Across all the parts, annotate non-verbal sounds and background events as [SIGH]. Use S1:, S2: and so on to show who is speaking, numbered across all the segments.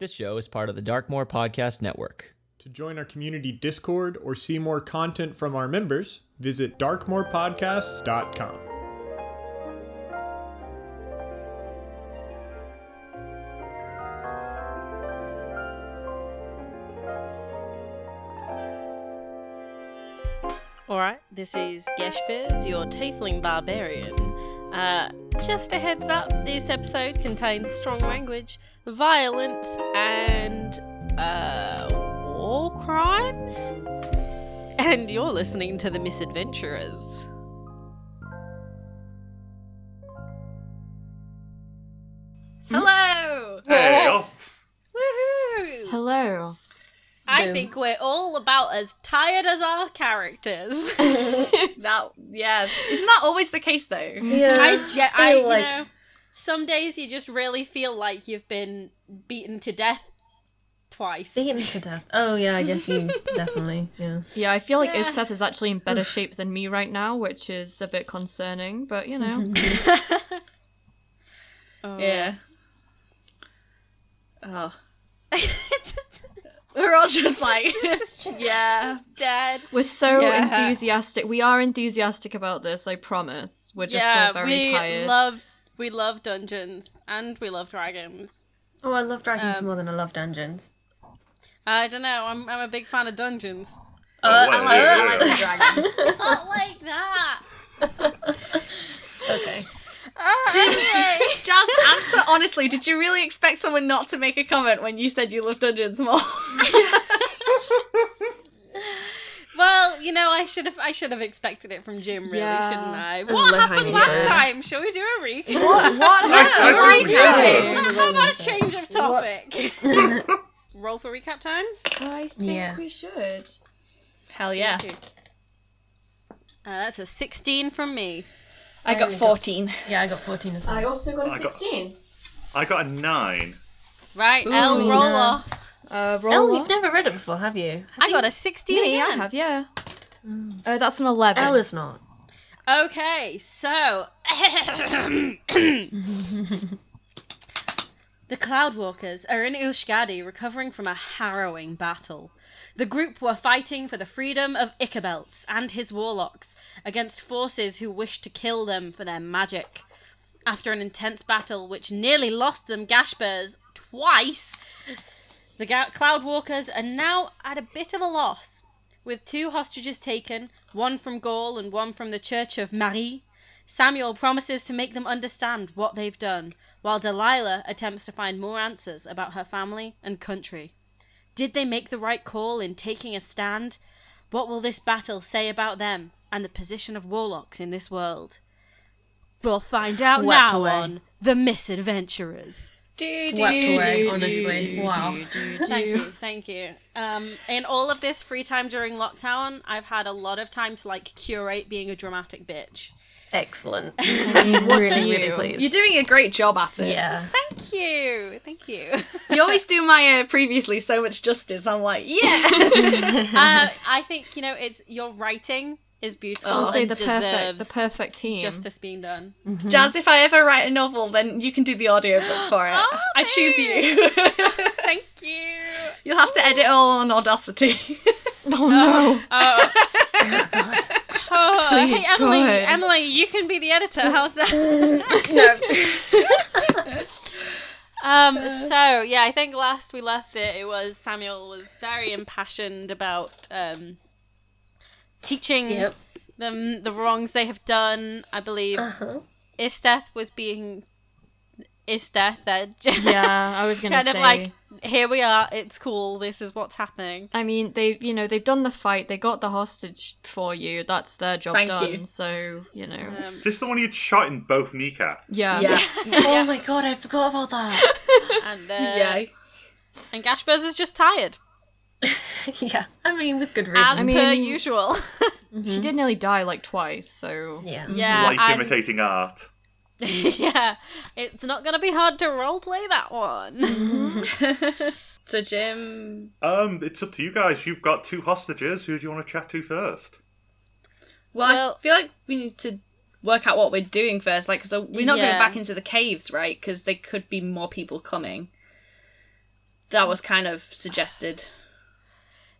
S1: This show is part of the Darkmoor Podcast Network.
S2: To join our community Discord or see more content from our members, visit darkmorepodcasts.com.
S3: Alright, this is Geshbez, your Tiefling Barbarian. Uh, just a heads up, this episode contains strong language, violence, and uh, war crimes. And you're listening to The Misadventurers.
S4: Hello!
S5: Hey, oh,
S3: Woohoo!
S4: Hello.
S3: I think we're all about as tired as our characters. [LAUGHS] [LAUGHS]
S4: That yeah, isn't that always the case though?
S6: Yeah.
S3: I, ge- I
S6: feel
S3: you
S6: like-
S3: know, some days you just really feel like you've been beaten to death twice.
S6: Beaten to death. Oh yeah, I guess you [LAUGHS] definitely. Yeah.
S7: Yeah, I feel like
S3: Yeah.
S7: Isteth is actually in better shape than me right now, which is a bit concerning, but you know.
S3: Oh.
S4: Yeah. Oh. We're all just [LAUGHS] like [LAUGHS] Yeah.
S3: Dead.
S7: We're so
S4: Yeah.
S7: enthusiastic. We are enthusiastic about this, I promise. We're just
S3: yeah,
S7: all very
S3: we
S7: tired.
S3: love we love dungeons and we love dragons.
S6: Oh, I love dragons
S3: Um,
S6: more than I love dungeons.
S3: I don't know. I'm I'm a big fan of dungeons.
S5: oh,
S6: I
S5: well,
S6: like,
S5: yeah,
S6: I like the dragons. [LAUGHS]
S3: Not like that.
S6: okay.
S3: Anyway. [LAUGHS]
S4: Just answer honestly, did you really expect someone not to make a comment when you said you love dungeons more? [LAUGHS]
S3: well, you know, I should have I should have expected it from Jim, really,
S7: Yeah.
S3: shouldn't I? What
S6: low-hanging
S3: happened last
S6: fruit.
S3: time? Shall we do a recap? [LAUGHS]
S7: What what
S5: I
S7: happened?
S5: think we
S7: Recap.
S3: How about a change of topic? Roll for recap time.
S7: I think
S6: Yeah.
S7: we should.
S4: Hell yeah.
S3: Uh, that's a 16 from me.
S4: I got
S6: only got-
S4: 14.
S6: Yeah, I got 14 as well.
S7: I also got a
S5: I got-
S7: 16.
S5: I got a nine.
S3: Right, L,
S6: Ooh,
S3: roll
S6: no.
S3: off.
S7: Uh
S6: Oh,
S7: roll
S6: you've never read it before, have you?
S3: I got a 16
S7: Yeah, I have, yeah. Uh, that's an 11.
S6: Elle is not.
S3: Okay, so [COUGHS] [COUGHS] the Cloudwalkers are in Euskadi recovering from a harrowing battle. The group were fighting for the freedom of Ichabelt and his warlocks against forces who wished to kill them for their magic. After an intense battle which nearly lost them Gashbers twice, the Ga- Cloudwalkers are now at a bit of a loss. With two hostages taken, one from Gaul and one from the Church of Marie, Samuel promises to make them understand what they've done, while Delilah attempts to find more answers about her family and country. Did they make the right call in taking a stand? What will this battle say about them and the position of warlocks in this world? We'll find out now
S6: away.
S3: on The Misadventurers.
S6: Swept away, honestly. Wow. [LAUGHS]
S3: Thank you, thank you. Um, in all of this free time during lockdown, I've had a lot of time to like curate being a dramatic bitch.
S6: Excellent.
S7: What's [LAUGHS]
S6: really,
S7: you?
S6: really pleased.
S4: You're doing a great job at it.
S6: yeah.
S3: Thank you, thank you.
S4: You always do my uh, previously so much justice. I'm like, yeah.
S3: uh, [LAUGHS] I think you know it's your writing is beautiful
S4: Oh,
S7: I'll say
S3: and
S7: the perfect,
S3: deserves
S7: the perfect team.
S3: justice being done.
S4: Jazz, if I ever write a novel, then you can do the audiobook [GASPS] for it.
S3: Oh,
S4: I choose you. [LAUGHS]
S3: Thank you.
S4: You'll have to edit all on Audacity. [LAUGHS]
S7: Oh no.
S3: Oh. Oh,
S7: Please,
S3: hey Emily,
S7: God.
S3: Emily, you can be the editor. How's that?
S4: no.
S3: Um, so yeah, I think last we left it, it was Samuel was very impassioned about um, teaching
S6: Yep.
S3: them the wrongs they have done. I believe
S6: Uh-huh.
S3: Isteth was being Isteth.
S7: Yeah, I was gonna [LAUGHS]
S3: kind
S7: say.
S3: of like, here we are. It's cool. This is what's happening.
S7: I mean, they've you know they've done the fight. They got the hostage for you. That's their job
S4: Thank
S7: done.
S4: you.
S7: So you know,
S3: Um,
S5: Is this the one you'd shot in both kneecaps?
S7: yeah.
S4: Yeah. [LAUGHS]
S6: Oh my god, I forgot about that. [LAUGHS]
S3: and uh,
S4: yeah.
S3: and Gashbers is just tired, [LAUGHS]
S6: yeah. I mean, with good reason.
S3: as
S7: I
S3: per
S7: mean-
S3: usual.
S7: She did nearly die like twice. So
S6: yeah.
S3: yeah,
S5: Life
S3: and-
S5: imitating art. [LAUGHS]
S3: yeah, it's not gonna be hard to roleplay that one. [LAUGHS]
S4: so Jim,
S5: Um, it's up to you guys. You've got two hostages. Who do you want to chat to first?
S4: well,
S3: Well-
S4: I feel like we need to work out what we're doing first. Like, so we're not
S3: Yeah.
S4: going back into the caves, right? Because there could be more people coming. that was kind of suggested.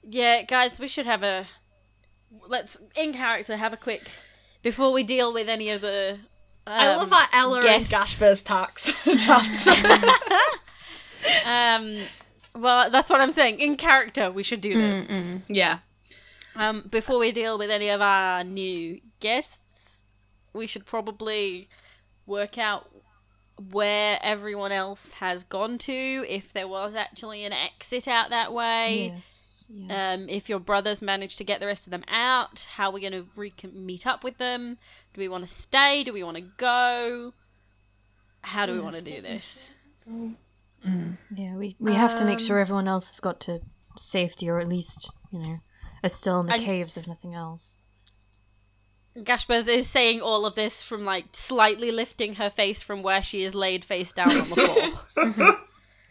S3: Yeah, guys, we should have a let's in character have a quick before we deal with any of the.
S4: I
S3: um,
S4: love our Ella
S3: guests.
S4: and Gasper's tax chats. [LAUGHS] [LAUGHS]
S3: Um, well, that's what I'm saying. In character, we should do this.
S4: yeah.
S3: Um, before we deal with any of our new guests, we should probably work out where everyone else has gone to, if there was actually an exit out that way.
S7: Yes. yes.
S3: Um, if your brothers managed to get the rest of them out, how are we going to re- meet up with them? Do we want to stay? Do we want to go? How do we want to do this?
S7: yeah, we, we have to make
S3: um,
S7: sure everyone else has got to safety, or at least, you know, are still in the
S3: And-
S7: caves, if nothing else.
S3: Gashbers is saying all of this from like slightly lifting her face from where she is laid face down on the floor.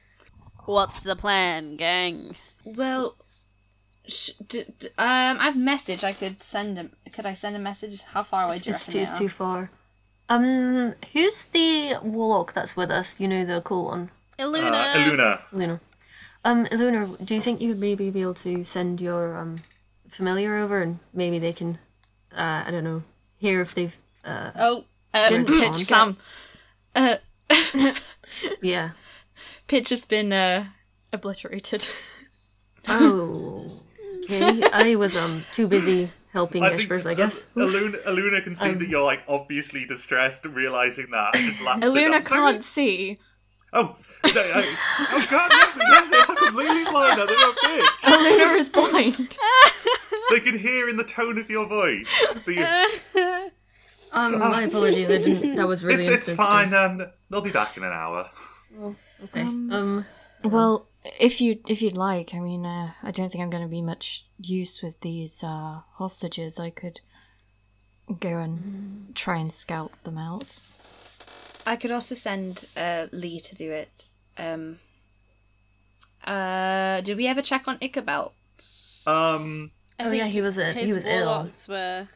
S3: [LAUGHS] What's the plan, gang?
S4: Well, sh- d- d- um, I've message. I could send a. Could I send a message? How far away do you
S6: It's
S4: reckon
S6: too,
S4: they
S6: it's
S4: are?
S6: too far. Um, who's the warlock that's with us? You know, the cool one.
S3: Iluna.
S5: Uh, Iluna.
S6: Luna. Um, Luna, do you think you would maybe be able to send your um familiar over and maybe they can, uh, I don't know, hear if they've, uh,
S4: Oh, uh,
S6: Didn't
S4: pitch
S6: Conk?
S4: Sam. [LAUGHS] Uh, [LAUGHS]
S6: yeah.
S4: pitch has been uh,
S7: Obliterated. [LAUGHS]
S6: Oh, okay. I was um too busy helping
S5: I think
S6: Vespers, I guess.
S5: Aluna, Aluna can see
S6: Um,
S5: that you're like obviously distressed, realizing that. And just laughs it
S7: Eluna
S5: off.
S7: can't see.
S5: Oh, no, I, oh God! Yeah, yeah, they're completely blind. They're not big.
S7: Eluna is blind. [LAUGHS]
S5: They can hear in the tone of your voice. The- [LAUGHS]
S6: Um, my apologies. I didn't. That was really
S5: it's it's
S6: insensitive.
S5: fine. Um, they'll be back in an hour.
S6: Okay. Um,
S7: Well, if you if you'd like, I mean, uh, I don't think I'm going to be much use with these uh, hostages. I could go and try and scout them out.
S4: I could also send uh, Lee to do it. Um, uh, did we ever check on Ichabelts?
S5: Um,
S6: Oh, yeah, he was, uh,
S3: his
S6: he was ill.
S3: were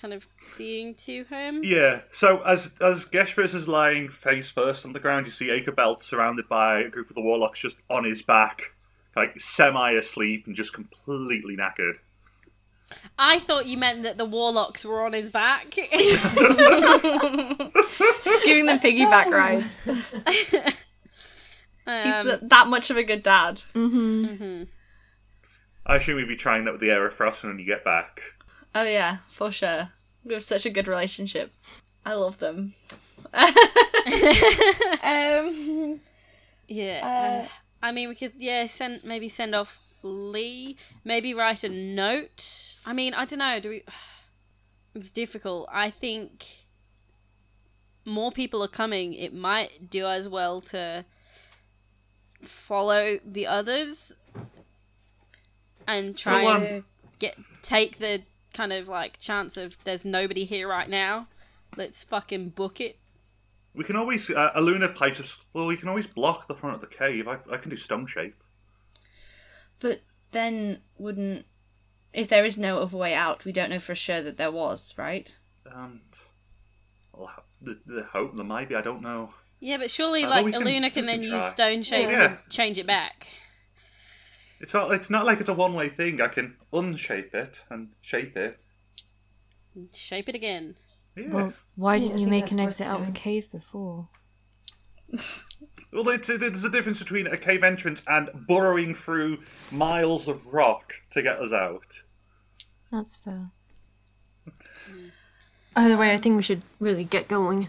S3: kind of seeing to him.
S5: yeah. So as as Geshpers is lying face first on the ground, you see Ichabelt surrounded by a group of the warlocks just on his back, like semi asleep and just completely knackered.
S3: I thought you meant that the warlocks were on his back.
S4: He's giving them piggyback [LAUGHS] rides. He's
S3: Um,
S4: th- that much of a good dad.
S7: Mm-hmm.
S3: mhm.
S5: I assume we'd be trying that with the Aerofrost when you get back.
S4: Oh yeah, for sure. We have such a good relationship. I love them. [LAUGHS] um,
S3: Yeah. uh, I mean, we could yeah send maybe send off Lee. Maybe write a note. I mean, I don't know. Do we? [SIGHS] It's difficult. I think more people are coming. It might do as well to follow the others and try
S5: Well,
S3: and get take the kind of like chance of there's nobody here right now. Let's fucking book it.
S5: We can always uh, Aluna plays us. Well, we can always block the front of the cave. I, I can do stone shape.
S4: but then wouldn't if there is no other way out? We don't know for sure that there was, right?
S5: Um, well, the, the hope there might be. I don't know.
S3: Yeah, but surely,
S5: Uh,
S3: like,
S5: we can-
S3: Aluna can then
S5: can
S3: use stone shape
S5: Yeah.
S3: to change it back.
S5: It's not. It's not like it's a one-way thing. I can unshape it and shape it.
S3: Shape it again.
S5: Yeah.
S7: Well, why didn't
S6: I
S7: you make an exit out of the cave before?
S5: Well, it's, there's a difference between a cave entrance and burrowing through miles of rock to get us out.
S7: That's fair. Hmm.
S6: either way, I think we should really get going.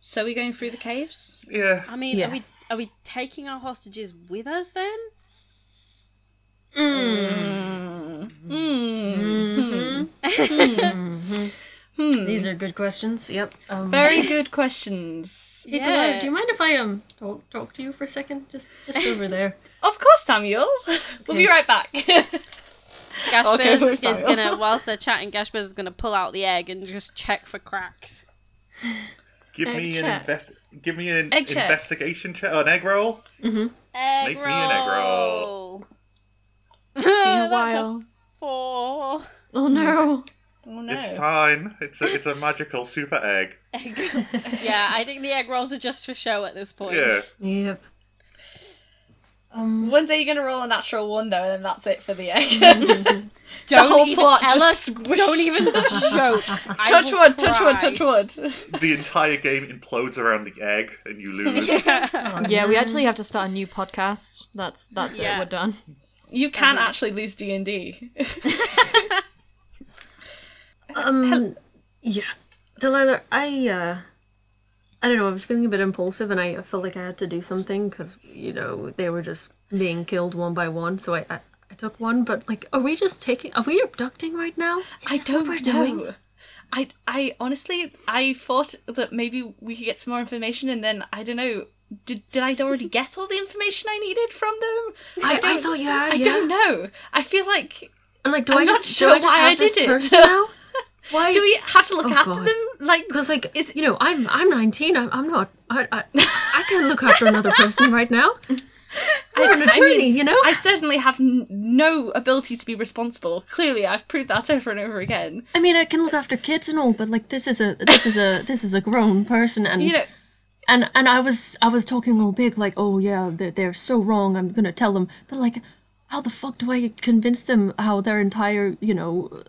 S4: So we going through the caves?
S5: Yeah.
S3: I mean, are we are we taking our hostages with us then?
S6: These are good questions. Yep. Um,
S4: Very good questions.
S6: Hey, Delilah, do you mind if I um talk talk to you for a second? Just just over [LAUGHS] there.
S4: Of course, Samuel. We'll be right back. [LAUGHS]
S3: Gashbers
S4: Okay,
S3: is gonna, [LAUGHS] whilst they're chatting, Gashbers is gonna pull out the egg and just check for cracks.
S5: Give
S7: Egg
S5: me
S7: check.
S5: an invest. Give me an
S4: Egg
S5: investigation check. Oh, an egg roll.
S3: Egg
S5: Make
S3: roll.
S5: me an egg roll.
S7: Been a [LAUGHS]
S3: That's
S7: while.
S3: four.
S7: Oh no.
S4: oh no.
S5: It's
S4: no.
S5: fine. It's a, it's a magical super egg.
S3: Egg. [LAUGHS] yeah, I think the egg rolls are just for show at this point.
S5: Yeah.
S6: Yep. Um,
S4: One day you're gonna roll a natural one though, and then that's it for the egg. [LAUGHS]
S3: Don't
S4: whole
S3: even,
S4: plot
S3: Ella,
S4: just squished.
S3: don't even joke. I
S4: touch
S3: will
S4: wood, touch
S3: cry.
S4: wood, touch wood.
S5: The entire game implodes around the egg, and you lose.
S7: Yeah, we actually have to start a new podcast. That's that's
S3: Yeah.
S7: it. We're done.
S4: You can actually lose D and D. [LAUGHS]
S6: um, yeah. Delilah, I, uh, I don't know, I was feeling a bit impulsive and I felt like I had to do something because, you know, they were just being killed one by one, so I, I, I took one, but, like, are we just taking, are we abducting right now?
S4: I don't
S6: we're
S4: know.
S6: doing?
S4: I I honestly I thought that maybe we could get some more information, and then I don't know. Did did I already [LAUGHS] get all the information I needed from them?
S6: I, I
S4: don't-
S6: thought you had,
S4: I
S6: yeah.
S4: don't know. I feel like
S6: And, like, do
S4: I'm
S6: I
S4: not
S6: just,
S4: sure
S6: do I just
S4: why I
S6: have this
S4: did it. [LAUGHS]
S6: now? Why?
S4: do we have to look
S6: Oh,
S4: after
S6: God.
S4: them? Like
S6: Because, like,
S4: Is-
S6: you know, I'm I'm 19. I'm, I'm not. I, I, I can't look after another person right now. [LAUGHS] I'm an
S4: I
S6: attorney,
S4: mean,
S6: you know.
S4: I certainly have n- no ability to be responsible. Clearly, I've proved that over and over again.
S6: I mean, I can look after kids and all, but like, this is a this is a this is a grown person, and
S4: You know,
S6: and and I was I was talking all big, like, oh yeah, they're, they're so wrong. I'm gonna tell them, but like, how the fuck do I convince them how their entire you know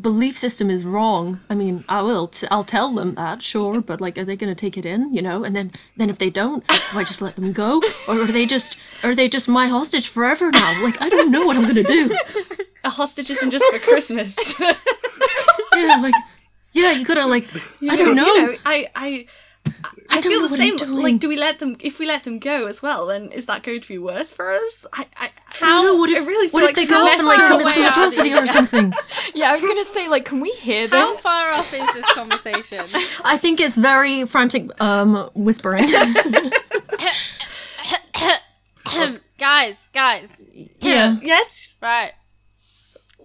S6: belief system is wrong? I mean, I will. T- I'll tell them that, sure, but like, are they gonna take it in? You know, and then then if they don't, do I just let them go, or are they just are they just my hostage forever now? Like, I don't know what I'm gonna do.
S4: a hostage isn't just for Christmas. [LAUGHS]
S6: Yeah, like, yeah, you gotta like, I don't know.
S4: You know, I I. I,
S6: I
S4: feel the same. Like, do we let them? If we let them go as well, then is that going to be worse for us? I, I,
S6: I don't know. What
S4: I
S6: if,
S4: really feel
S6: what if
S4: like
S6: they go off and like
S4: our
S6: commit
S3: way
S6: some atrocity or something? [LAUGHS]
S7: Yeah, I was gonna say like, can we hear this?
S3: How
S7: this?
S3: far off is this conversation? [LAUGHS]
S6: I think it's very frantic um whispering. [LAUGHS] [COUGHS]
S3: guys, guys,
S6: yeah.
S4: Yes,
S3: right.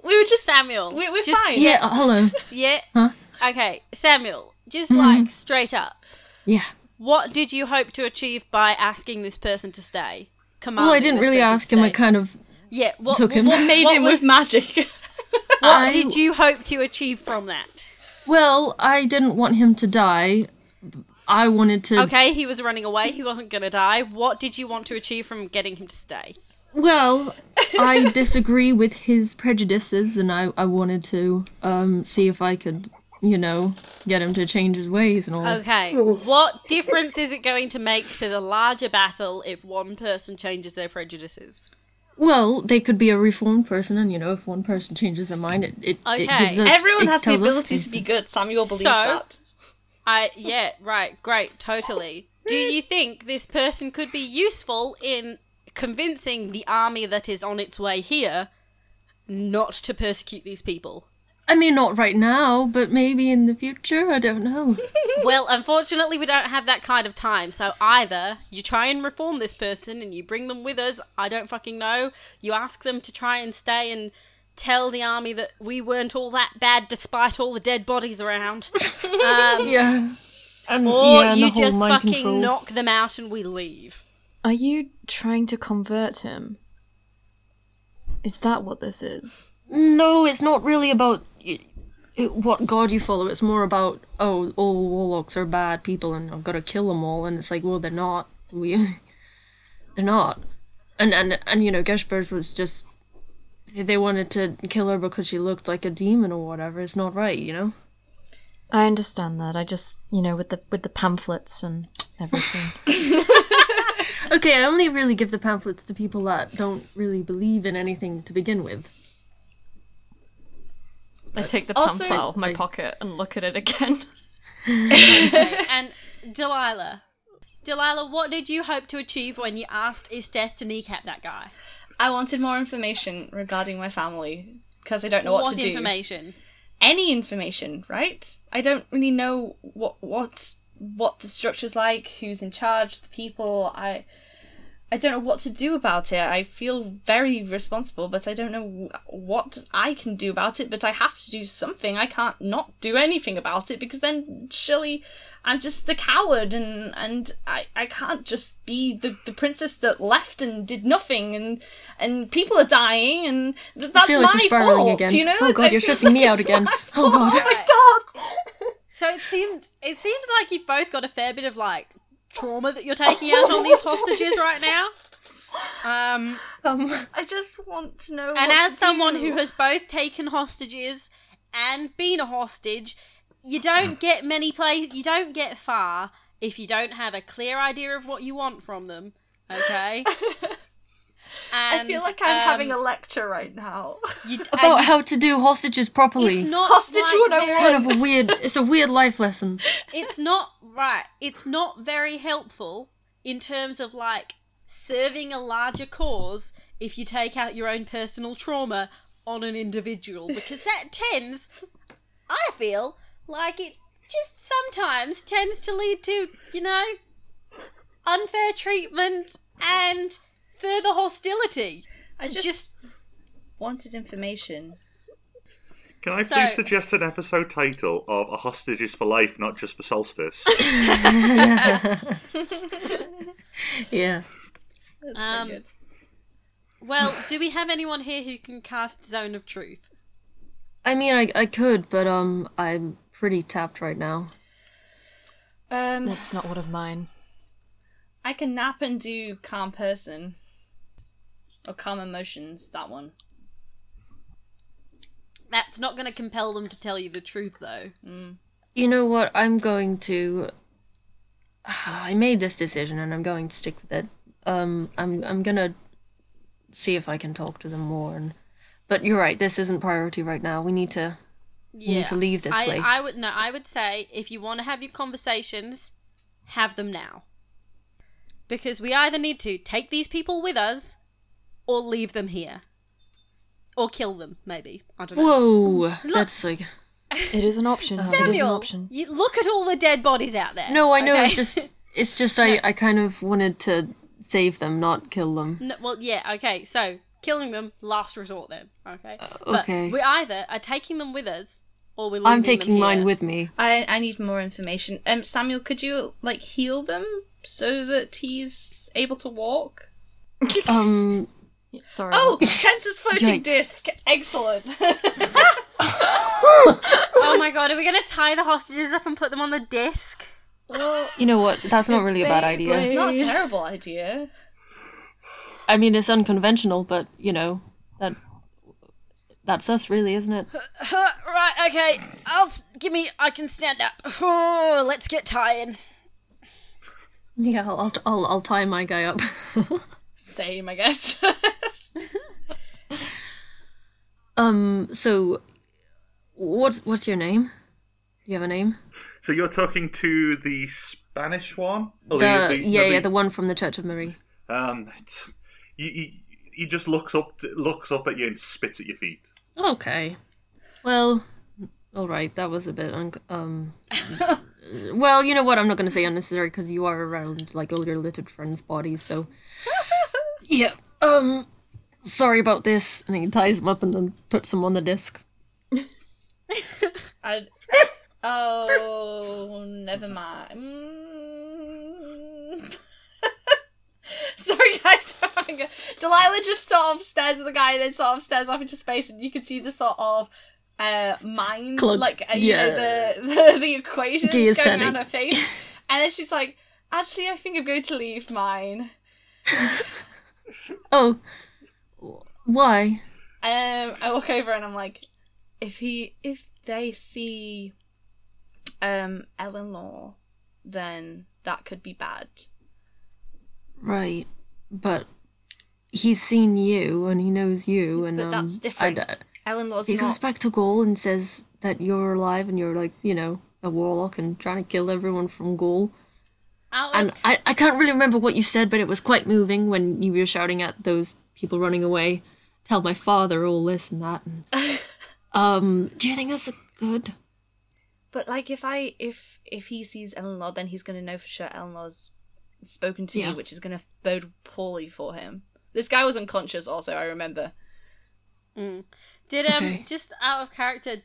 S4: we were just
S3: Samuel.
S4: we, we're
S3: just,
S4: fine.
S6: Yeah, uh, hello.
S3: Yeah.
S6: Huh?
S3: Okay, Samuel, just like straight up,
S6: Yeah.
S3: what did you hope to achieve by asking this person to stay?
S6: Well, I didn't really ask
S3: to
S6: him. I kind of
S3: yeah. What,
S6: took him.
S3: What,
S4: Made
S3: what
S4: him
S3: was-
S4: with magic. [LAUGHS]
S3: What
S6: I-
S3: did you hope to achieve from that?
S6: Well, I didn't want him to die. I wanted to.
S3: Okay, he was running away. He wasn't gonna die. What did you want to achieve from getting him to stay?
S6: Well, [LAUGHS] I disagree with his prejudices, and I I wanted to um see if I could, you know, get him to change his ways and all.
S3: Okay, what difference is it going to make to the larger battle if one person changes their prejudices?
S6: Well, they could be a reformed person, and you know, if one person changes their mind, it it,
S3: Okay.
S6: it gives us.
S4: Everyone
S6: it
S4: has the
S6: tells
S4: ability to be good. Samuel believes
S3: So-
S4: that.
S3: I yeah, right, great, totally. Do you think this person could be useful in convincing the army that is on its way here not to persecute these people?
S6: I mean, not right now, but maybe in the future. I don't know. [LAUGHS]
S3: Well, unfortunately, we don't have that kind of time. So either you try and reform this person and you bring them with us, I don't fucking know. You ask them to try and stay and tell the army that we weren't all that bad despite all the dead bodies around. [LAUGHS] Um,
S6: yeah. And,
S3: or
S6: yeah, and
S3: you just fucking
S6: control.
S3: knock them out and we leave.
S7: Are you trying to convert him? Is that what this is?
S6: No, it's not really about y it, what god you follow. It's more about oh, all warlocks are bad people, and I've got to kill them all. And it's like, well, they're not. We, [LAUGHS] they're not. And and and you know, Geshbers was just they wanted to kill her because she looked like a demon or whatever. It's not right, you know.
S7: I understand that. I just, you know, with the with the pamphlets and everything. [LAUGHS] [LAUGHS]
S6: Okay, I only really give the pamphlets to people that don't really believe in anything to begin with.
S7: I take the
S4: Also-
S7: pamphlet out of my pocket and look at it again. [LAUGHS]
S3: and [LAUGHS] Delilah. Delilah, what did you hope to achieve when you asked Isteth to kneecap that guy?
S4: I wanted more information regarding my family because I don't know what,
S3: what
S4: to do.
S3: information?
S4: Any information, right? I don't really know what what what the structure's like, who's in charge, the people. I I don't know what to do about it. I feel very responsible, but I don't know what I can do about it. But I have to do something. I can't not do anything about it because then surely I'm just a coward, and and I, I can't just be the, the princess that left and did nothing, and and people are dying, and th- that's
S6: feel
S4: my
S6: like we're
S4: fault.
S6: again.
S4: You know?
S6: Oh God,
S4: I
S6: you're
S4: feel [LAUGHS]
S6: stressing me out again. Oh. God.
S4: Oh my god.
S3: So it seems it seems like you've both got a fair bit of like trauma that you're taking out on these hostages right now. Um,
S6: Um,
S4: I just want to know.
S3: and as someone
S4: do.
S3: who has both taken hostages and been a hostage, you don't get many play. You don't get far if you don't have a clear idea of what you want from them. Okay. [LAUGHS]
S4: I feel like I'm having a
S3: um,
S4: lecture right now.
S3: you, [LAUGHS]
S6: about
S3: you-
S6: how to do hostages properly.
S3: It's not
S4: Hostage
S3: like
S4: 101.
S3: very-
S6: kind of a weird. It's a weird life lesson. [LAUGHS]
S3: it's not right. It's not very helpful in terms of like serving a larger cause if you take out your own personal trauma on an individual because that tends, I feel like it just sometimes tends to lead to you know unfair treatment and further hostility.
S4: I just,
S3: Just
S4: wanted information.
S5: Can I
S3: So-
S5: please suggest an episode title of A Hostage is for Life, not just for Solstice? [LAUGHS] [LAUGHS]
S6: Yeah.
S4: That's
S3: Um,
S4: good.
S3: well, do we have anyone here who can cast Zone of Truth?
S6: I mean, I I could, but um, I'm pretty tapped right now.
S4: Um,
S7: That's not one of mine.
S4: I can nap and do calm person. Or calm emotions, that one.
S3: That's not going to compel them to tell you the truth, though.
S6: You know what? I'm going to. [SIGHS] I made this decision, and I'm going to stick with it. Um, I'm I'm gonna see if I can talk to them more. And but you're right. This isn't priority right now. We need to.
S3: Yeah.
S6: need to leave this
S3: I,
S6: place.
S3: I would no. I would say if you want to have your conversations, have them now. Because we either need to take these people with us, or leave them here, or kill them. Maybe I don't know.
S6: Whoa, that's like.
S7: It is an option. it is an
S3: Samuel,
S7: option.
S3: you look at all the dead bodies out there.
S6: No, I know.
S3: okay?
S6: It's just. [LAUGHS] It's just I. I kind of wanted to save them, not kill them.
S3: No, well, yeah, okay. So killing them, last resort. Then, okay.
S6: Uh, okay.
S3: But we either are taking them with us, or we're leaving them.
S6: I'm
S3: them
S6: taking mine
S3: here.
S6: with me.
S4: I I need more information. Um, Samuel, could you like heal them so that he's able to walk?
S6: Um.
S7: Yeah, Sorry.
S4: Oh,
S7: what-
S4: Tenser's floating
S6: Yikes.
S4: disc. Excellent. [LAUGHS]
S3: Oh my god, are we gonna tie the hostages up and put them on the disc?
S4: well,
S6: You know what? That's not really a bad idea.
S4: it's not a terrible idea.
S6: I mean, it's unconventional, but you know that. That's us, really, isn't it? [LAUGHS]
S3: Right, okay. I'll s- give me. I can stand up. Oh, let's get tying.
S6: Yeah, I'll I'll, I'll tie my guy up. [LAUGHS]
S4: Same, I guess. [LAUGHS]
S6: um. So, what's what's your name? Do you have a name?
S5: so you're talking to the Spanish one? Oh,
S6: The,
S5: the-
S6: yeah,
S5: the-
S6: yeah, the one from the Church of Marie.
S5: Um, it's, he, he, he just looks up, looks up at you and spits at your feet.
S6: Okay. Well, all right. That was a bit un- um. [LAUGHS] well, you know what? I'm not going to say unnecessary because you are around like all your littered friends' bodies. So, [LAUGHS] yeah. Um. Sorry about this. And he ties them up and then puts them on the disc. [LAUGHS]
S4: I. Oh, never mind. Mm. [LAUGHS] Sorry, guys. [LAUGHS] I'm having a... Delilah just sort of stares at the guy and then sort of stares off into space, and you can see the sort of uh, mind,
S6: Clogs,
S4: like uh, you know,
S6: yeah.
S4: the, the the equations going
S6: turning.
S4: around her face. and then she's like, "Actually, I think I'm going to leave mine."
S6: Oh. Why?
S4: Um, I walk over and I'm like, if he, if they see, um, Eleanor, then that could be bad.
S6: Right. But he's seen you and he knows you and
S4: But
S6: um,
S4: that's different.
S6: I-
S4: Eleanor's
S6: he
S4: not.
S6: goes back to Gaul and says that you're alive and you're like, you know, a warlock and trying to kill everyone from Gaul.
S3: Out
S6: And I, I can't really remember what you said, but it was quite moving when you were shouting at those people running away. Tell my father all this and that. And, [LAUGHS] um, do you think that's good?
S4: But like, if I, if if he sees Eleanor, then he's gonna know for sure Eleanor's spoken to
S6: Yeah.
S4: me, which is gonna bode poorly for him. This guy was unconscious, also. I remember.
S3: Mm. Did um
S6: Okay.
S3: just out of character,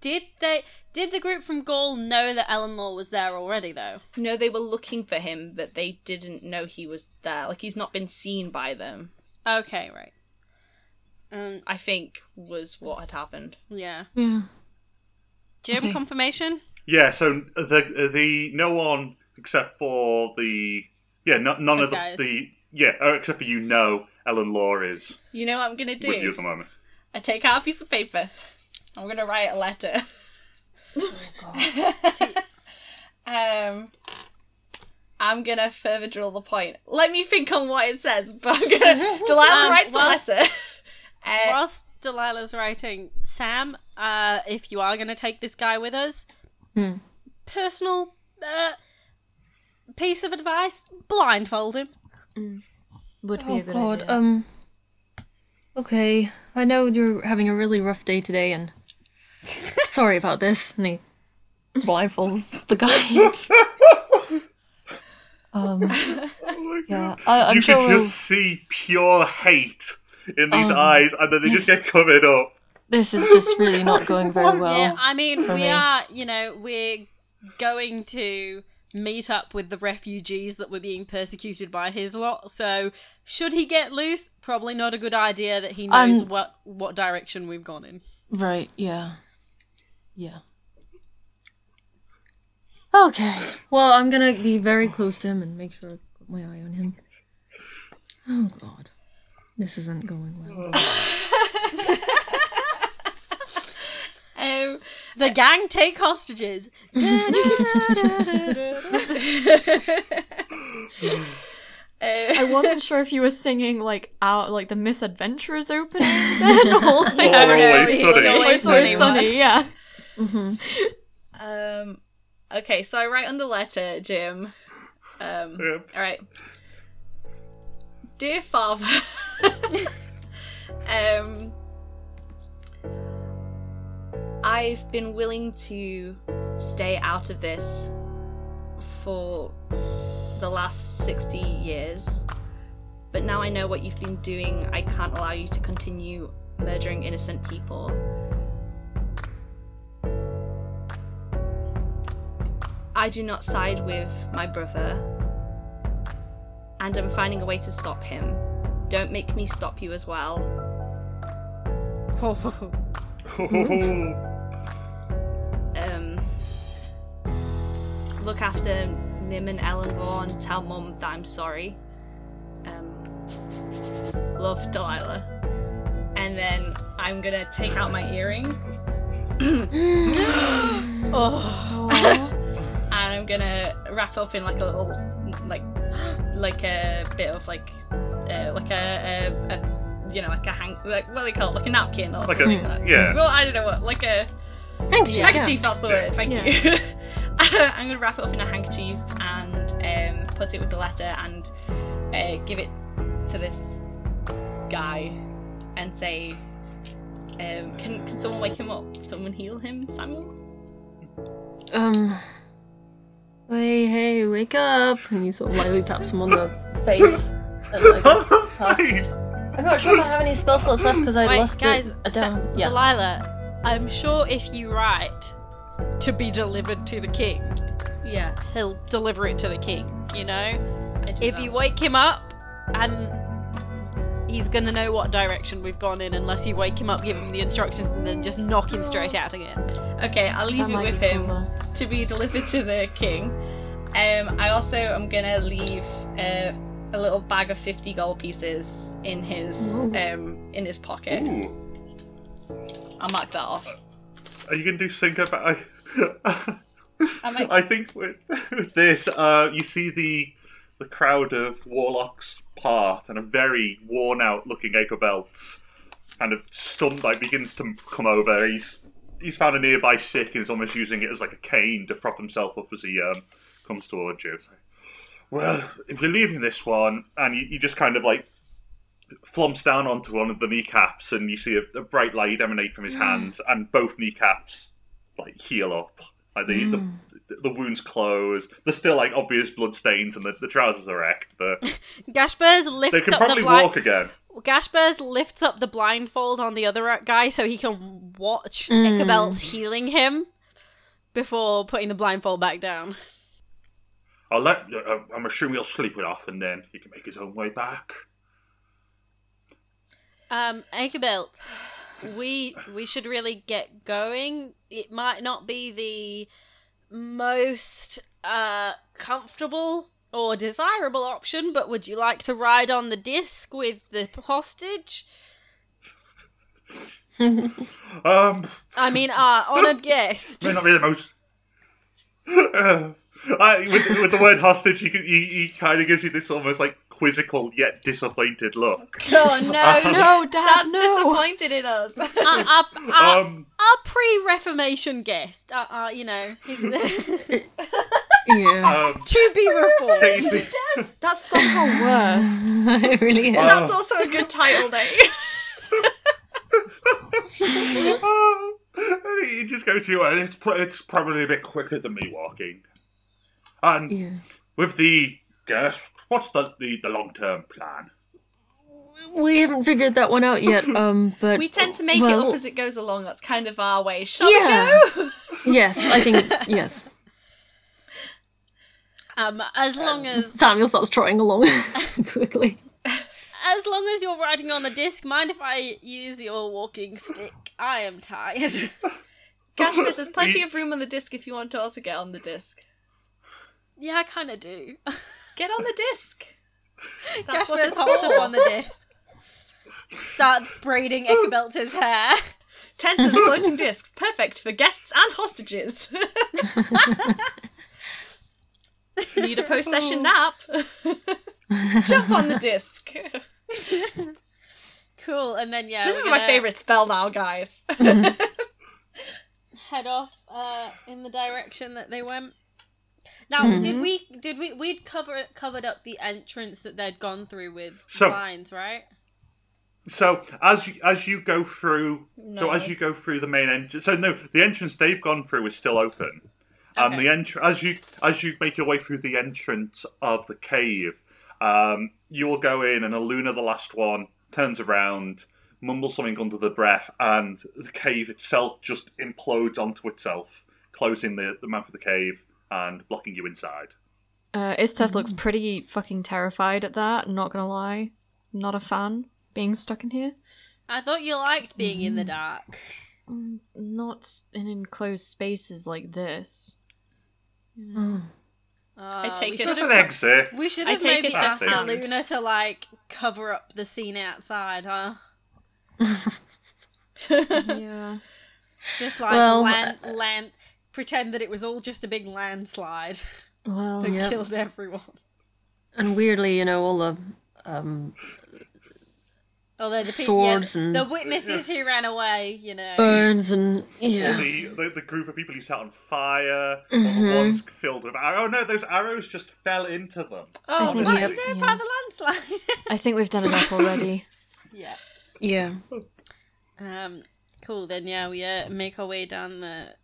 S3: did they did the group from Gaul know that Eleanor was there already though?
S4: No, they were looking for him, but they didn't know he was there. Like, he's not been seen by them.
S3: Okay, right. Um,
S4: I think was what had happened.
S3: yeah.
S6: Yeah.
S3: Do you have
S6: Okay.
S3: confirmation?
S5: Yeah, so the the no one except for the yeah, no, none
S3: Those
S5: of the,
S3: guys.
S5: the yeah, uh, except for you know Ellen Law is
S4: You know what I'm gonna do.
S5: with you
S4: do?
S5: at the moment.
S4: I take out a piece of paper. I'm gonna write a letter. [LAUGHS] um, I'm gonna further drill the point. Let me think on what it says, but I'm gonna [LAUGHS] Delilah
S3: Um,
S4: writes
S3: whilst-
S4: a letter. [LAUGHS] Uh,
S3: Whilst Delilah's writing, Sam, uh, if you are going to take this guy with us,
S6: Hmm.
S3: personal uh, piece of advice: blindfold him.
S7: Would be
S6: Oh
S7: a good
S6: god.
S7: idea.
S6: Um. Okay, I know you're having a really rough day today, and sorry about this. And he blindfolds the guy. [LAUGHS] um. Yeah, I, I'm
S5: you
S6: sure.
S5: can
S6: we'll-
S5: just see pure hate in these
S6: Um,
S5: eyes, and then they just get covered up.
S6: This is just really not [LAUGHS] going very well.
S3: yeah, I mean,
S6: for
S3: we
S6: me.
S3: are, you know, we're going to meet up with the refugees that were being persecuted by his lot. So, should he get loose, probably not a good idea that he knows
S6: Um,
S3: what what direction we've gone in.
S6: Right, yeah. Yeah. Okay. Well, I'm gonna be very close to him and make sure I put my eye on him. Oh god. This isn't going well.
S4: um, [LAUGHS]
S3: The gang take hostages.
S7: I wasn't sure if you were singing like out like the Misadventurers opening then, [LAUGHS] or like,
S5: Or Always Sunny.
S7: Always
S3: Sunny
S7: Sunny, yeah.
S6: Hmm [LAUGHS]
S4: um, okay, so I write on the letter, Jim. Um,
S5: Yep.
S4: all right. Dear father, [LAUGHS] um, I've been willing to stay out of this for the last 60 years, but now I know what you've been doing. I can't allow you to continue murdering innocent people. I do not side with my brother, and I'm finding a way to stop him. Don't make me stop you as well. [LAUGHS] Um, look after Nim and Ellen Law and tell Mum that I'm sorry. Um, love Delilah. And then I'm gonna take out my earring [GASPS] [GASPS]
S3: oh.
S4: And I'm gonna wrap up in like a little, like, [GASPS] like a bit of like, uh, like a, a, a, you know, like a hang, like what do they call it, like a napkin or
S5: Like a-
S4: something. like that.
S5: yeah.
S4: Well, I don't know what, like a
S6: Handkerchief.
S4: handkerchief. That's the
S5: Yeah.
S4: word. Thank
S7: Yeah.
S4: you. [LAUGHS] I'm gonna wrap it up in a handkerchief and um, put it with the letter and uh, give it to this guy and say, um, "Can can someone wake him up? Someone heal him, Samuel?"
S6: Um. Hey, hey, wake up! And he sort of lightly taps him on the face. And I just cast- I'm not sure if I have any spell slots left because I
S3: Wait,
S6: lost
S3: guys,
S6: it
S3: Sa-
S6: down. Yeah.
S3: Delilah, I'm sure if you write to be delivered to the king,
S4: Yeah.
S3: he'll deliver it to the king, you know? If
S4: that.
S3: you wake him up and he's gonna know what direction we've gone in unless you wake him up, give him the instructions, and then just knock him straight out again.
S4: Okay, I'll leave
S7: That
S4: it with him
S7: cooler.
S4: to be delivered to the king. Um, I also am gonna leave uh, a little bag of fifty gold pieces in his um in his pocket.
S5: Ooh.
S4: I'll mark that off.
S5: Are you going to do something [LAUGHS] about?
S4: I might-
S5: I think with, [LAUGHS] with this, uh, you see the the crowd of warlocks part, and a very worn out looking Belts kind of stunned, like begins to come over. He's he's found a nearby stick and is almost using it as like a cane to prop himself up as he um, comes towards you. Well, if you're leaving this one, and you, you just kind of like flumps down onto one of the kneecaps, and you see a, a bright light emanate from his hands, and both kneecaps like heal up. Like the, the the wounds close. There's still like obvious blood stains, and the, the trousers are wrecked, but [LAUGHS]
S3: Gashbers
S5: they
S3: lifts
S5: can
S3: up the
S5: probably
S3: blind.
S5: walk again.
S3: Gashbers lifts up the blindfold on the other guy so he can watch
S6: Mm.
S3: Ichabelt's healing him before putting the blindfold back down.
S5: I'll let. Uh, I'm assuming he'll sleep it off, and then he can make his own way back.
S3: Um, Ichabelt, we we should really get going. It might not be the most uh comfortable or desirable option, but would you like to ride on the disc with the hostage?
S5: Um,
S3: I mean, our honoured guest.
S5: may not be the most. Uh, [LAUGHS] I, with, with the word hostage, he, he, he kind of gives you this almost like quizzical yet disappointed look.
S4: Oh no,
S7: No, [LAUGHS] Dad,
S4: Dad's
S7: no.
S4: disappointed in us. [LAUGHS]
S3: Our, our, our,
S5: Um,
S3: our pre-Reformation guest, uh, uh, you know, [LAUGHS]
S6: Yeah.
S5: um,
S3: to be reformed.
S5: Stacey-
S7: That's somehow worse.
S6: it really is.
S5: Uh,
S4: That's also a good title name.
S5: Oh, he just goes to you, and it's, it's probably a bit quicker than me walking. And
S6: yeah.
S5: with the guess, what's the, the, the long term plan?
S6: We haven't figured that one out yet. [LAUGHS] Um, but
S4: We tend to make it up as it goes along. That's kind of our way. Shall
S6: Yeah.
S4: we go? [LAUGHS]
S6: Yes, I think [LAUGHS] yes.
S3: Um, as long as
S6: Samuel starts trotting along quickly.
S3: as long as you're riding on the disc, mind if I use your walking stick? I am tired.
S4: Gashmis, there's plenty of room on the disc if you want to also get on the disc.
S3: yeah, I kind of do.
S4: Get on the disc. [LAUGHS] That's it's
S3: hops up on the disc, starts braiding Ichabelt's hair.
S4: Tenser's floating discs, perfect for guests and hostages. [LAUGHS] Need a post session nap? Jump on the [LAUGHS] disc.
S3: Cool, and then yeah,
S4: this is my
S3: gonna
S4: favourite spell now, guys.
S3: Head off uh, in the direction that they went. Now, did we did we we'd cover covered up the entrance that they'd gone through with
S5: So-
S3: vines, right?
S5: So as you, as you go through, so as you go through the main entrance, so no, the entrance they've gone through is still open. Um,
S3: Okay.
S5: the entr- as you as you make your way through the entrance of the cave, um, you will go in, and Aluna, the last one, turns around, mumbles something under the breath, and the cave itself just implodes onto itself, closing the, the mouth of the cave and blocking you inside.
S7: Uh, Isteth looks pretty fucking terrified at that, not gonna lie. Not a fan being stuck in here.
S3: I thought you liked being in the dark.
S7: Mm, Not in enclosed spaces like this.
S6: Mm.
S3: Uh,
S4: take
S3: we
S4: it.
S5: Just an exit.
S3: We should
S4: I
S3: have maybe asked. Luna to like cover up the scene outside, huh?
S7: yeah. [LAUGHS] [LAUGHS]
S3: Just like
S6: Well,
S3: land, land, pretend that it was all just a big landslide
S7: Well,
S3: that
S6: Yep.
S3: killed everyone.
S6: And weirdly, you know, all the um,
S3: Although the pe-
S6: Swords
S3: yeah,
S6: and-
S3: the witnesses who ran away, you know.
S6: burns and
S5: All
S6: yeah.
S5: the, the the group of people who set on fire, all the
S6: Mhm.
S5: ones filled with arrows. Oh no, those arrows just fell into them.
S4: Oh,
S3: What?
S7: have-
S3: They're
S7: yeah.
S3: part of the landslide.
S7: I think we've done enough already. [LAUGHS]
S3: yeah.
S6: Yeah.
S3: Um. Cool. Then yeah, we uh, make our way down the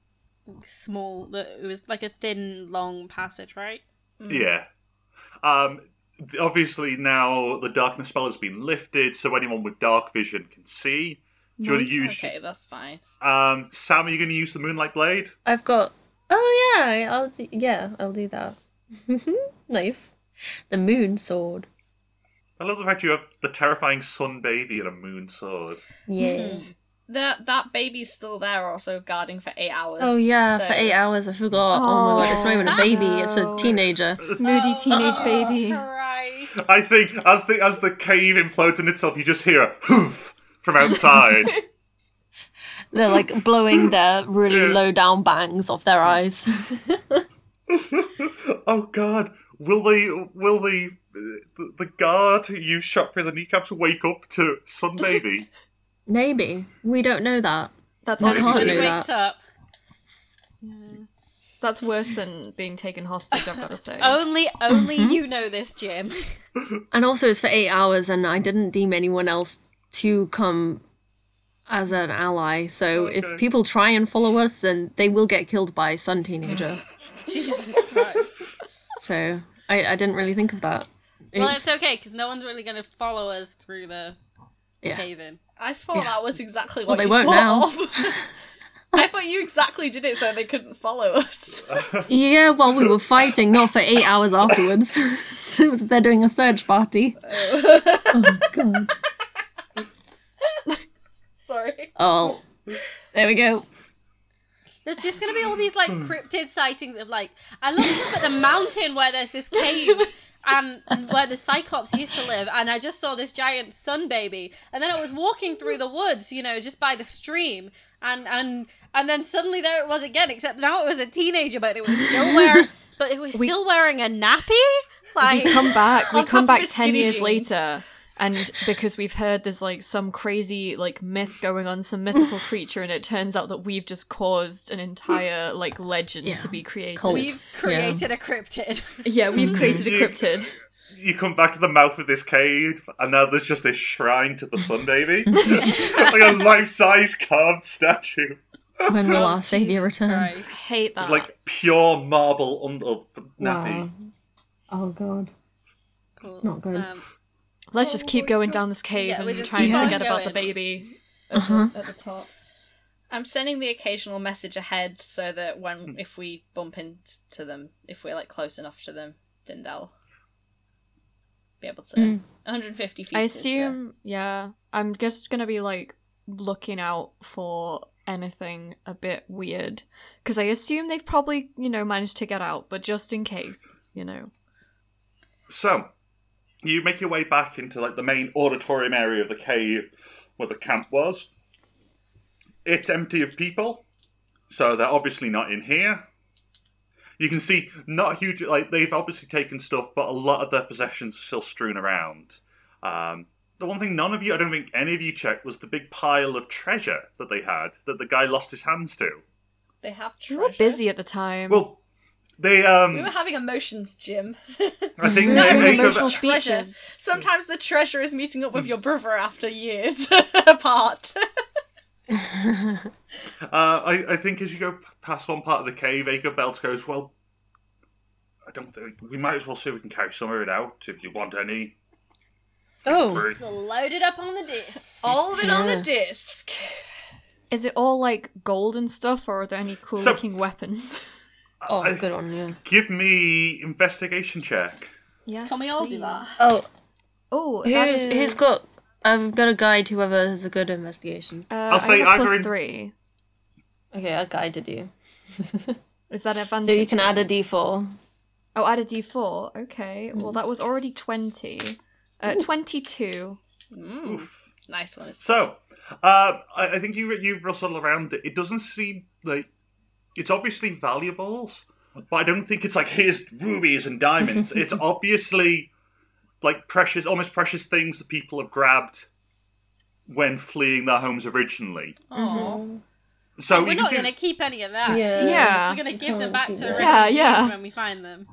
S3: small. The, it was like a thin, long passage, right?
S5: Yeah. Um. Obviously now the darkness spell has been lifted, so anyone with dark vision can see. Do you want to use?
S4: okay, that's fine.
S5: Um, Sam, are you going to use the moonlight blade?
S6: I've got. Oh yeah, I'll do, yeah, I'll do that. [LAUGHS] nice. The moon sword.
S5: I love the fact you have the terrifying sun baby and a moon sword.
S6: Yeah.
S4: That that baby's still there, also guarding for eight hours.
S6: Oh yeah,
S4: so-
S6: for eight hours I forgot. Oh, my god, it's not even a baby; it's a
S7: oh.
S6: teenager.
S7: Moody oh, teenage
S3: Oh,
S7: baby.
S3: Christ.
S5: I think as the as the cave implodes in itself, you just hear a hoof from outside. [LAUGHS]
S6: They're like blowing their really
S5: Yeah.
S6: low down bangs off their eyes. [LAUGHS]
S5: oh God! Will the will the uh, the, the guard who you shot through the kneecaps wake up to sun baby? [LAUGHS]
S6: Maybe we don't know that.
S7: That's
S6: I can't
S3: When
S6: do
S3: he
S6: that.
S3: wakes up,
S7: That's worse than being taken hostage, I've got to say.
S3: only only
S6: Mm-hmm.
S3: you know this, Jim.
S6: And also, it's for eight hours, and I didn't deem anyone else to come as an ally. So
S5: Okay.
S6: if people try and follow us, then they will get killed by Sun Teenager. [LAUGHS]
S3: Jesus Christ.
S6: so I, I didn't really think of that.
S3: Well,
S6: It's-
S3: it's okay because no one's really going to follow us through the
S6: yeah.
S3: cave in.
S4: I thought
S6: Yeah.
S4: that was exactly
S6: Well,
S4: what
S6: they
S4: you
S6: won't
S4: thought of. [LAUGHS] I thought you exactly did it so they couldn't follow us. [LAUGHS]
S6: Yeah, while we were fighting, not for eight hours afterwards. so [LAUGHS] they're doing a search party. Oh, oh god.
S4: Sorry.
S6: Oh, there we go.
S3: There's just gonna be all these like hmm. cryptid sightings of like I looked up at the mountain where there's this cave and where the Cyclops used to live, and I just saw this giant sun baby. And then I was walking through the woods, you know, just by the stream, and and and then suddenly there it was again. Except now it was a teenager, but it was still [LAUGHS] wearing, but it was
S7: We-
S3: still wearing a nappy.
S7: we come back we come back 10 years
S4: jeans.
S7: later and because we've heard there's like some crazy like myth going on some mythical [LAUGHS] creature and it turns out that we've just caused an entire [LAUGHS] like legend
S6: Yeah.
S7: to be created
S6: Cult.
S3: we've created a cryptid. [LAUGHS]
S7: yeah we've created a cryptid
S5: You come back to the mouth of this cave, and now there's just this shrine to the sun baby, like a life-size carved statue,
S6: When will our
S3: Oh,
S6: savior return?
S3: Christ.
S7: I hate that
S5: like pure marble under nappy.
S6: Oh god.
S3: Cool.
S6: Not good.
S3: Um,
S7: let's just keep going down this cave
S3: Yeah, we
S7: and
S3: just
S7: try and
S3: keep on
S7: forget about the
S3: going.
S7: baby
S4: at,
S6: Uh-huh.
S4: the, at the top. I'm sending the occasional message ahead so that when if we bump into them, if we're like close enough to them, then they'll be able to.
S6: Mm.
S4: 150 feet.
S7: I
S4: is the-
S7: assume, yeah. I'm just gonna be like looking out for anything a bit weird because I assume they've probably, you know, managed to get out, but just in case, you know.
S5: So, you make your way back into like the main auditorium area of the cave where the camp was. It's empty of people, so they're obviously not in here. You can see not huge, like they've obviously taken stuff, but a lot of their possessions are still strewn around. Um, the one thing none of you, I don't think any of you checked, was the big pile of treasure that they had that the guy lost his hands to.
S4: They have
S7: We were busy at the time.
S5: Well, they um,
S4: We were having emotions, Jim.
S5: I think
S7: we were having emotional
S5: a,
S4: treasure.
S7: speeches.
S4: Sometimes the treasure is meeting up with your brother after years [LAUGHS] apart. [LAUGHS]
S5: Uh, I, I think as you go past one part of the cave, Ichabelt goes, Well, I don't think we might as well see if we can carry some of it out if you want any.
S6: Oh.
S5: Free.
S3: so load it up on the disc.
S4: All of it on the disc.
S7: Is it all like gold and stuff, or are there any cool
S5: So-
S7: looking weapons? [LAUGHS]
S6: Oh,
S5: I-
S6: good on you.
S5: Give me investigation check.
S7: yes.
S4: Can we all do that?
S6: Oh,
S7: Oh, that
S6: who's
S7: is...
S6: who's got? I've got a guide. Whoever has a good investigation.
S7: Uh,
S5: I'll
S7: I
S5: say
S7: have a
S5: either
S7: plus
S5: in-
S7: three.
S6: Okay, I guided you.
S7: Is that advantage? [LAUGHS]
S6: So you can
S7: then?
S6: add a d4.
S7: Oh, add a d4. Okay.
S6: Mm.
S7: Well, that was already 20. Uh, 22.
S4: Mm. Nice one.
S5: So, uh, I, I think you you've rustled around it. It doesn't seem like it's obviously valuables, but I don't think it's like here's rubies and diamonds. [LAUGHS] it's obviously like precious, almost precious things that people have grabbed when fleeing their homes originally.
S4: Aww.
S5: So
S3: we're not going to keep any of that.
S6: Yeah.
S7: Yeah.
S3: We're going to give them back to
S6: that.
S7: Yeah,
S3: refugees
S7: yeah.
S3: when we find them.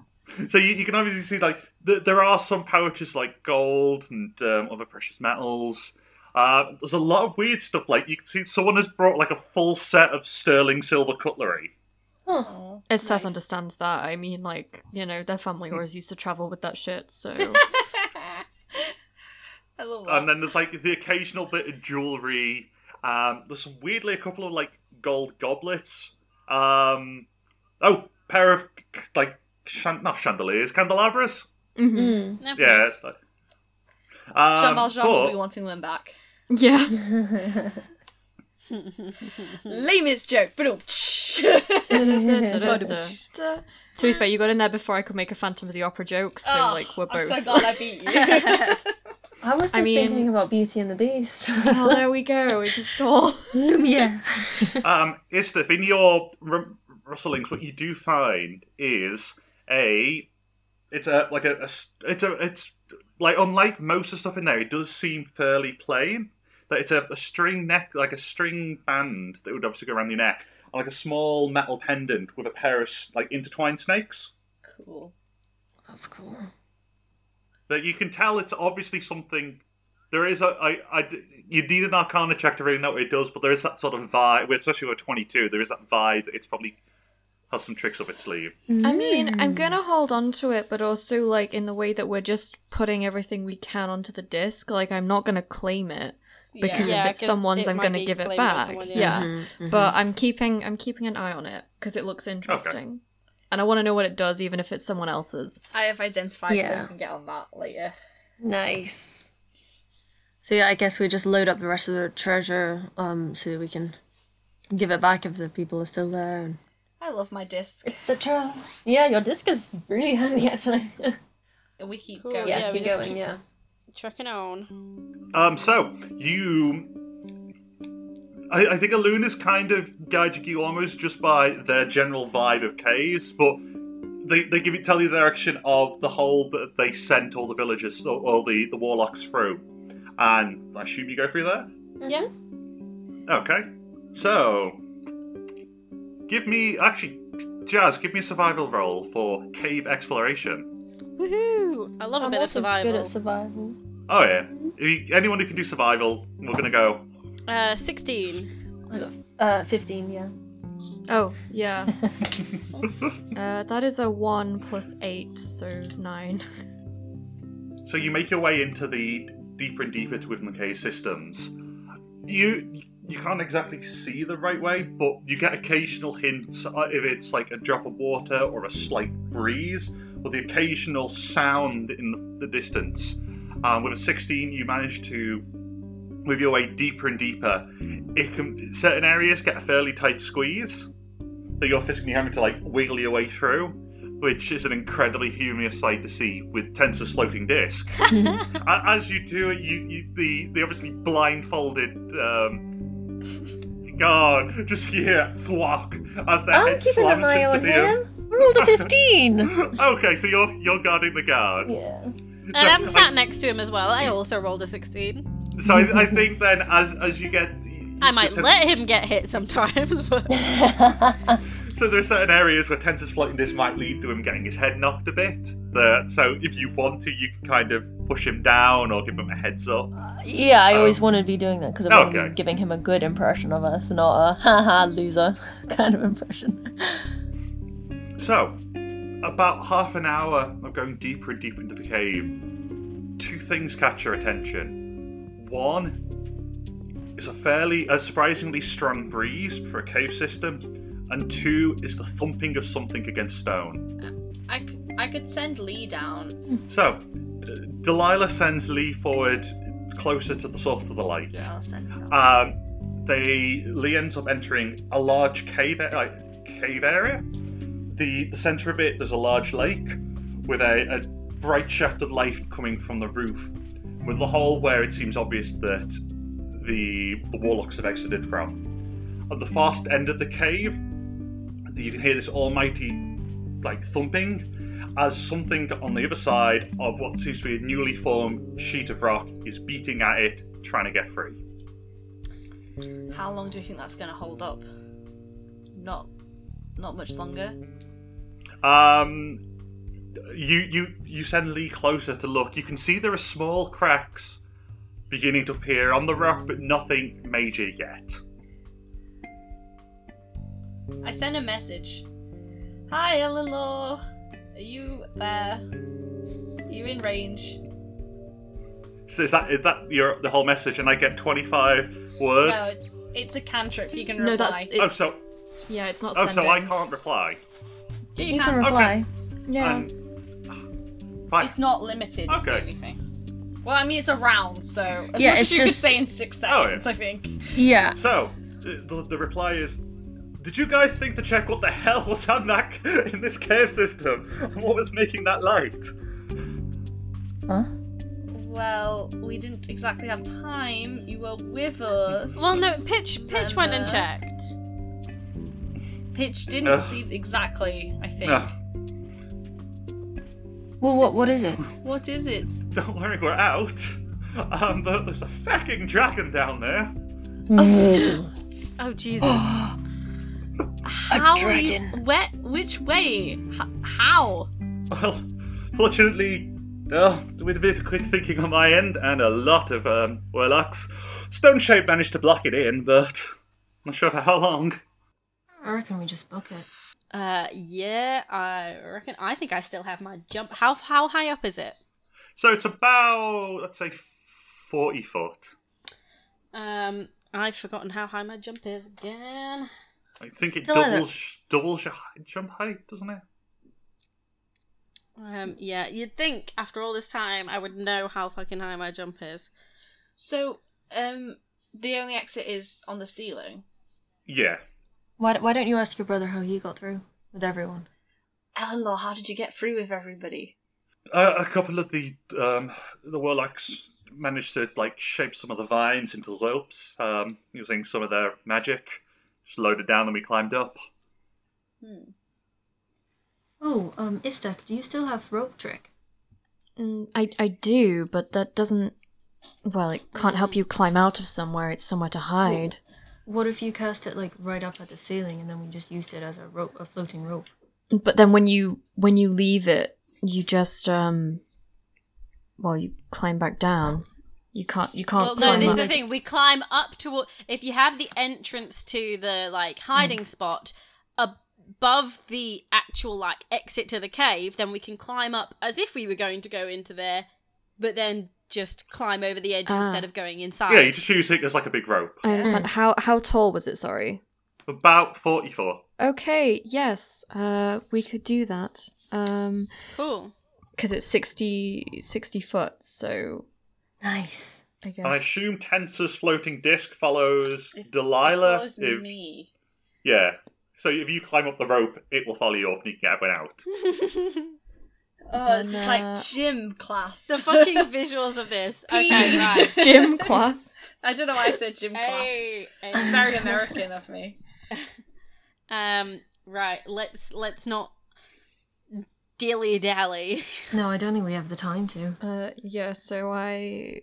S5: So you, you can obviously see like th- there are some pouches like gold and um, other precious metals. Uh, there's a lot of weird stuff. Like you can see someone has brought like a full set of sterling silver cutlery.
S4: Aw.
S7: As Seth
S4: Nice.
S7: understands that, I mean, like, you know, their family always used to travel with that shit, so. [LAUGHS]
S4: I love that.
S5: And then there's like the occasional bit of jewelry. Um, there's some weirdly a couple of like gold goblets. Um, oh, pair of like chan- not chandeliers, candelabras.
S7: Mhm.
S6: Mm.
S3: No,
S5: Yeah.
S3: thanks.
S5: like- Um,
S4: Jean Valjean will be wanting them back.
S7: Yeah. [LAUGHS]
S4: Lamest joke, but [LAUGHS]
S7: to be fair, you got in there before I could make a Phantom of the Opera joke, so, like, we're
S4: I'm
S7: both.
S4: so glad I beat you. [LAUGHS]
S6: I was just
S7: I mean-
S6: thinking about Beauty and the Beast.
S7: oh, there we go. It just all.
S6: Lumiere.
S5: um, Istith, in your r- rustlings, what you do find is a, it's a like a it's a it's like unlike most of the stuff in there, it does seem fairly plain. That it's a, a string neck, like a string band that would obviously go around your neck, and like a small metal pendant with a pair of like intertwined snakes.
S4: cool.
S6: That's cool.
S5: That you can tell it's obviously something. There is a I I you need an Arcana check to really know what it does, but there is that sort of vibe, especially with twenty two. There is that vibe that it's probably has some tricks up its sleeve.
S7: I mean, I'm gonna hold on to it, but also, like, in the way that we're just putting everything we can onto the disc. Like, I'm not gonna claim it. Because
S3: Yeah,
S7: if it's
S3: 'cause
S7: someone's,
S3: it
S7: I'm
S3: might
S7: gonna
S3: be
S7: give it
S3: claimed by
S7: back.
S3: someone,
S7: yeah.
S3: yeah.
S6: Mm-hmm.
S7: But I'm keeping I'm keeping an eye on it because it looks interesting, and I want to know what it does, even if it's someone else's.
S4: I have identified, so
S6: Yeah.
S4: we can get on that later.
S6: Nice. So yeah, I guess we just load up the rest of the treasure, um, so that we can give it back if the people are still there, and
S4: I love my disc.
S6: etc. Yeah, your disc is really handy actually.
S4: We keep
S3: Cool,
S4: going.
S3: Yeah,
S6: yeah, keep
S3: just
S6: going.
S3: keep-
S6: Yeah.
S3: Trucking on.
S5: Um, so you, I, I think Alun is kind of guiding you almost just by their general vibe of caves, but they, they give you tell you the direction of the hole that they sent all the villagers or, or the the warlocks through, and I assume you go through there.
S3: Yeah.
S5: Okay, so give me actually, Jazz, give me a survival roll for cave exploration.
S3: Woohoo! I love a
S6: I'm
S3: bit of
S6: also
S3: survival.
S6: good at survival.
S5: Oh yeah, If you- anyone who can do survival, we're gonna go.
S3: uh, 16.
S6: I got uh fifteen. Yeah.
S7: Oh, yeah. [LAUGHS] [LAUGHS] uh, that is a 1 plus 8, so 9.
S5: So you make your way into the deeper and deeper to within the cave systems. You you can't exactly see the right way, but you get occasional hints if it's like a drop of water or a slight breeze, or the occasional sound in the, distance. Um, with a 16, you manage to move your way deeper and deeper. It can certain areas get a fairly tight squeeze that you're physically having to like wiggle your way through which is an incredibly humorous sight to see with Tenser's floating disc. [LAUGHS] As you do it, you, you the the obviously blindfolded um, guard just hear thwack as their
S6: I'm
S5: head
S6: keeping an eye
S5: into
S6: on
S5: the.
S6: him. Rolled a fifteen. [LAUGHS]
S5: okay, so you're you're guarding the guard.
S6: yeah.
S3: And
S5: So
S3: I'm
S5: I-
S3: sat next to him as well. I also rolled a 16.
S5: So I, I think then as as you get.
S3: I might let him get hit sometimes, [LAUGHS] but [LAUGHS]
S5: So there are certain areas where Tenser's floating disc might lead to him getting his head knocked a bit. The, so if you want to, you can kind of push him down or give him a heads up.
S6: Yeah, I always
S5: Um,
S6: wanted to be doing that because I want to
S5: okay.
S6: be giving him a good impression of us, not a haha loser [LAUGHS] kind of impression.
S5: So, about half an hour of going deeper and deeper into the cave, two things catch your attention. One is a fairly, a surprisingly strong breeze for a cave system, and two is the thumping of something against stone.
S4: I, I could send Lee down.
S5: So, uh, Delilah sends Lee forward closer to the source of the light.
S4: Yeah, I'll send her.
S5: Um, they Lee ends up entering a large cave a- like, cave area. The the center of it there's a large lake with a, a bright shaft of light coming from the roof, with the hole where it seems obvious that the the warlocks have exited from. At the fast end of the cave, you can hear this almighty like thumping as something on the other side of what seems to be a newly formed sheet of rock is beating at it, trying to get free.
S4: How long do you think that's going to hold up? Not, not much longer.
S5: Um, you you you send Lee closer to look. You can see there are small cracks beginning to appear on the rock, but nothing major yet.
S4: I send a message. Hi, Eleanor. Are you there? Are you in range?
S5: So is that is that your the whole message? And I get twenty five words.
S4: No, it's it's a cantrip. You can reply.
S7: No,
S4: reply.
S7: that's.
S5: oh, so
S7: yeah, it's not
S5: oh,
S7: sending.
S5: so I can't reply.
S4: Yeah, you
S6: You
S4: can.
S6: can reply.
S7: Yeah.
S5: And, ah, fine.
S4: It's not limited. Is the only thing. Well, I mean, it's a round, so as
S6: Yeah,
S4: much
S6: it's
S4: as you could
S6: just-
S4: say in six
S5: Oh, yeah.
S4: seconds, I think.
S6: Yeah.
S5: So the, the reply is. Did you guys think to check what the hell was on that [LAUGHS] in this cave system? And what was making that light?
S6: Huh?
S4: Well, we didn't exactly have time. You were with us.
S3: well, no. Pitch Pitch went and checked.
S4: Pitch didn't
S5: Ugh.
S4: see exactly. I think.
S5: No,
S6: Well, what what is it?
S4: What is it?
S5: don't worry, we're out. Um, but there's a fucking dragon down there. [GASPS]
S3: Oh Jesus! [GASPS] [GASPS]
S4: How are you?
S6: dragon.
S4: Where? Which way? H- how?
S5: Well, fortunately, uh, with a bit of quick thinking on my end and a lot of um, warlocks, Stone Shape managed to block it in, but not sure for how long.
S6: I reckon we just book it.
S3: Uh, yeah. I reckon. I think I still have my jump. How how high up is it?
S5: So it's about, let's say, 40 foot.
S3: Um, I've forgotten how high my jump is again.
S5: I think it
S6: Delilah.
S5: doubles doubles your high jump height, doesn't it?
S3: Um, yeah. You'd think after all this time I would know how fucking high my jump is.
S4: So, um, the only exit is on the ceiling.
S5: Yeah.
S6: Why, why don't you ask your brother how he got through with everyone?
S4: Eleanor, how did you get through with everybody?
S5: Uh, a couple of the um, the warlocks managed to like shape some of the vines into ropes um, using some of their magic. Just loaded down and we climbed up.
S6: Oh, um, Isteth, do you still have rope trick?
S7: Mm, I I do, but that doesn't. Well, it can't help you climb out of somewhere. It's somewhere to hide.
S6: What if you cast it like right up at the ceiling and then we just used it as a rope, a floating rope?
S7: But then when you when you leave it, you just um. Well, you climb back down. You can't. You can't
S3: Well, no,
S7: climb
S3: this is the thing. We climb up to if you have the entrance to the like hiding spot above the actual like exit to the cave, then we can climb up as if we were going to go into there, but then just climb over the edge
S7: Ah.
S3: instead of going inside.
S5: Yeah, you just use it as like a big rope.
S7: I understand. How how tall was it? Sorry.
S5: About 44.
S7: Okay. Yes. Uh, we could do that. Um,
S3: Cool.
S7: because it's 60, 60 foot. So
S6: Nice.
S7: I guess.
S5: And I assume Tenser's floating disc follows
S4: If-
S5: Delilah.
S4: It follows
S5: if-
S4: me.
S5: Yeah. So if you climb up the rope, it will follow you up and you can get everyone out. [LAUGHS]
S4: Oh, it's
S7: Then, uh,
S4: like gym class.
S3: the fucking visuals of this. [LAUGHS] Okay, right. [LAUGHS]
S7: Gym class.
S4: I don't know why I said gym class.
S3: Hey,
S4: It's very American of me.
S3: Um, right. Let's let's not dilly dally.
S6: No, I don't think we have the time to.
S7: Uh, yeah. So I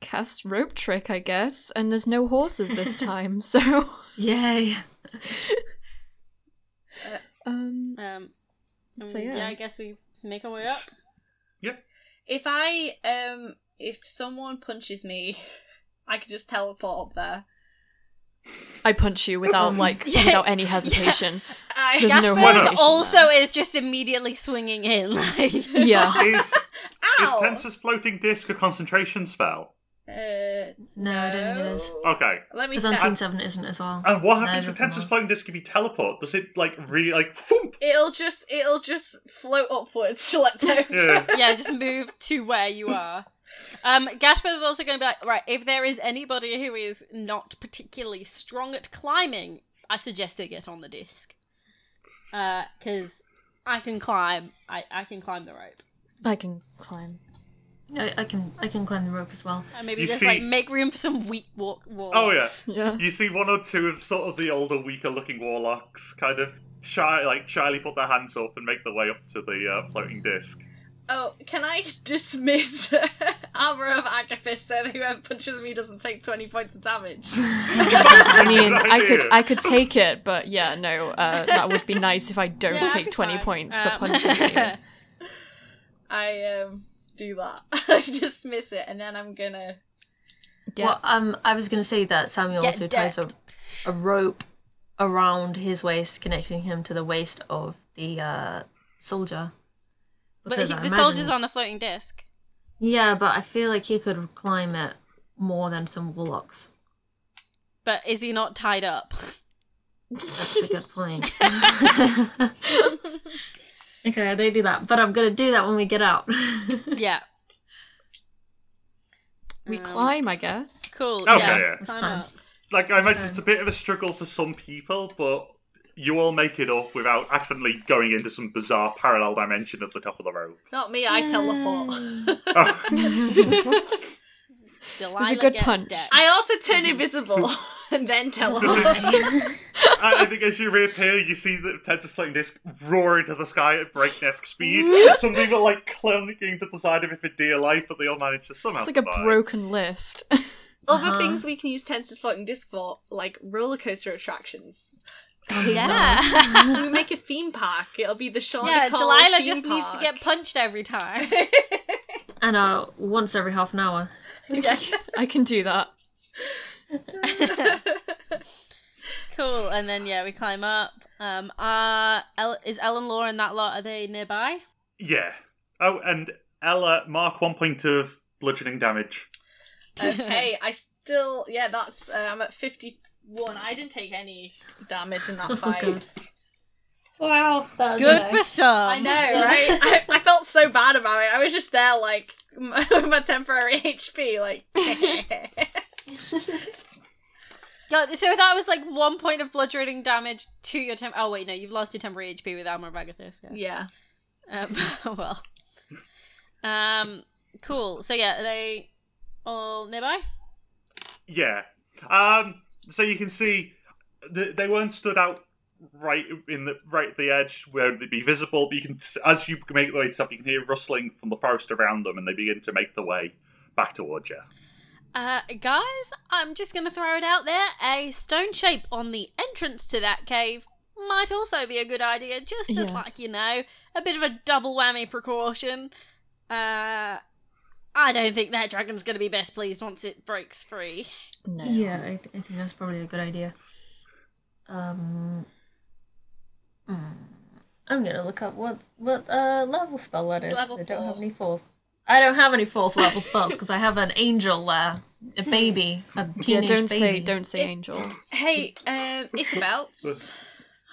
S7: cast rope trick, I guess, and there's no horses this [LAUGHS] time. So
S6: Yay.
S7: um,
S3: Um,
S7: So,
S3: um,
S7: yeah.
S3: I guess we make our way up. Yep.
S4: If I um if someone punches me, [LAUGHS] I could just teleport up there.
S7: I punch you without [LAUGHS] like
S3: Yeah,
S7: without any hesitation. [LAUGHS]
S3: Uh,
S7: There's no
S3: also
S7: there.
S3: is just immediately swinging in. [LAUGHS] Like,
S7: Yeah.
S5: Is, is
S4: Ow!
S5: Tenser's floating disc a concentration spell?
S4: Uh,
S6: No, I don't think it is.
S5: Okay.
S4: Let me
S6: Because
S4: check.
S6: Unseen Servant isn't as well.
S5: And what happens
S6: Neither
S5: with
S6: of them
S5: Tenser's
S6: are.
S5: floating disc if be teleport? Does it like re like thump?
S4: It'll just it'll just float upwards. [LAUGHS] Let's hope.
S5: Yeah.
S3: yeah, just move to where you [LAUGHS] are. Um, Gaspers is also going to be like, right, if there is anybody who is not particularly strong at climbing, I suggest they get on the disc. Because I can climb. I, I can climb the rope.
S7: I can climb.
S6: I, I can I can climb the rope as well.
S3: And maybe
S5: You
S3: just
S5: see-
S3: like make room for some weak walk walks.
S5: Oh yeah.
S7: Yeah.
S5: You see one or two of sort of the older, weaker looking warlocks kind of shy, like shyly put their hands up and make their way up to the uh, floating disc.
S4: Oh, can I dismiss [LAUGHS] Armor of Agathys so that whoever punches me doesn't take twenty points of damage? [LAUGHS] [LAUGHS]
S7: I mean,
S5: Good
S7: I could
S5: idea.
S7: I could take it, but yeah, no, uh, that would be nice if I don't
S3: Yeah,
S7: take
S3: I'd be
S7: twenty
S3: fine.
S7: points
S3: Um,
S7: for punching you.
S4: I um do that. [LAUGHS] I dismiss it, and then I'm gonna.
S7: Yeah.
S6: Well, um, I was gonna say that Samuel
S3: Get
S6: also ties a, a rope around his waist, connecting him to the waist of the uh, soldier.
S3: But he, the
S6: imagine-
S3: soldier's on a floating disc.
S6: Yeah, but I feel like he could climb it more than some warlocks.
S3: But is he not tied up?
S6: That's a good point. [LAUGHS] [LAUGHS] okay, I don't do that, but I'm gonna do that when we get out. [LAUGHS]
S3: yeah.
S7: we
S3: Um,
S7: climb, I guess.
S3: Cool.
S5: Okay,
S3: yeah.
S5: yeah.
S6: That's
S3: climb
S6: fine.
S5: Like I imagine it's a bit of a struggle for some people, but you all make it up without accidentally going into some bizarre parallel dimension at the top of the rope.
S4: Not me. I teleport.
S5: Oh, [LAUGHS] [LAUGHS]
S3: Delilah
S7: good
S3: gets
S7: punch.
S3: decked.
S4: I also turn invisible [LAUGHS] and then teleport. [LAUGHS]
S5: I I think as you reappear, you see the Ted's floating disc roar into the sky at breakneck speed. Some people like clinging to the side of it for dear life, but they all manage to somehow
S7: It's like a broken lift. [LAUGHS]
S4: Other
S6: Uh-huh.
S4: things we can use Tenser's floating disc for, like roller coaster attractions.
S3: yeah.
S4: we make a theme park. It'll be the Sean
S3: yeah,
S4: Nicole
S3: Delilah
S4: theme
S3: just needs to get punched every time.
S6: and uh, once every half an hour. [LAUGHS] [LAUGHS]
S7: I can do that. [LAUGHS]
S3: cool. And then yeah, we climb up. Um, uh, El- is Eleanor and that lot? Are they nearby?
S5: Yeah. Oh, and Ella, mark one point of bludgeoning damage.
S4: okay, I still yeah. That's uh, I'm at fifty one. I didn't take any damage in that
S6: Oh,
S4: fight.
S6: God.
S4: Wow, that
S3: Good for some.
S4: I know, right? I, I felt so bad about it. I was just there, like my, [LAUGHS] my temporary [LAUGHS] HP, like. [LAUGHS]
S3: Yeah, so that was like one point of bludgeoning damage to your temp. Oh wait, no, you've lost your temporary HP with Armor of Agathys. Yeah.
S4: Yeah.
S3: Um, well. Um. Cool. So yeah, are they all nearby?
S5: Yeah. Um. So you can see th- they weren't stood out right in the right at the edge where they'd be visible, but you can as you make the way to up, you can hear rustling from the forest around them, and they begin to make the way back towards you.
S3: Uh, guys, I'm just gonna throw it out there. A stone shape on the entrance to that cave might also be a good idea, just as
S7: Yes.
S3: like you know, a bit of a double whammy precaution. Uh, I don't think that dragon's gonna be best pleased once it breaks free.
S7: No.
S6: Yeah, I, th- I think that's probably a good idea. Um, mm, I'm gonna look up what what uh level spell that is. 'cause
S3: level
S6: I don't have any fourth. I don't have any fourth level spells because I have an angel, uh, a baby, a
S7: Yeah,
S6: teenage
S7: don't
S6: baby.
S7: say don't say angel.
S4: Hey, um, Ichabelts.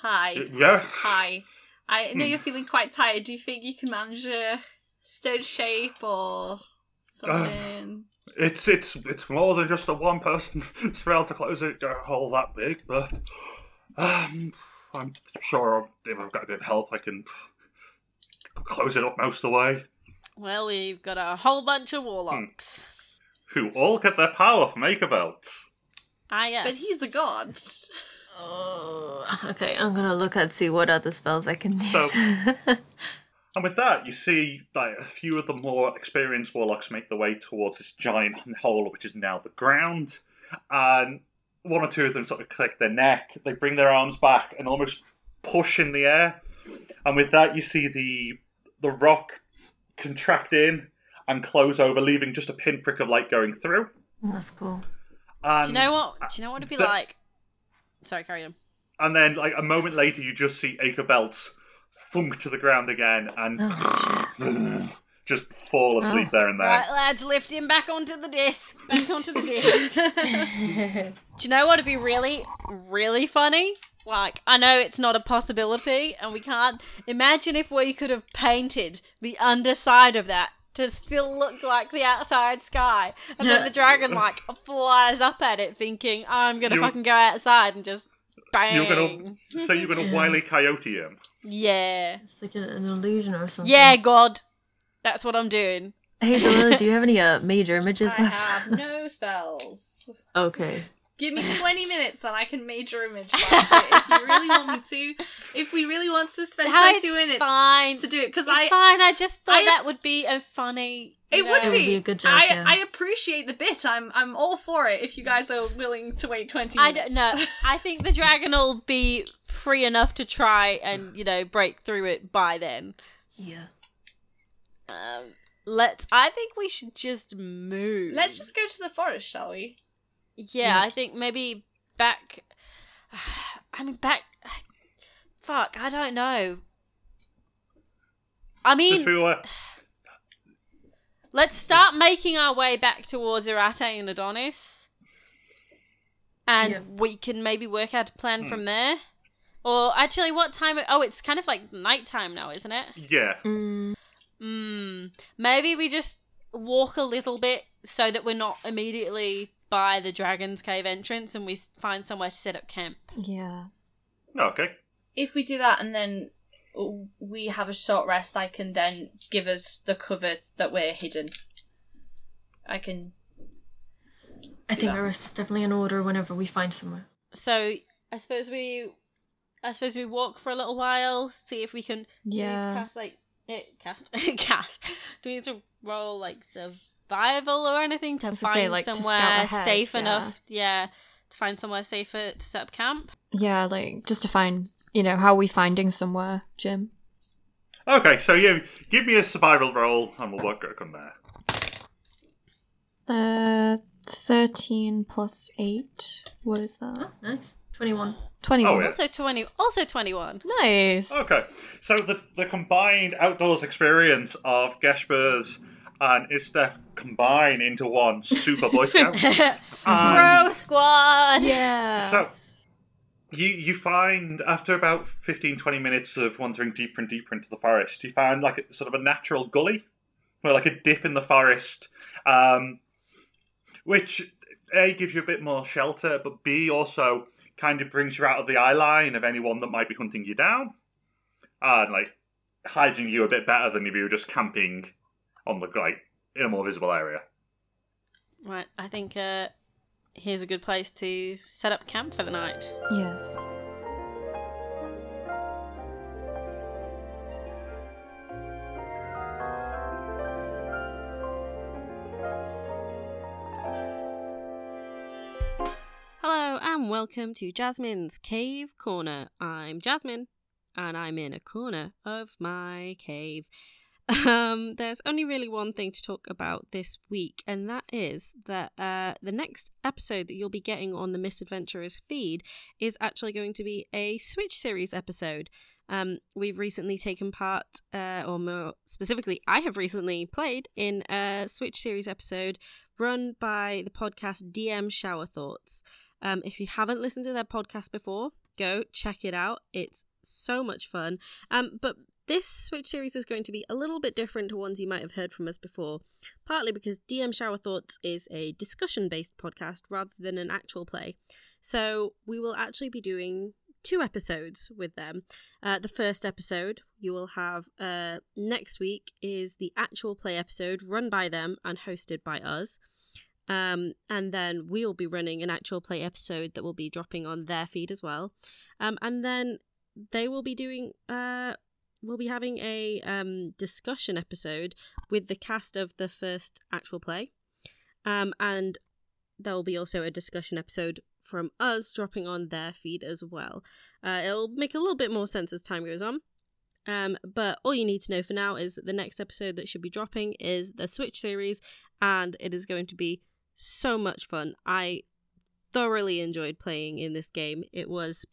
S4: Hi.
S5: Yeah.
S4: Hi. I know you're feeling quite tired. Do you think you can manage a stone shape or something?
S5: It's it's it's more than just a one person [LAUGHS] spell to close a a hole that big, but um, I'm sure if I've got a bit of help, I can close it up most of the way.
S3: Well, we've got a whole bunch of warlocks.
S5: Who all get their power from Ichabelts.
S3: Ah, yes.
S4: but he's a god.
S6: Oh, okay, I'm gonna look and see what other spells I can use.
S5: So- [LAUGHS] And with that, you see like a few of the more experienced warlocks make their way towards this giant hole, which is now the ground. And one or two of them sort of click their neck. They bring their arms back and almost push in the air. And with that, you see the the rock contract in and close over, leaving just a pinprick of light going through.
S6: that's cool.
S5: And,
S3: Do you know what? Do you know what it'd be
S5: the-
S3: like? Sorry, carry on.
S5: And then, like a moment later, you just see Ichabelts thunk to the ground again and
S6: Oh [LAUGHS]
S5: just fall asleep oh, there and there.
S3: Right, lads, lift him back onto the disc. Back onto the disc. [LAUGHS] Do you know what would be really, really funny? Like, I know it's not a possibility, and we can't imagine if we could have painted the underside of that to still look like the outside sky, and then the [LAUGHS] dragon like flies up at it, thinking, "I'm gonna
S5: You-
S3: fucking go outside and just bang."
S5: You're gonna say you're gonna [LAUGHS] wily coyote him.
S3: Yeah,
S6: it's like an, an illusion or something.
S3: yeah, God, that's what I'm doing.
S6: Hey, Delilah, do you [LAUGHS] have any uh, major images
S4: I
S6: left?
S4: have no spells.
S6: okay.
S4: Give me 20 minutes and I can major image slash [LAUGHS] it if you really want me to. If we really want to spend
S3: How
S4: 20
S3: it's
S4: minutes
S3: fine.
S4: to do it, because
S3: It's
S4: I.
S3: fine. I just thought
S4: I-
S3: that would be a funny.
S4: It would
S3: know-
S6: It would be a good joke,
S4: I,
S6: yeah.
S4: I appreciate the bit. I'm I'm all for it if you guys are willing to wait 20
S3: I
S4: minutes.
S3: don't know. I [LAUGHS] think the dragon will be free enough to try and you know break through it by then.
S6: Yeah.
S3: Um, let's. I think we should just move.
S4: Let's just go to the forest, shall we?
S3: Yeah, I think maybe back. [SIGHS] I mean, back. [SIGHS] Fuck, I don't know. I mean,
S5: feel
S3: let's start making our way back towards Irate and Adonis. And
S6: Yeah.
S3: we can maybe work out a plan
S5: Hmm.
S3: from there. Or actually, what time? Oh, it's kind of like nighttime now, isn't it?
S5: yeah.
S7: Mm,
S3: Hmm. Maybe we just walk a little bit so that we're not immediately by the Dragon's Cave entrance and we find somewhere to set up camp.
S7: yeah.
S5: Okay.
S4: If we do that and then we have a short rest, I can then give us the cover that we're hidden. I can.
S6: I think
S4: that.
S6: our rest is definitely in order whenever we find somewhere.
S3: So I suppose we, I suppose we walk for a little while, see if we can. do we need to
S7: Yeah.
S3: cast like it cast [LAUGHS] cast. Do we need to roll like survival or anything to
S7: I was gonna
S3: find
S7: say, like, to
S3: somewhere
S7: ahead,
S3: safe
S7: yeah.
S3: enough? Yeah, to find somewhere safer to set up camp.
S7: Yeah, like just to find, you know, how are we finding somewhere, Jim?
S5: Okay, so yeah, give me a survival roll and we'll work on there.
S7: Uh, 13 plus 8. What is that?
S6: Oh, nice. 21.
S7: 21.
S5: Oh, yeah.
S3: Also twenty. Also twenty one.
S7: Nice.
S5: Okay, so the the combined outdoors experience of Geshbers and Istef combine into one super Boy [LAUGHS] Scout. [LAUGHS]
S3: Bro squad.
S7: Yeah.
S5: So you you find after about 15 20 minutes of wandering deeper and deeper into the forest, you find like a, sort of a natural gully, where like a dip in the forest, um, which A gives you a bit more shelter, but B also kind of brings you out of the eye line of anyone that might be hunting you down, and like hiding you a bit better than if you were just camping on the like in a more visible area.
S3: Right, I think uh, here's a good place to set up camp for the night.
S7: Yes.
S3: And welcome to Jasmine's Cave Corner. I'm Jasmine and I'm in a corner of my cave. Um, there's only really one thing to talk about this week, and that is that uh, the next episode that you'll be getting on the Misadventurers feed is actually going to be a Switch series episode. Um, we've recently taken part, uh, or more specifically, I have recently played in a Switch series episode run by the podcast DM Shower Thoughts. Um, if you haven't listened to their podcast before, go check it out. It's so much fun. Um, but this Switch series is going to be a little bit different to ones you might have heard from us before, partly because DM Shower Thoughts is a discussion based podcast rather than an actual play. So we will actually be doing two episodes with them. Uh, the first episode you will have uh, next week is the actual play episode run by them and hosted by us. Um, and then we'll be running an actual play episode that will be dropping on their feed as well. Um, and then they will be doing uh we'll be having a um discussion episode with the cast of the first actual play. Um and there'll be also a discussion episode from us dropping on their feed as well. Uh, it'll make a little bit more sense as time goes on. Um, but all you need to know for now is the next episode that should be dropping is the Switch series, and it is going to be so much fun. I thoroughly enjoyed playing in this game. It was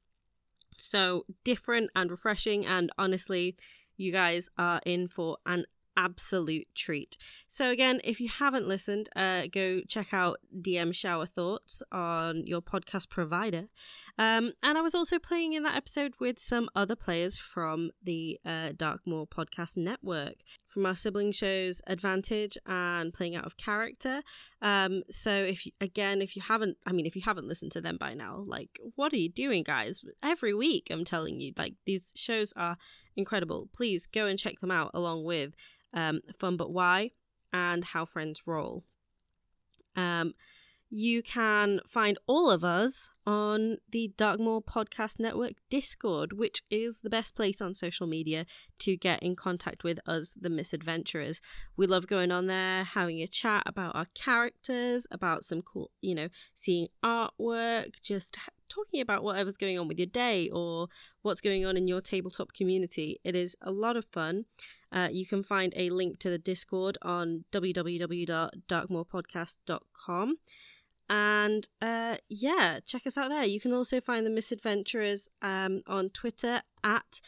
S3: so different and refreshing, and honestly, you guys are in for an absolute treat. So again, if you haven't listened, uh, go check out DM Shower Thoughts on your podcast provider. Um, and I was also playing in that episode with some other players from the uh, Darkmoor Podcast Network, from our sibling shows Advantage and Playing Out of Character. Um, so if you, again, if you haven't, I mean, if you haven't listened to them by now, like, what are you doing, guys? Every week, I'm telling you, like, these shows are incredible. Please go and check them out along with um, Fun But Why and How Friends Roll. Um, you can find all of us on the Darkmoor Podcast Network Discord, which is the best place on social media to get in contact with us, the misadventurers. We love going on there, having a chat about our characters, about some cool, you know, seeing artwork, just talking about whatever's going on with your day or what's going on in your tabletop community. It is a lot of fun. Uh, you can find a link to the Discord on www.darkmoorpodcast.com. And uh, yeah, check us out there. You can also find the Misadventurers um, on Twitter at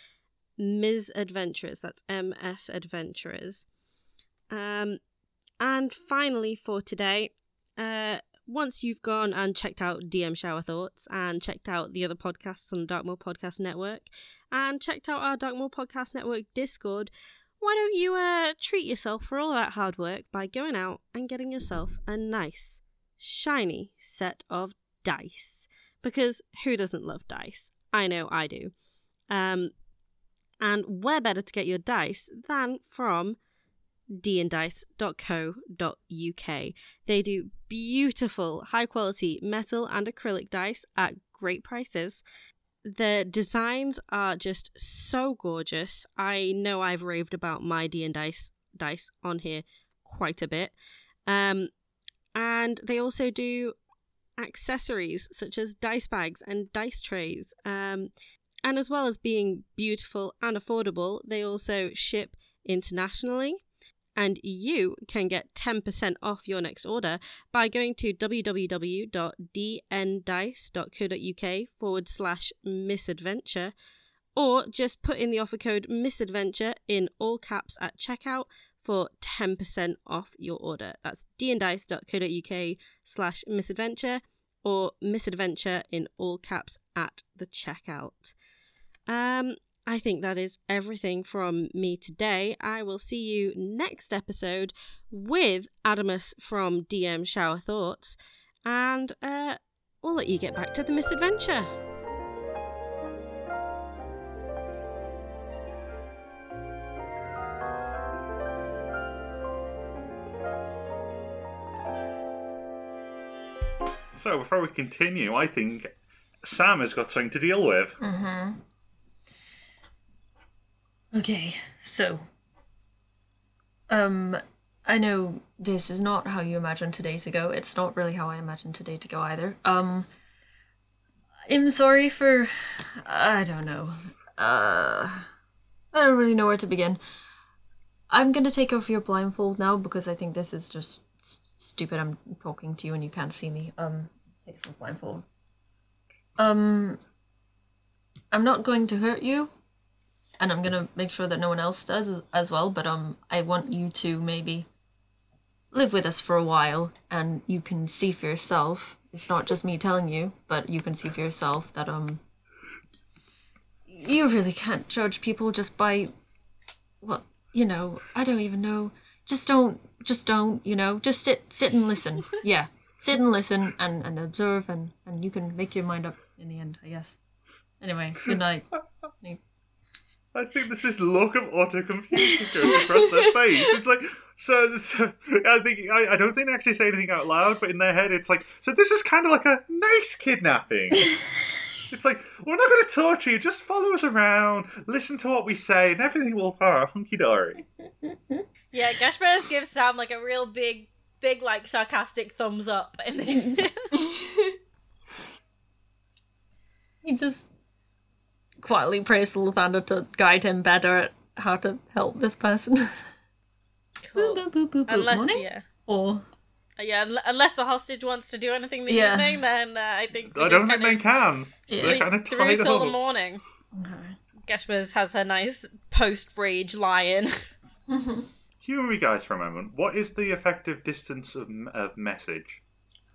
S3: Ms Adventurers. That's MS Adventurers. Um, and finally, for today, uh, once you've gone and checked out DM Shower Thoughts and checked out the other podcasts on the Darkmoor Podcast Network and checked out our Darkmoor Podcast Network Discord, why don't you uh, treat yourself for all that hard work by going out and getting yourself a nice, shiny set of dice? Because who doesn't love dice? I know I do. Um, and where better to get your dice than from dndice.co.uk. They do beautiful, high quality metal and acrylic dice at great prices. The designs are just so gorgeous. I know I've raved about my D and Dice dice on here quite a bit. Um, and they also do accessories such as dice bags and dice trays. Um, and as well as being beautiful and affordable, they also ship internationally and you can get 10% off your next order by going to www.dndice.co.uk forward slash misadventure or just put in the offer code misadventure in all caps at checkout for 10% off your order. That's dndice.co.uk slash misadventure or misadventure in all caps at the checkout. Um, I think that is everything from me today. I will see you next episode with Adamus from DM Shower Thoughts. and uh, we'll let you get back to the misadventure.
S5: So before we continue, I think Sam has got something to deal with.
S6: Okay, so. Um, I know this is not how you imagined today to go. It's not really how I imagined today to go either. Um, I'm sorry for. I don't know. Uh, I don't really know where to begin. I'm gonna take off your blindfold now because I think this is just s- stupid. I'm talking to you and you can't see me. Um, take off blindfold. Um, I'm not going to hurt you and I'm gonna make sure that no one else does as- well. But um, I want you to maybe live with us for a while, and you can see for yourself. It's not just me telling you, but you can see for yourself that um, you really can't judge people just by, well, you know, I don't even know. Just don't, just don't, you know, just sit, sit and listen. [LAUGHS] Yeah, sit and listen and and observe, and and you can make your mind up in the end, I guess. Anyway, good night. [LAUGHS]
S5: I think there's this look of utter confusion goes across their [LAUGHS] face. It's like, so, so I think I, I don't think they actually say anything out loud, but in their head, it's like, so this is kind of like a nice kidnapping. [LAUGHS] it's like we're not going to torture you. Just follow us around, listen to what we say, and everything will be hunky dory. [LAUGHS]
S3: Yeah, Gashbears gives Sam like a real big, big like sarcastic thumbs up, and then
S6: He just quietly prays to Lathander to guide him better at how to help this person. [LAUGHS]
S3: Cool.
S6: Boop, boop, boop, boop, boop.
S3: unless
S6: Morning?
S3: yeah.
S6: Or
S3: Yeah, unless the hostage wants to do anything in the
S6: Yeah.
S3: evening, then uh, I think
S5: I don't think they
S3: of
S5: can. They're
S3: sleep
S5: kind of
S3: through till the
S5: up.
S3: morning. Gashbears has her nice post rage lion. [LAUGHS]
S5: Humor me, guys, for a moment. What is the effective distance of, of message?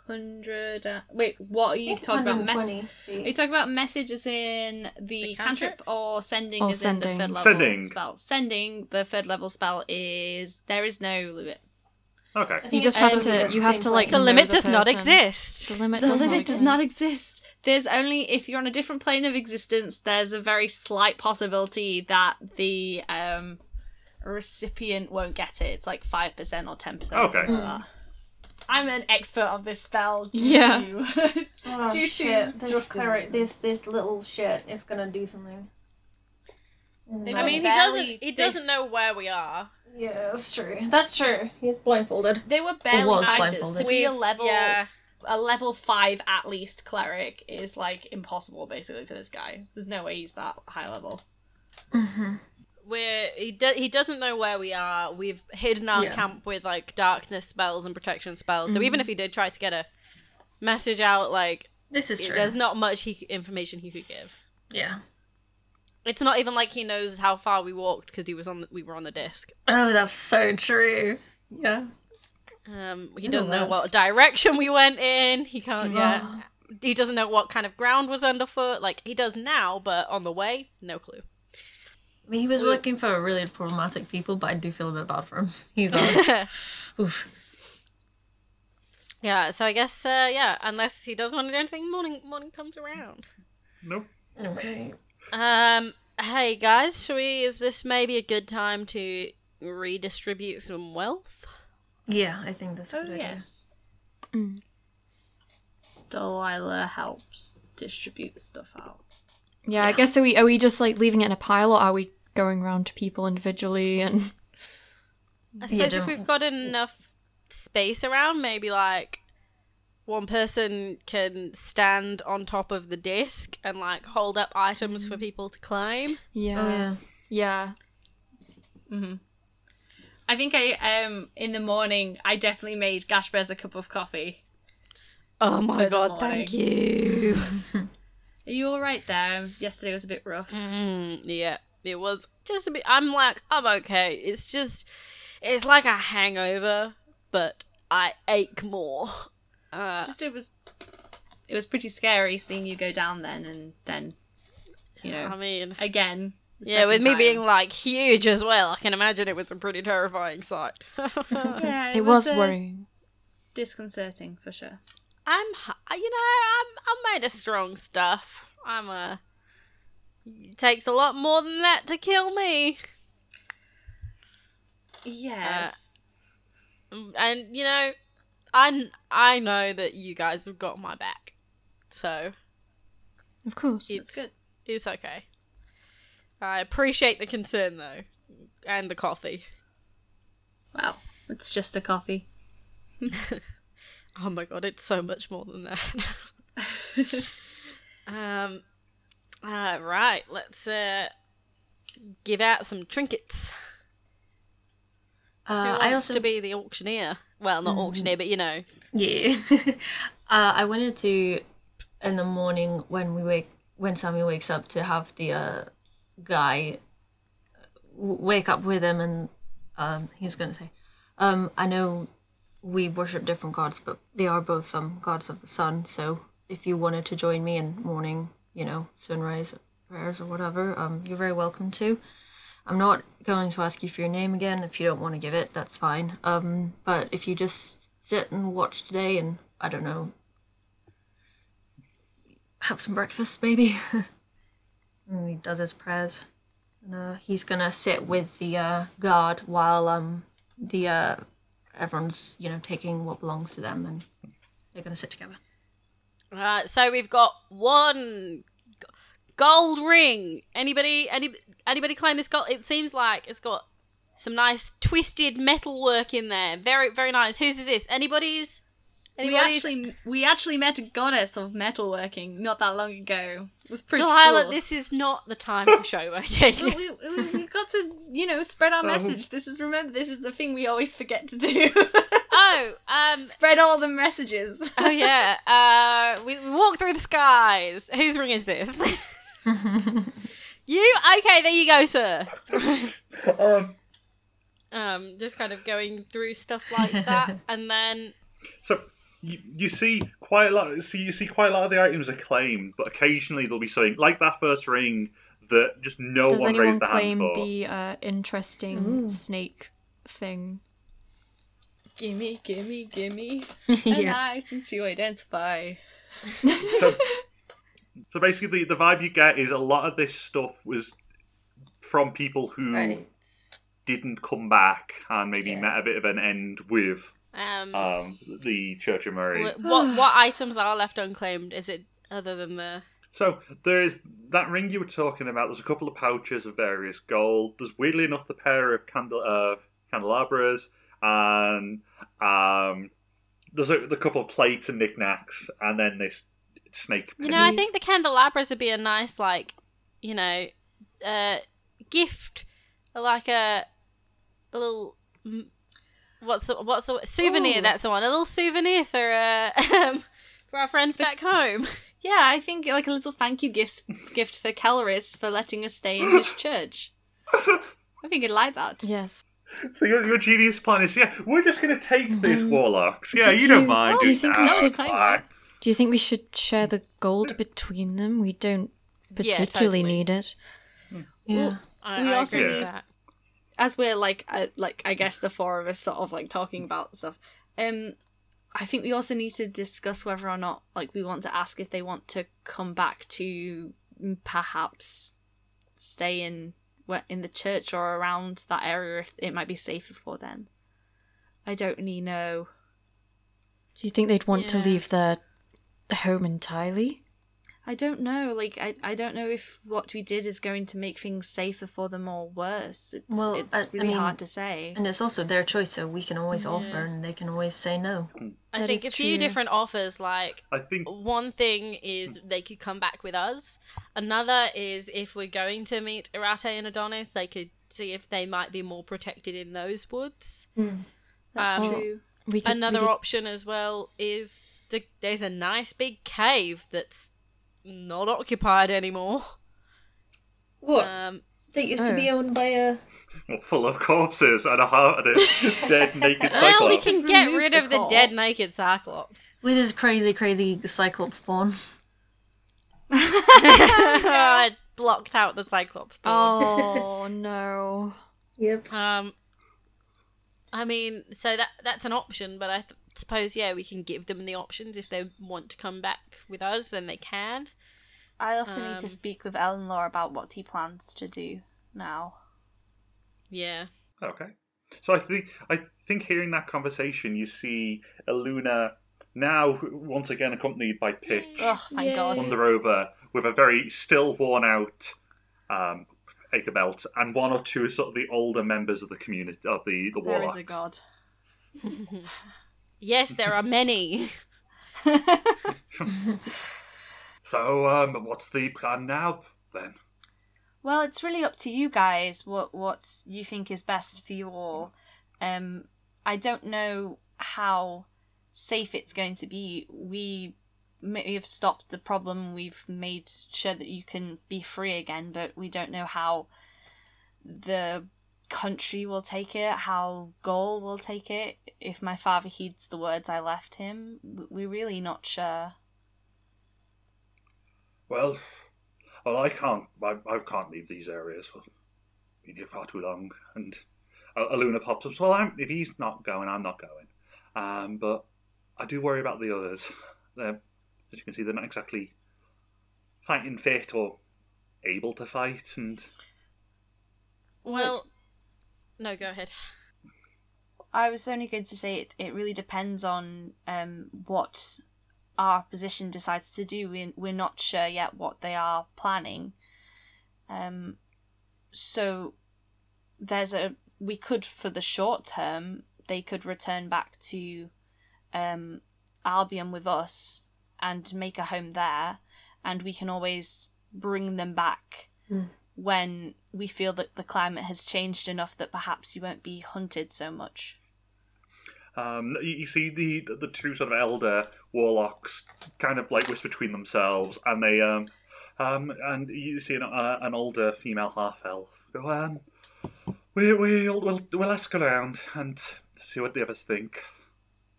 S4: Hundred. Uh, wait, what are you talking about? Mess- are you talking about message as in the,
S3: The
S4: cantrip?
S3: cantrip?
S4: or sending
S7: Or
S4: as in
S7: sending.
S4: the third level
S5: Sending.
S4: spell? Sending the third level spell is there is no limit.
S5: Okay.
S7: You just have to. You have to like.
S3: The limit
S7: the
S3: does not exist.
S7: The limit.
S4: The
S7: does
S4: limit
S7: not
S4: does not
S7: exist.
S4: exist. There's only if you're on a different plane of existence. There's a very slight possibility that the um, recipient won't get it. It's like five percent or ten percent.
S5: Okay.
S4: I'm an expert on this spell. due
S7: Yeah.
S4: to- [LAUGHS]
S6: Oh
S4: Due to!
S6: This cleric, this this little shit is gonna do something.
S4: They
S3: I mean, he doesn't. He
S4: they-
S3: doesn't know where we are.
S6: Yeah, that's true. That's true. He's blindfolded.
S4: They were barely
S6: was
S4: fighters. To be a
S3: We've-
S4: level
S3: yeah.
S4: a level five at least cleric is like impossible basically for this guy. There's no way he's that high level. Mm-hmm.
S3: We're he do, he doesn't know where we are. We've hidden our
S6: Yeah.
S3: camp with like darkness spells and protection spells. So even if he did try to get a message out, like
S6: This is true.
S3: there's not much he information he could give.
S6: Yeah.
S3: It's not even like he knows how far we walked because he was on the, we were on the disc.
S6: Oh, that's so true. Yeah.
S3: Um, he doesn't
S6: know
S3: what direction we went in. He can't. Yeah. He doesn't know what kind of ground was underfoot. Like he does now, but on the way, no clue.
S6: I mean, he was working for really problematic people, but I do feel a bit bad for him. [LAUGHS] He's [LAUGHS] on. Oof.
S3: yeah. So I guess uh, yeah, unless he doesn't want to do anything, morning morning comes around.
S5: Nope.
S6: Okay.
S3: Um. Hey guys, should we? Is this maybe a good time to redistribute some wealth?
S6: Yeah, I think that's a
S4: Oh
S6: good
S4: yes.
S7: Mm.
S4: Delilah helps distribute stuff out.
S7: Yeah, I guess are we are we just like leaving it in a pile, or are we going around to people individually and?
S3: I
S6: Yeah,
S3: suppose if we've got enough space around, maybe like one person can stand on top of the disc and like hold up items for people to claim.
S7: Yeah.
S6: Oh yeah.
S7: Yeah.
S4: hmm I think I um in the morning I definitely made Gashbears a cup of coffee.
S3: Oh my god, thank you. [LAUGHS]
S4: Are you all right there? Yesterday was a bit rough.
S3: mm, yeah, it was just a bit. I'm like, I'm okay. It's just, it's like a hangover, but I ache more. Uh,
S4: Just it was it was pretty scary seeing you go down then and then you know
S3: I mean,
S4: again.
S3: yeah, with
S4: second
S3: me
S4: time.
S3: being like huge as well, I can imagine it was a pretty terrifying sight. [LAUGHS]
S4: yeah,
S7: It was
S4: uh,
S7: worrying.
S4: disconcerting for sure.
S3: I'm, you know, I'm, I'm made of strong stuff. I'm a. It takes a lot more than that to kill me.
S4: Yes.
S3: Mm, And you know, I I know that you guys have got my back, so
S7: Of course.
S3: it's
S4: good.
S3: It's okay. I appreciate the concern though, and the coffee.
S4: well, it's just a coffee. [LAUGHS]
S3: Oh my god, it's so much more than that. [LAUGHS] [LAUGHS] um, uh, right, let's uh give out some trinkets.
S6: Uh, I also
S3: to be the auctioneer? Well, not auctioneer, but you know.
S6: Yeah. [LAUGHS] uh, I wanted to, in the morning when we wake, when Sammy wakes up, to have the uh, guy w- wake up with him, and um, he's gonna say, um, "I know we worship different gods, but they are both um, gods of the sun. So if you wanted to join me in morning, you know, sunrise prayers or whatever, um, you're very welcome to." I'm not going to ask you for your name again. If you don't want to give it, that's fine. Um, but if you just sit and watch today and, I don't know, have some breakfast maybe. [LAUGHS] and he does his prayers. And uh, he's gonna sit with the uh, guard while um, the uh, everyone's, you know, taking what belongs to them and they're gonna sit together.
S3: Uh, so we've got one gold ring. Anybody? Any? Anybody claim this gold? It seems like it's got some nice twisted metal work in there. Very, very nice. Whose is this? Anybody's?
S4: We actually we actually met a goddess of metalworking not that long ago. It was pretty
S3: Delilah,
S4: cool.
S3: this is not the time for showboating.
S4: Well, we, we, we got to you know spread our message. This is remember this is the thing we always forget to do. [LAUGHS]
S3: um,
S4: spread all the messages. [LAUGHS]
S3: oh yeah. Uh, we, we walk through the skies. Whose ring is this? [LAUGHS] you? Okay, there you go, sir.
S5: Um,
S3: Um, just kind of going through stuff like that, [LAUGHS] and then
S5: so you, you see quite a lot. So you see quite a lot of the items are claimed, but occasionally there'll be something like that first ring that just no
S7: Does
S5: one
S7: anyone
S5: raised their hand
S7: claim
S5: for.
S7: the uh, interesting snake thing?
S4: Gimme, gimme, gimme. [LAUGHS]
S6: yeah.
S4: An item to identify.
S5: so, [LAUGHS] so basically, the vibe you get is a lot of this stuff was from people who
S6: Right.
S5: didn't come back and maybe
S6: Yeah.
S5: met a bit of an end with
S3: um,
S5: um, the Church of Murray.
S3: what what [SIGHS] items are left unclaimed? Is it other than the?
S5: So there's that ring you were talking about. There's a couple of pouches of various gold. There's weirdly enough the pair of candle uh, candelabras, and um, there's a, the couple of plates and knickknacks, and then this snake.
S3: You know, I think the candelabras would be a nice, like, you know, uh, gift, like a, a little. mm, What's the, what's a souvenir?
S4: Ooh.
S3: That's the one. A little souvenir for uh, um, [LAUGHS] for our friends back home. [LAUGHS]
S4: Yeah, I think like a little thank you gift gift for Caloris for letting us stay in his [LAUGHS] church. I think he'd like that.
S7: Yes.
S5: So your, your genius plan is, yeah, we're just going to take these warlocks. Yeah,
S7: Do
S5: you don't
S7: you-
S5: mind.
S7: do you think we
S5: now,
S7: should-
S5: fine.
S7: Do you think we should share the gold between them? We don't
S3: Yeah,
S7: particularly
S3: totally.
S7: need it.
S6: Yeah.
S3: I,
S4: We
S3: I
S4: also
S3: agree with
S5: need-
S3: that.
S4: As we're like, uh, like I guess the four of us sort of like talking about stuff. Um, I think we also need to discuss whether or not like we want to ask if they want to come back to mm, perhaps stay in wh- in the church or around that area if it might be safer for them. I don't really know.
S7: Do you think they'd want to leave their home entirely?
S4: I don't know. Like, I, I don't know if what we did is going to make things safer for them or worse. It's,
S6: Well,
S4: it's
S6: I- I
S4: really
S6: mean-
S4: hard to say.
S6: And it's also their choice, so we can always offer and they can always say no.
S3: I
S7: That
S3: think
S7: is
S3: a few
S7: true.
S3: different offers, like
S5: I think
S3: one thing is they could come back with us. Another is if we're going to meet Irate and Adonis, they could see if they might be more protected in those woods.
S4: That's
S3: um,
S4: true.
S7: We could,
S3: Another
S7: could-
S3: option as well is the, there's a nice big cave that's not occupied anymore.
S6: What?
S3: Um,
S6: That used
S7: to be
S6: owned by a.
S5: well, full of corpses and a heart and a [LAUGHS] dead naked
S3: well, we can
S4: Just
S3: get rid
S4: the
S3: of the dead naked Cyclops.
S6: With his crazy, crazy cyclops spawn.
S3: I [LAUGHS] [LAUGHS] blocked out the Cyclops. board.
S7: Oh no.
S6: Yep.
S3: Um, I mean, so that that's an option, but I th- suppose yeah, we can give them the options if they want to come back with us, then they can.
S4: I also need to
S3: Um,
S4: speak with Eleanor about what he plans to do now.
S3: Yeah.
S5: Okay. So I think I think hearing that conversation, you see Iluna now once again accompanied by Pitch
S4: Oh, thank God.
S5: wander over with a very still worn out um, Acre and one or two sort of the older members of the community of the the
S4: There
S5: warlocks.
S4: is a God. [LAUGHS]
S3: Yes, there are many. [LAUGHS]
S5: So um, what's the plan now then?
S4: Well, it's really up to you guys what what you think is best for you all. Um, I don't know how safe it's going to be. We may have stopped the problem. We've made sure that you can be free again, but we don't know how the country will take it, how Gaul will take it. If my father heeds the words I left him, we're really not sure.
S5: Well, well, I can't. I, I can't leave these areas. Here far too long. And uh, Aluna pops up. Well, I'm, if he's not going, I'm not going. Um, but I do worry about the others. They're, as you can see, they're not exactly fighting fit or able to fight. And
S3: Well, no, go ahead.
S4: I was only going to say it. It really depends on um, what our position decides to do. We're, we're not sure yet what they are planning. Um, so there's a we could for the short term they could return back to um, Albion with us and make a home there, and we can always bring them back
S6: Mm.
S4: When we feel that the climate has changed enough that perhaps you won't be hunted so much.
S5: um, you, you see the, the two sort of elder warlocks kind of like whisper between themselves, and they um, um, and you see an, uh, an older female half elf go um, we we we'll we'll ask around and see what the others think.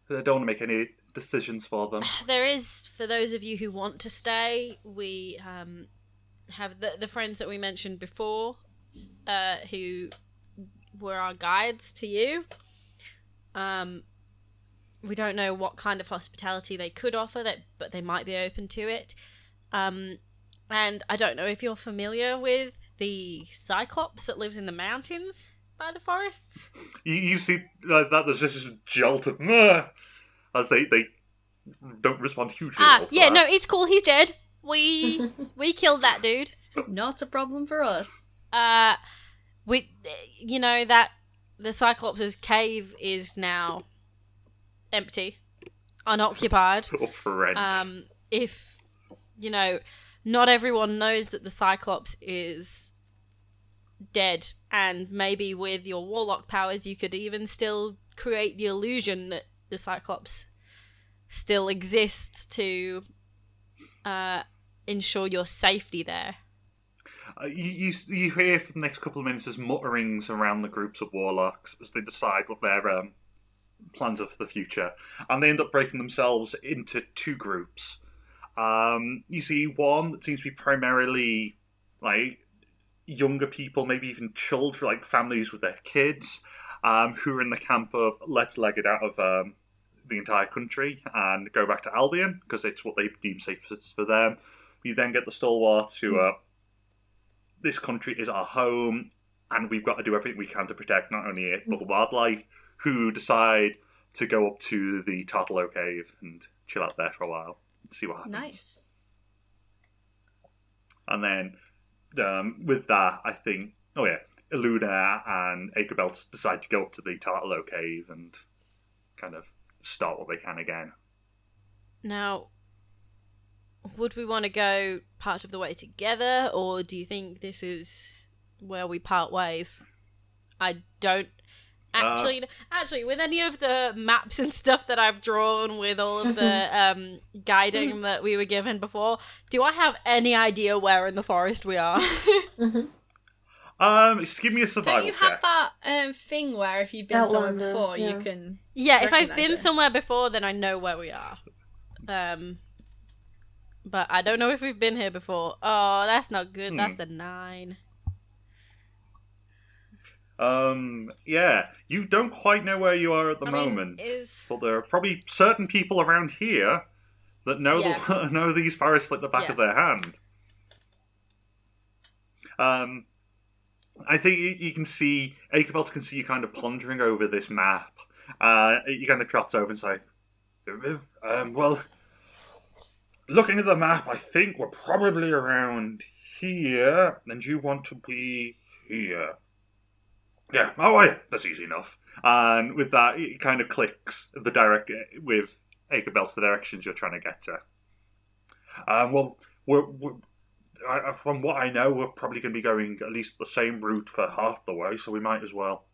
S5: I don't want to make any decisions for them.
S3: There is, for those of you who want to stay, we um, have the, the friends that we mentioned before uh, who were our guides to you. Um, we don't know what kind of hospitality they could offer, that, but they might be open to it. Um, and I don't know if you're familiar with the Cyclops that lives in the mountains by the forests.
S5: You, you see that there's just this jolt of "Meh," as they they don't respond hugely.
S3: Ah, yeah,
S5: that.
S3: no, it's cool. He's dead. We [LAUGHS] we killed that dude.
S4: Not a problem for us.
S3: Uh, we, you know that the Cyclops' cave is now empty, unoccupied. [LAUGHS]
S5: Up for rent.
S3: Um, if you know, not everyone knows that the Cyclops is dead, and maybe with your warlock powers, you could even still create the illusion that the Cyclops still exists to uh, ensure your safety there.
S5: Uh, you, you you hear for the next couple of minutes there's mutterings around the groups of warlocks as they decide what their um, plans are for the future, and they end up breaking themselves into two groups. Um, you see one that seems to be primarily like younger people, maybe even children, like families with their kids, um, who are in the camp of let's leg it out of um, the entire country and go back to Albion because it's what they deem safest for them. We then get the stalwarts who are this country is our home and we've got to do everything we can to protect not only it but the wildlife who decide to go up to the Tartalo cave and chill out there for a while and see what happens
S4: Nice.
S5: and then um, with that I think oh yeah Iluna and Ichabelt decide to go up to the Tartalo cave and kind of start what they can again
S3: Now, would we want to go part of the way together, or do you think this is where we part ways? I don't uh, actually. actually, with any of the maps and [LAUGHS] stuff that I've drawn, with all of the [LAUGHS] um, guiding mm-hmm. that we were given before, do I have any idea where in the forest we are? [LAUGHS] Mm-hmm.
S5: Um just give me a survival
S4: Don't you
S5: check
S4: have that um, thing where if you've been somewhere
S6: Outlander,
S4: before,
S6: yeah.
S4: you can.
S3: yeah, if I've been
S4: it.
S3: somewhere before, then I know where we are. Um, but I don't know if we've been here before. Oh, that's not good. That's
S5: Hmm.
S3: the nine.
S5: Um, yeah, you don't quite know where you are at the
S3: I mean,
S5: moment,
S3: is
S5: but there are probably certain people around here that know
S3: Yeah.
S5: the, [LAUGHS] know these forests like the back
S3: Yeah.
S5: of their hand. Um, I think you, you can see Ichabelt can see you kind of pondering over this map. Uh, he kind of trots over and say, um, "Well, looking at the map, I think we're probably around here, and you want to be here." Yeah, oh yeah, that's easy enough. And with that, it kind of clicks the direct with Ichabelt's the directions you're trying to get to. Um, well, we're, we're I, I- from what I know, we're probably going to be going at least the same route for half the way, so we might as well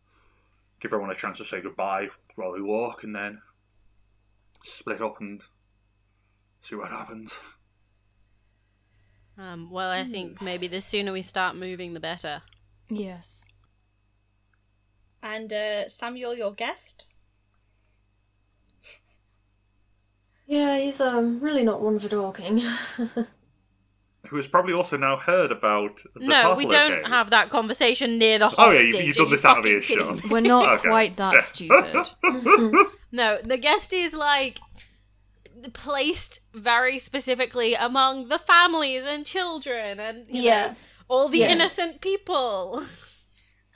S5: give everyone a chance to say goodbye while we walk, and then split up and see what happens.
S3: um, well, I think maybe the sooner we start moving, the better.
S7: Yes.
S4: And uh, Samuel, your guest.
S6: Yeah, he's um really not one for talking. [LAUGHS]
S5: Who has probably also now heard about the
S3: no, we don't
S5: game.
S3: have that conversation near the hospital.
S5: Oh, yeah, you- you've
S3: Are
S5: done
S3: you
S5: this out of
S3: fucking
S5: earshot.
S7: We're not
S5: Okay.
S7: quite that
S5: Yeah.
S7: stupid. [LAUGHS]
S3: No, the guest is like placed very specifically among the families and children and you
S6: Yeah.
S3: know, all the
S6: Yeah.
S3: innocent people.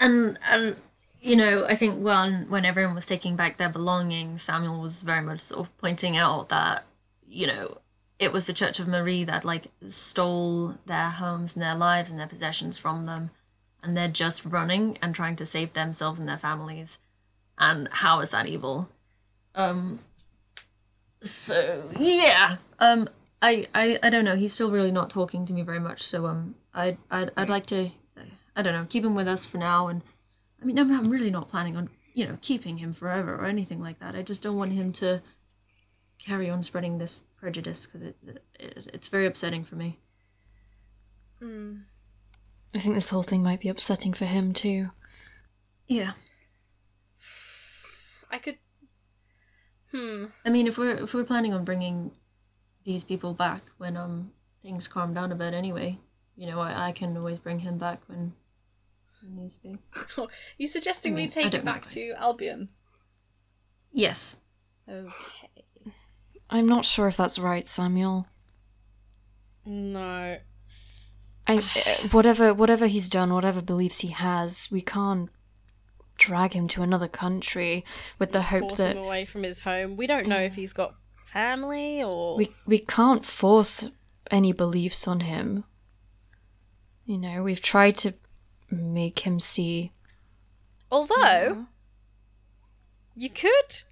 S6: and and you know, I think when when everyone was taking back their belongings, Samuel was very much sort of pointing out that you know it was the Church of Marie that like stole their homes and their lives and their possessions from them, and they're just running and trying to save themselves and their families. And how is that evil? Um. So yeah. Um. I, I, I don't know. He's still really not talking to me very much. So um. I'd I'd, I'd like to. I don't know. Keep him with us for now. And I mean, I'm, I'm really not planning on you know keeping him forever or anything like that. I just don't want him to carry on spreading this prejudice because it, it it's very upsetting for me.
S7: I think this whole thing might be upsetting for him too.
S6: Yeah.
S4: I could. Hmm.
S6: I mean, if we're if we're planning on bringing these people back when um things calm down a bit anyway, you know, I, I can always bring him back when it needs to be.
S4: You suggesting
S6: I mean,
S4: we take
S6: don't
S4: it back
S6: guys.
S4: to Albion?
S6: Yes.
S4: Okay.
S7: I'm not sure if that's right, Samuel.
S3: No.
S7: I, uh, whatever whatever he's done, whatever beliefs he has, we can't drag him to another country with the hope
S3: Force
S7: that
S3: him away from his home. We don't know if he's got family or
S7: we we can't force any beliefs on him. You know, we've tried to make him see.
S3: Although you could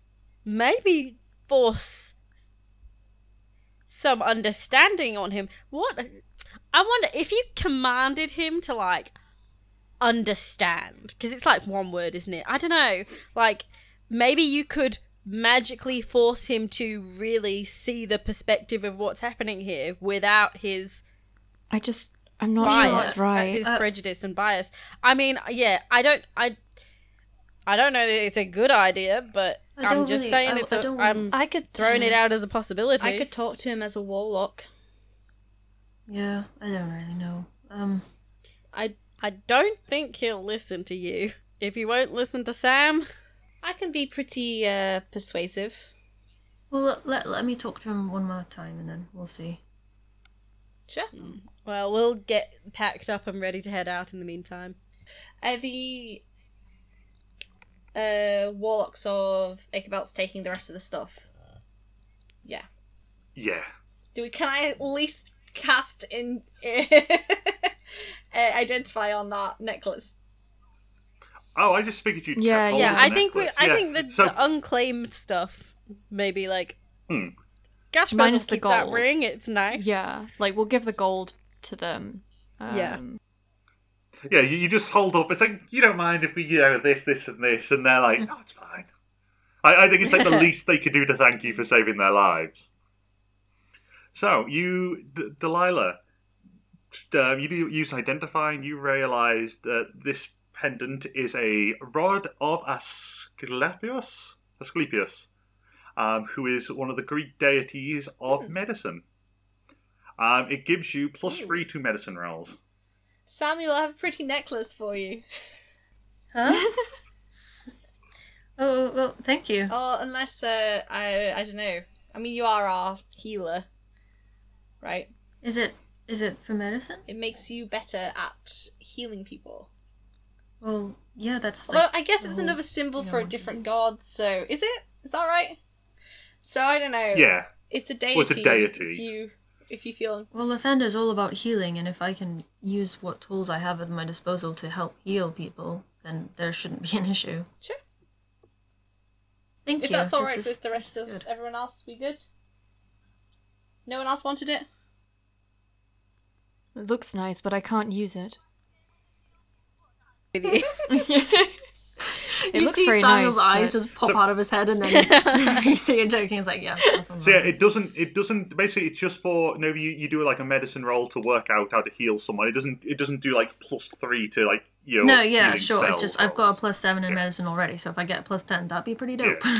S3: maybe force some understanding on him. What I wonder if you commanded him to like understand because it's like one word, isn't it? I don't know. Like maybe you could magically force him to really see the perspective of what's happening here without his
S7: I just I'm not
S3: bias,
S7: sure that's right.
S3: his
S6: Uh,
S3: prejudice and bias. I mean, yeah, I don't, I, I don't know that it's a good idea, but
S6: I
S3: I'm just
S6: really-
S3: saying
S6: I-
S3: it's.
S6: I
S3: a,
S6: don't
S3: I'm
S4: I could
S3: throwing it out as a possibility.
S4: I could talk to him as a warlock.
S6: Yeah. I don't really know. Um.
S4: I
S3: I don't think he'll listen to you. If he won't listen to Sam,
S4: I can be pretty uh, persuasive.
S6: Well, let, let let me talk to him one more time, and then we'll see.
S4: Sure.
S3: well, we'll get packed up and ready to head out in the meantime.
S4: Are the uh, warlocks of Ichabelt's taking the rest of the stuff? Yeah.
S5: Yeah.
S4: Do we? Can I at least cast in [LAUGHS] uh, identify on that necklace?
S5: Oh, I just figured you'd
S7: Yeah,
S3: Yeah,
S5: of
S3: I
S5: the
S3: think we.
S5: necklace.
S3: I
S5: Yeah.
S3: think the,
S5: So-
S3: the unclaimed stuff, maybe like.
S5: Hmm.
S3: Gash
S7: Minus
S3: Minus
S7: the
S3: keep that ring. It's nice.
S7: Yeah, like we'll give the gold to them. Um,
S3: Yeah.
S5: Yeah, you, you just hold up. It's like you don't mind if we, you know, this, this, and this, and they're like, "No, it's fine." I, I think it's like the [LAUGHS] least they could do to thank you for saving their lives. So you, D- Delilah, um, you do use identify, and you realise that this pendant is a rod of Asclepius, Asclepius, um, who is one of the Greek deities of medicine. Um, it gives you plus three to medicine rolls.
S4: Samuel, I have a pretty necklace for you.
S6: Huh? [LAUGHS] oh, well, thank you.
S4: Oh, unless uh, I I don't know. I mean, you are our healer, right?
S6: Is it is it for medicine?
S4: It makes you better at healing people.
S6: Well, yeah, that's
S4: Although
S6: like
S4: I guess it's
S6: whole-
S4: another symbol
S6: you know,
S4: for a different god. So is it? Is that right? So I don't know.
S5: Yeah.
S4: It's a deity.
S5: Well, it's a deity.
S4: You if you feel
S6: Well, Lathander is all about healing, and if I can use what tools I have at my disposal to help heal people, then there shouldn't be an issue.
S4: sure.
S6: Thank
S4: If
S6: you.
S4: that's all right
S6: This
S4: with
S6: is-
S4: the rest of
S6: good.
S4: everyone else, we good? No one else wanted it?
S7: It looks nice, but I can't use it. [LAUGHS] [LAUGHS] [LAUGHS] It
S6: you
S7: looks
S6: see
S7: very
S6: Samuel's
S7: nice,
S6: eyes
S7: but-
S6: just pop out of his head, and then [LAUGHS] [LAUGHS] you see it joking. He's like, "Yeah."
S5: So yeah, it doesn't. It doesn't. Basically, it's just for. No, you, you do like a medicine roll to work out how to heal someone. It doesn't. It doesn't do like plus three to like your.
S6: no, yeah,
S5: healing
S6: sure. It's just I've got a plus seven in
S5: Yeah.
S6: medicine already, so if I get a plus ten, that'd be pretty dope. [LAUGHS]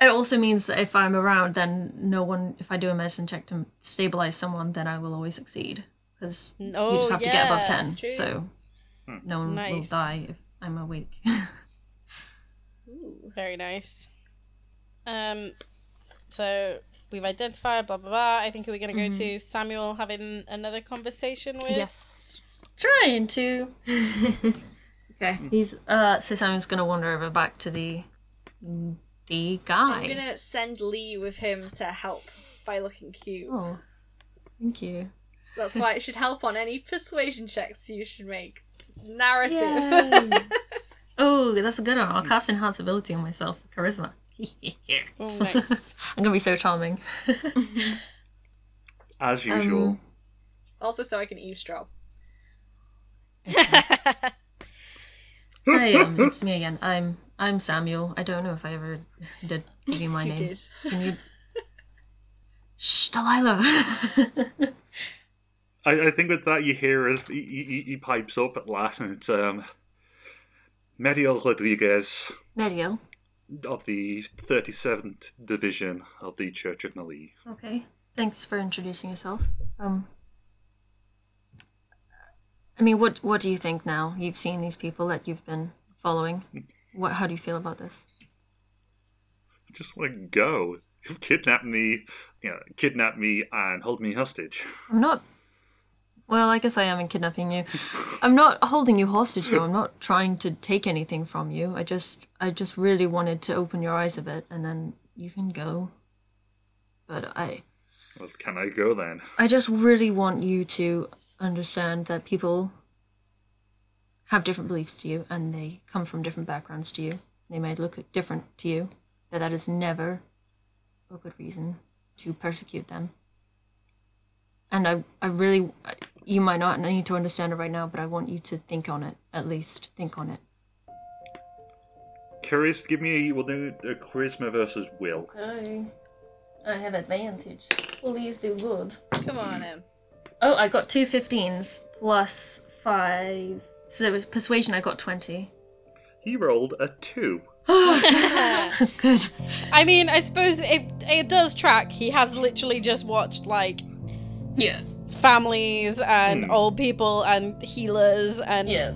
S6: it also means that if I'm around, then no one. If I do a medicine check to stabilize someone, then I will always succeed because you
S3: Oh,
S6: just have to get above ten. So
S5: Hmm.
S6: no one will die if I'm awake. [LAUGHS]
S3: Ooh, very nice. Um, so we've identified blah blah blah. I think we're gonna go to Samuel having another conversation with.
S7: Yes.
S6: Trying to. [LAUGHS] okay. He's uh. So Samuel's gonna wander over back to the the guy.
S4: I'm gonna send Lee with him to help by looking cute.
S6: Oh, thank you.
S4: That's why it should help on any persuasion checks you should make. Narrative.
S6: Oh, that's a good one. I'll cast enhance ability on myself. Charisma. [LAUGHS]
S3: Oh, nice. [LAUGHS]
S6: I'm gonna be so charming. [LAUGHS]
S5: as usual.
S6: Um,
S4: also, so I can eavesdrop.
S6: Hi, um, it's me again. I'm I'm Samuel. I don't know if I ever did give you my
S4: You
S6: name.
S4: did.
S6: Can you? Shh, Delilah.
S5: I, I think with that you hear as he, he, he pipes up at last, and it's um, Medial Rodriguez
S6: Medio.
S5: of the 37th Division of the Church of Nali.
S6: Okay. Thanks for introducing yourself. Um. I mean, what what do you think now? You've seen these people that you've been following. What? How do you feel about this?
S5: I just want to go. You've kidnapped me, you know, kidnapped me and hold me hostage.
S6: I'm not. Well, I guess I am in kidnapping you. I'm not holding you hostage, though. I'm not trying to take anything from you. I just, I just really wanted to open your eyes a bit, and then you can go. But I,
S5: Well, can I go then?
S6: I just really want you to understand that people have different beliefs to you, and they come from different backgrounds to you. They may look different to you, but that is never a good reason to persecute them. And I, I really, you might not need to understand it right now, but I want you to think on it. At least think on it.
S5: Curious, give me a, we'll do a charisma versus will.
S6: Okay. I have advantage. Please do good.
S4: Come on, Em.
S6: Oh, I got two 15s plus five. So with persuasion, I got 20.
S5: He rolled a two. [LAUGHS] [LAUGHS]
S6: Good.
S3: I mean, I suppose it it does track. He has literally just watched like
S6: Yeah.
S3: Families and
S5: Hmm.
S3: old people and healers and
S6: Yeah.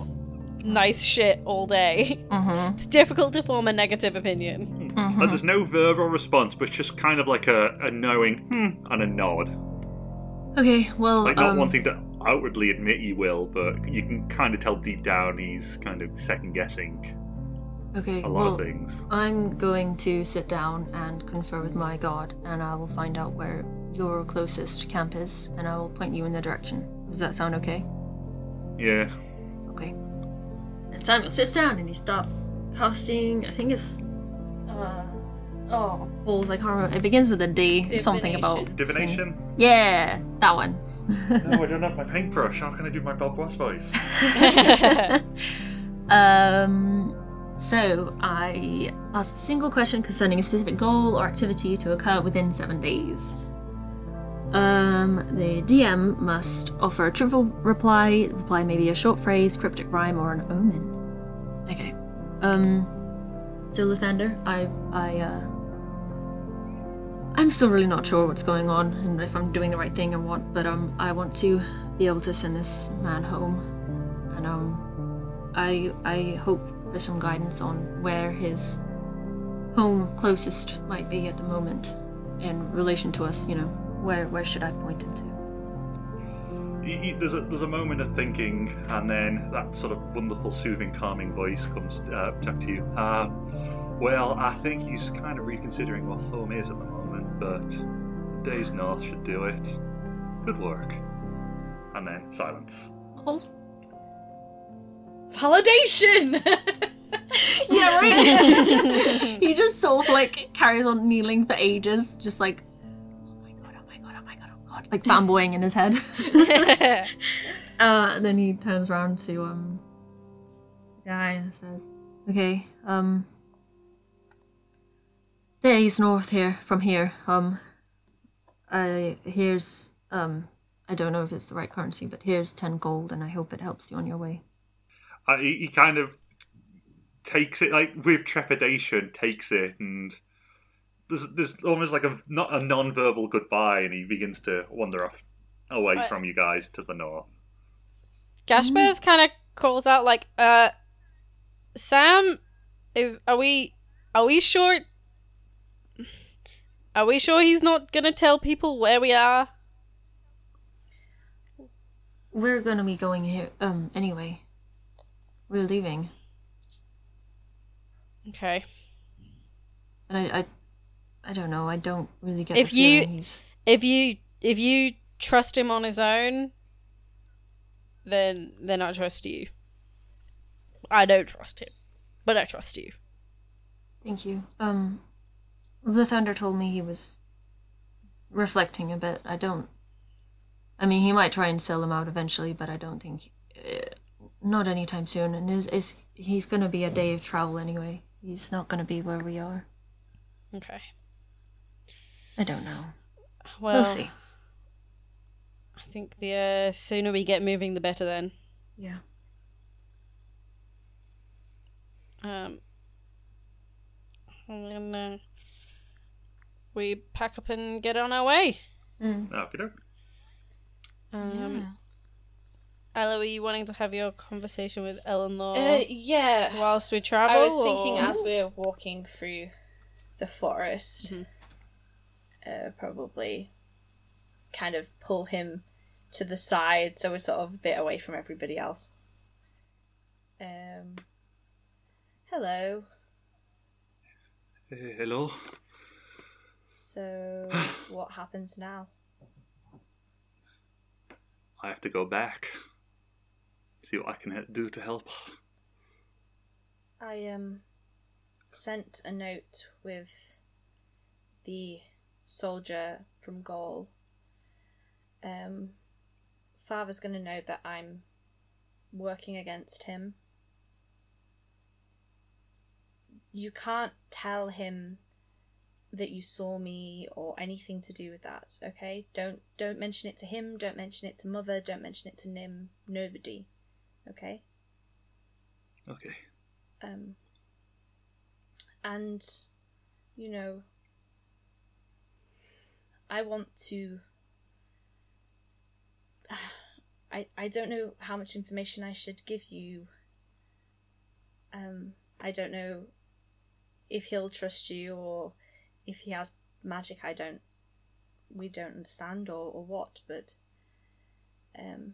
S3: nice shit all day.
S6: Mm-hmm.
S3: It's difficult to form a negative opinion.
S5: Like, there's no verbal response, but just kind of like a, a knowing hmm and a nod.
S6: Okay, well,
S5: Like not
S6: um,
S5: wanting to outwardly admit he will, but you can kind of tell deep down he's kind of second guessing
S6: okay,
S5: a lot
S6: well,
S5: of things.
S6: I'm going to sit down and confer with my god, and I will find out where your closest camp is, and I will point you in the direction. Does that sound okay?
S5: Yeah.
S6: Okay. And Samuel sits down and he starts casting. I think it's. Uh, oh, balls! I can't remember. It begins with a D. Something about
S5: Divination?
S6: Yeah, that one.
S5: no, I don't have my paintbrush. How can I do my Bob Ross voice? [LAUGHS]
S6: um, so I ask a single question concerning a specific goal or activity to occur within seven days. Um, the DM must offer a trivial reply. The reply may be a short phrase, cryptic rhyme, or an omen. Okay. Um, so Lathander, I, I, uh, I'm still really not sure what's going on and if I'm doing the right thing and what, but um, I want to be able to send this man home, and um, I I hope for some guidance on where his home closest might be at the moment in relation to us. You know, where where should I point him to?
S5: You- you- there's a there's a moment of thinking, and then that sort of wonderful, soothing, calming voice comes uh, back to you. Um, well, I think he's kind of reconsidering what home is at the moment, but days north should do it. Good work. And then silence.
S6: Oh,
S4: Validation! [LAUGHS]
S6: yeah, right. [LAUGHS] [LAUGHS] he just sort of like carries on kneeling for ages, just like, like fanboying in his head. [LAUGHS] uh, and then he turns around to um, guy and says, "Okay, um, days north here from here. Um, I here's um, I don't know if it's the right currency, but here's ten gold, and I hope it helps you on your way."
S5: Uh, he, he kind of takes it like with trepidation, takes it, and there's there's almost like a not a non-verbal goodbye, and he begins to wander off away
S3: Right.
S5: from you guys to the north.
S3: Gaspers kind of calls out like, "Uh, Sam, is are we are we sure? Are we sure he's not gonna tell people where we are?"
S6: We're gonna be going here um anyway. We're leaving.
S3: Okay.
S6: But I I I don't know, I don't really get
S3: If
S6: the
S3: you-
S6: he's
S3: If you if you trust him on his own, then then I trust you. I don't trust him, but I trust you.
S6: Thank you. Um Lathander told me he was reflecting a bit. I don't I mean, he might try and sell him out eventually, but I don't think uh, not anytime soon. And is is he's gonna be a day of travel anyway. He's not gonna be where we are.
S3: Okay.
S6: I don't know.
S3: Well,
S6: we'll see.
S3: I think the uh, sooner we get moving, the better. Then.
S6: Yeah.
S3: Um. And then uh, we pack up and get on our way.
S6: Mm.
S5: Okay, doke.
S3: Um, Ella, were you wanting to have your conversation with Eleanor
S4: uh, yeah.
S3: whilst we travel?
S4: I was thinking
S3: or-
S4: as we're walking through the forest,
S3: Mhm.
S4: Uh, probably kind of pull him to the side so we're sort of a bit away from everybody else. Um, hello.
S5: Hello.
S4: So, [SIGHS] what happens now?
S5: I have to go back. See what I can do to help.
S4: I um sent a note with the soldier from Gaul. Um, father's going to know that I'm working against him. You can't tell him that you saw me or anything to do with that, okay? Don't don't mention it to him, don't mention it to mother, don't mention it to Nim, nobody. Okay?
S5: Okay.
S4: um and you know i want to [SIGHS] i i don't know how much information i should give you um i don't know if he'll trust you or if he has magic i don't we don't understand or, or what but um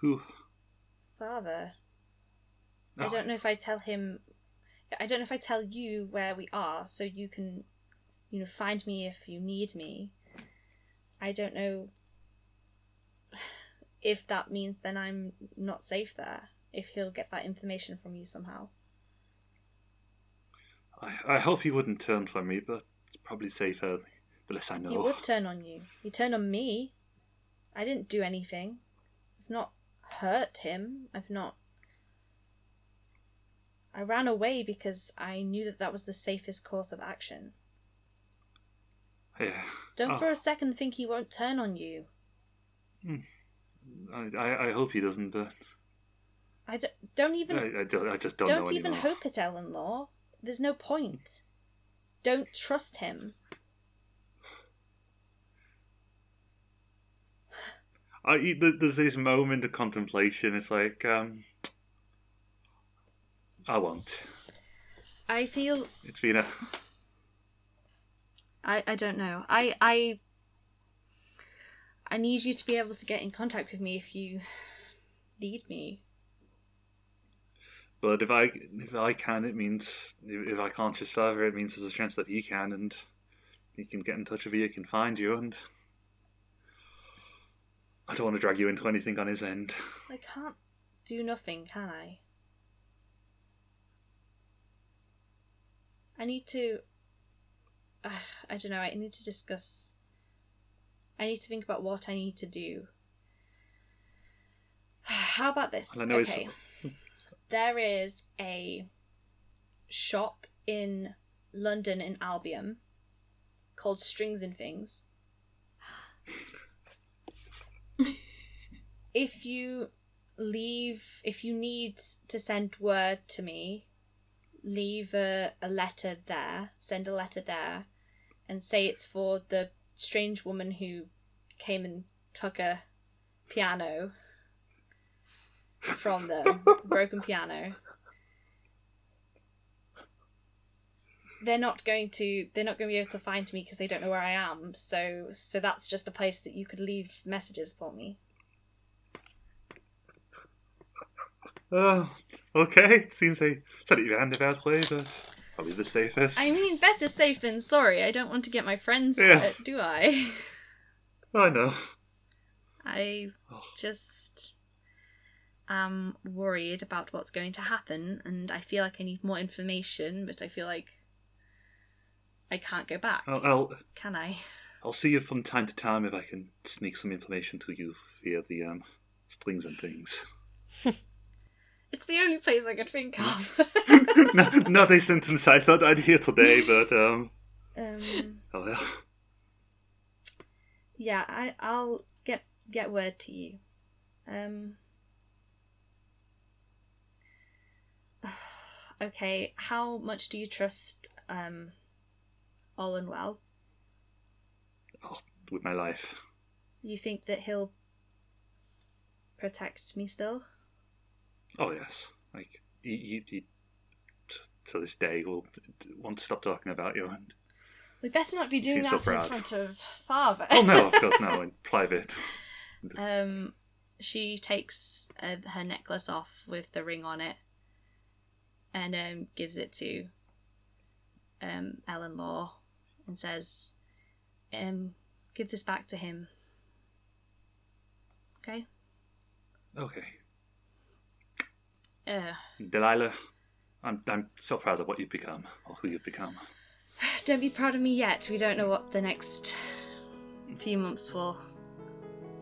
S5: Who?
S4: father I
S5: Oh,
S4: don't know if I tell him. I don't know if I tell you where we are, so you can, you know, find me if you need me. I don't know [SIGHS] if that means then I'm not safe there. If he'll get that information from you somehow.
S5: I, I hope he wouldn't turn from me, but it's probably safer the less I know.
S4: He would [LAUGHS] turn on you. He turned on me. I didn't do anything. I've not hurt him. I've not. I ran away because I knew that that was the safest course of action.
S5: Yeah.
S4: Don't
S5: Oh,
S4: for a second think he won't turn on you.
S5: I, I, I hope he doesn't, but
S4: I d- don't even
S5: I, I, don't, I just don't,
S4: don't,
S5: know
S4: even
S5: anymore.
S4: hope it, Eleanor. There's no point. Don't trust him.
S5: I, there's this moment of contemplation. It's like, um, I won't.
S4: I feel
S5: It's been a.
S4: I I don't know. I I I need you to be able to get in contact with me if you need me.
S5: But if I if I can, it means if I can't just further, it means there's a chance that he can, and he can get in touch with you, he can find you, and I don't want to drag you into anything on his end.
S4: I can't do nothing, can I? I need to. Uh, I don't know. I need to discuss. I need to think about what I need to do. [SIGHS] How about this? Okay. [LAUGHS] There is a shop in London in Albion called Strings and Things. [LAUGHS] if you leave if you need to send word to me leave a, a letter there send a letter there and say it's for the strange woman who came and took a piano from them [LAUGHS] broken piano. They're not going to they're not going to be able to find me because they don't know where i am. So so that's just a place that you could leave messages for me.
S5: Oh, okay. It seems they said it your roundabout way, but probably the safest.
S4: I mean, better safe than sorry. I don't want to get my friends hurt, do I? [LAUGHS]
S5: I know.
S4: I
S5: Oh.
S4: just am worried about what's going to happen, and I feel like I need more information, but I feel like I can't go back.
S5: I'll, I'll
S4: Can I?
S5: I'll see you from time to time if I can sneak some information to you via the um strings and things. [LAUGHS]
S4: It's the only place I could think of. [LAUGHS]
S5: no, not a sentence I thought I'd hear today, but um,
S4: um,
S5: oh yeah.
S4: yeah, I I'll get get word to you. Um. [SIGHS] Okay, how much do you trust um, All and Well?
S5: Oh, with my life.
S4: You think that he'll protect me still?
S5: Oh yes, like you, he t- to this day will want to stop talking about you. And
S4: We better not be doing
S5: She's so
S4: that in front of father.
S5: oh no, of course no, [LAUGHS] in private.
S4: Um, she takes uh, her necklace off with the ring on it, and um, gives it to um Eleanor, and says, "Um, give this back to him." Okay.
S5: Okay,
S4: Uh,
S5: Delilah, I'm I'm so proud of what you've become or who you've become. [SIGHS]
S4: don't be proud of me yet. We don't know what the next few months will.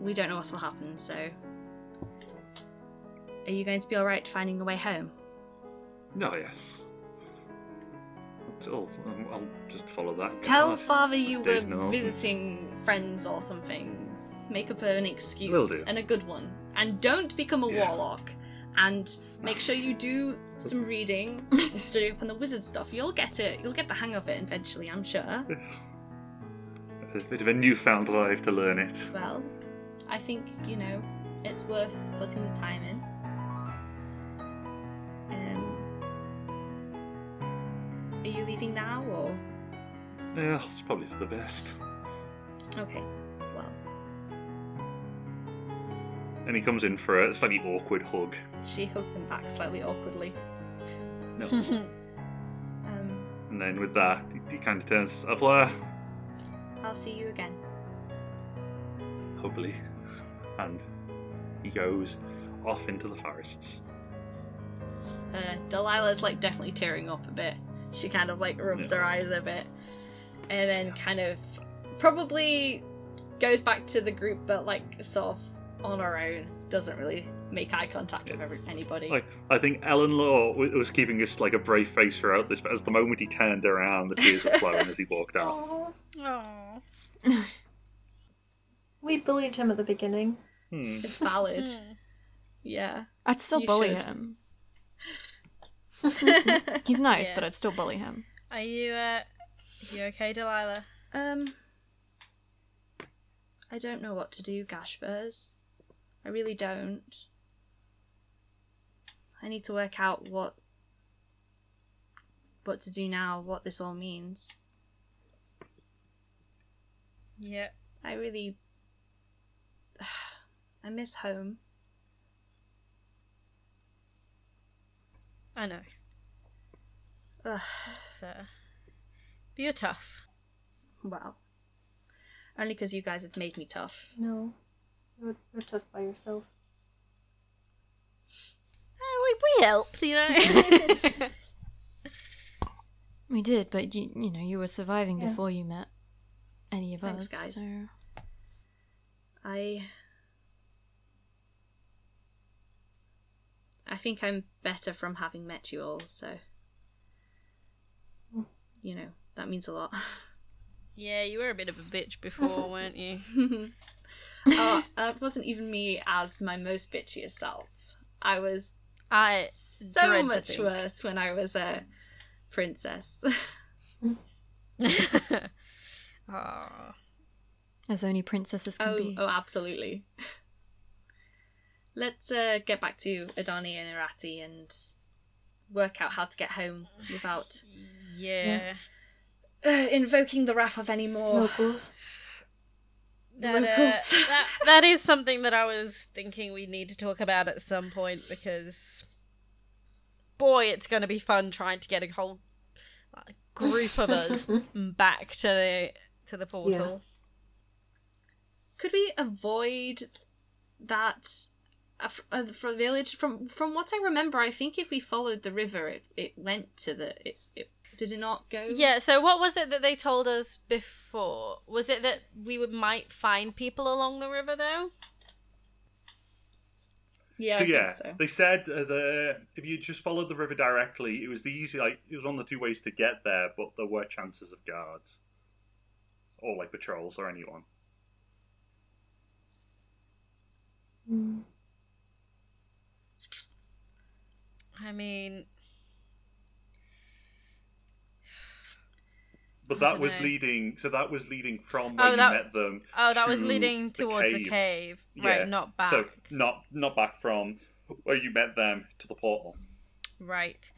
S4: We don't know what will happen. So, are you going to be all right finding a way home?
S5: No, yes. Um, I'll just follow that.
S4: Tell
S5: God.
S4: father you were
S5: no.
S4: visiting friends or something. Make up an excuse and a good one. And don't become a
S5: Yeah.
S4: warlock. And make sure you do some reading and study up on the wizard stuff. You'll get it. You'll get the hang of it eventually, I'm sure. [LAUGHS]
S5: A bit of a newfound drive to learn it.
S4: Well, I think, you know, it's worth putting the time in. Um, are you leaving now or?
S5: Yeah, it's probably for the best.
S4: Okay,
S5: And he comes in for a slightly awkward hug.
S4: she hugs him back slightly awkwardly.
S5: No. [LAUGHS]
S4: Um,
S5: and then with that, he, he kind of turns to Avla,
S4: I'll see you again.
S5: hopefully. And he goes off into the forests.
S4: Uh, Delilah's like definitely tearing up a bit. She kind of like rubs
S5: Yeah.
S4: her eyes a bit, and then kind of probably goes back to the group, but like sort of on our own. Doesn't really make eye contact with every- anybody.
S5: Like, I think Eleanor was keeping this like a brave face throughout this, but as the moment he turned around, the tears were flowing as he walked out. [LAUGHS]
S3: Oh.
S6: We bullied him at the beginning.
S5: Hmm.
S4: It's valid. yeah.
S7: I'd still
S4: You
S7: bully
S4: should.
S7: him. [LAUGHS] He's nice,
S3: Yeah.
S7: but I'd still bully him.
S3: Are you uh you okay, Delilah?
S4: Um. I don't know what to do, Gashbers. I really don't. I need to work out what what to do now, what this all means.
S3: Yeah.
S4: I really. [SIGHS] I miss home.
S3: I know.
S4: Ugh.
S3: It's, uh, but you're tough.
S4: Well, only because you guys have made me tough.
S6: No, you're, you're tough by yourself.
S3: Oh, we, we helped, you know. [LAUGHS]
S7: We did, but you you know you were surviving
S6: Yeah.
S7: before you met any of
S4: Thanks,
S7: us.
S4: guys.
S7: So
S4: I. I think I'm better from having met you all, so. Mm. You know, that means a lot. [LAUGHS]
S3: yeah, you were a bit of a bitch before, [LAUGHS] weren't you?
S4: Oh, that wasn't even me as my most bitchiest self. I was
S3: I
S4: so much worse when I was a princess. [LAUGHS]
S3: Aw.
S7: as only princesses can
S4: oh,
S7: be.
S4: oh, absolutely. Let's uh, get back to Adani and Irati and work out how to get home without
S3: yeah.
S4: uh, invoking the wrath of any more
S6: Locals.
S3: That, uh, that that is something that I was thinking we need to talk about at some point because boy, it's going to be fun trying to get a whole like, group of us [LAUGHS] back to the to the portal.
S4: Could we avoid that uh, f- uh, from the village? From from what I remember, I think if we followed the river, it, it went to the. It, it, did it not go?
S3: Yeah, so what was it that they told us before? Was it that we would might find people along the river though?
S4: yeah,
S5: so
S4: I
S5: yeah,
S4: think so.
S5: they said uh, that if you just followed the river directly, it was the easy. Like it was one of the two ways to get there, but there were chances of guards or like patrols or anyone.
S3: I mean,
S5: But that was
S3: know.
S5: leading. So that was leading from
S3: Oh,
S5: where you
S3: that-
S5: met them.
S3: oh, that was
S5: to
S3: leading
S5: the
S3: towards
S5: cave.
S3: a cave,
S5: Yeah,
S3: right? Not back.
S5: So not not back from where you met them to the portal.
S3: Right.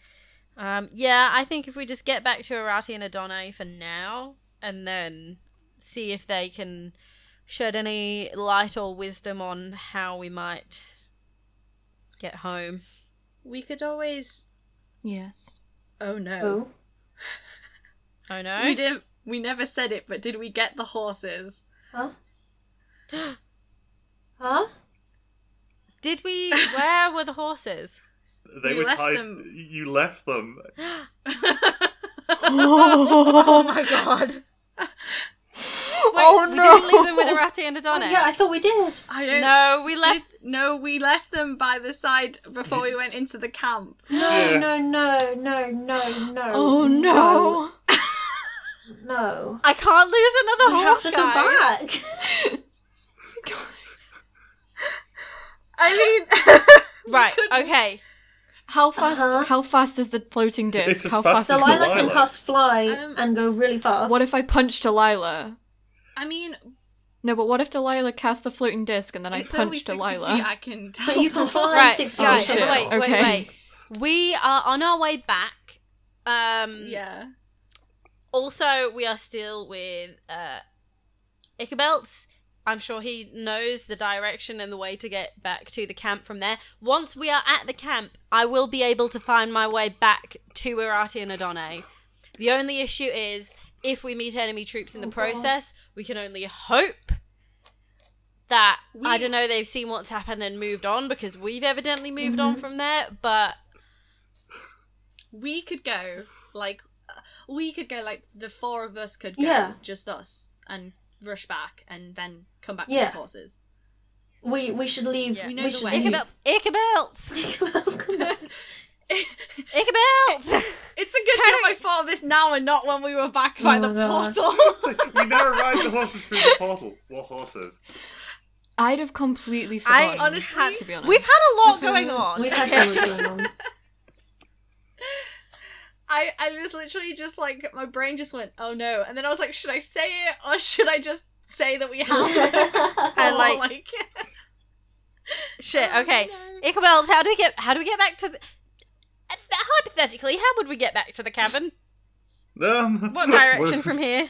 S3: Um, yeah, I think if we just get back to Arati and Adonai for now, and then see if they can shed any light or wisdom on how we might get home.
S4: We could always.
S7: Yes.
S4: Oh no.
S6: Oh.
S3: Oh no!
S4: We didn't. We never said it, but did we get the horses?
S6: Huh? [GASPS] huh?
S3: Did we? [LAUGHS] Where were the horses?
S5: They
S4: We
S5: were
S4: left
S5: tied.
S4: them-
S5: You left them. [LAUGHS]
S3: oh my [LAUGHS] god! Wait,
S7: Oh,
S3: we
S7: no.
S3: didn't leave them with Arati and
S6: Oh,
S3: Adonai.
S6: yeah, I thought we did.
S4: I don't.
S3: no, we left.
S4: Did- no, we left them by the side before we went into the camp.
S6: No,
S5: Yeah.
S6: no, no, no, no, no.
S7: Oh no!
S6: No.
S3: I can't lose another
S6: We have to
S3: guys.
S6: go back. [LAUGHS]
S4: I mean, [LAUGHS]
S3: Right. Okay.
S7: How fast?
S6: Uh-huh.
S7: How fast is the floating disc?
S5: as
S7: How
S5: fast
S7: fast? is
S6: Delilah
S5: Delilah.
S6: can cast fly
S4: Um,
S6: and go really fast.
S7: What if I punch Delilah?
S4: I mean,
S7: No, but what if Delilah casts the floating disc and then I
S4: it's only
S7: punch
S4: 60
S7: Delilah?
S4: feet. I can.
S6: But you can fly
S3: Right,
S6: 60
S3: guys.
S6: feet.
S3: Wait, wait,
S7: Okay.
S3: wait. We are on our way back. Um.
S4: Yeah.
S3: Also, we are still with uh, Ichabelts. I'm sure he knows the direction and the way to get back to the camp from there. Once we are at the camp, I will be able to find my way back to Irati and Adone. The only issue is if we meet enemy troops in the
S6: Oh, God.
S3: process, we can only hope that I don't know they've seen what's happened and moved on because we've evidently moved on from there. But
S4: We could go like, we could go like the four of us could go,
S6: Yeah.
S4: just us, and rush back, and then come back
S6: Yeah.
S4: with the horses.
S6: We we should leave.
S3: Yeah.
S4: We know
S6: we
S4: the
S6: should
S4: way.
S6: leave.
S3: Ichabelts, Ichabelts, Ichabelts.
S4: It's a good job I thought of this now and not when we were back by
S6: Oh
S4: the
S6: God.
S4: portal. [LAUGHS]
S5: you never ride the horses through the portal. What horses?
S7: I'd have completely
S3: I
S4: honestly, had,
S7: to be honest,
S3: We've had a lot going on.
S6: We've had so much going on.
S4: I, I was literally just like my brain just went oh no and then I was like should I say it or should I just say that we [LAUGHS] have
S3: And,
S4: Or,
S3: like- Shit. [LAUGHS] Okay,
S4: Oh,
S3: Ichabelts. How do we get? How do we get back to the? Hypothetically, how would we get back to the cabin?
S5: Um,
S3: What [LAUGHS] direction
S5: well,
S3: from here?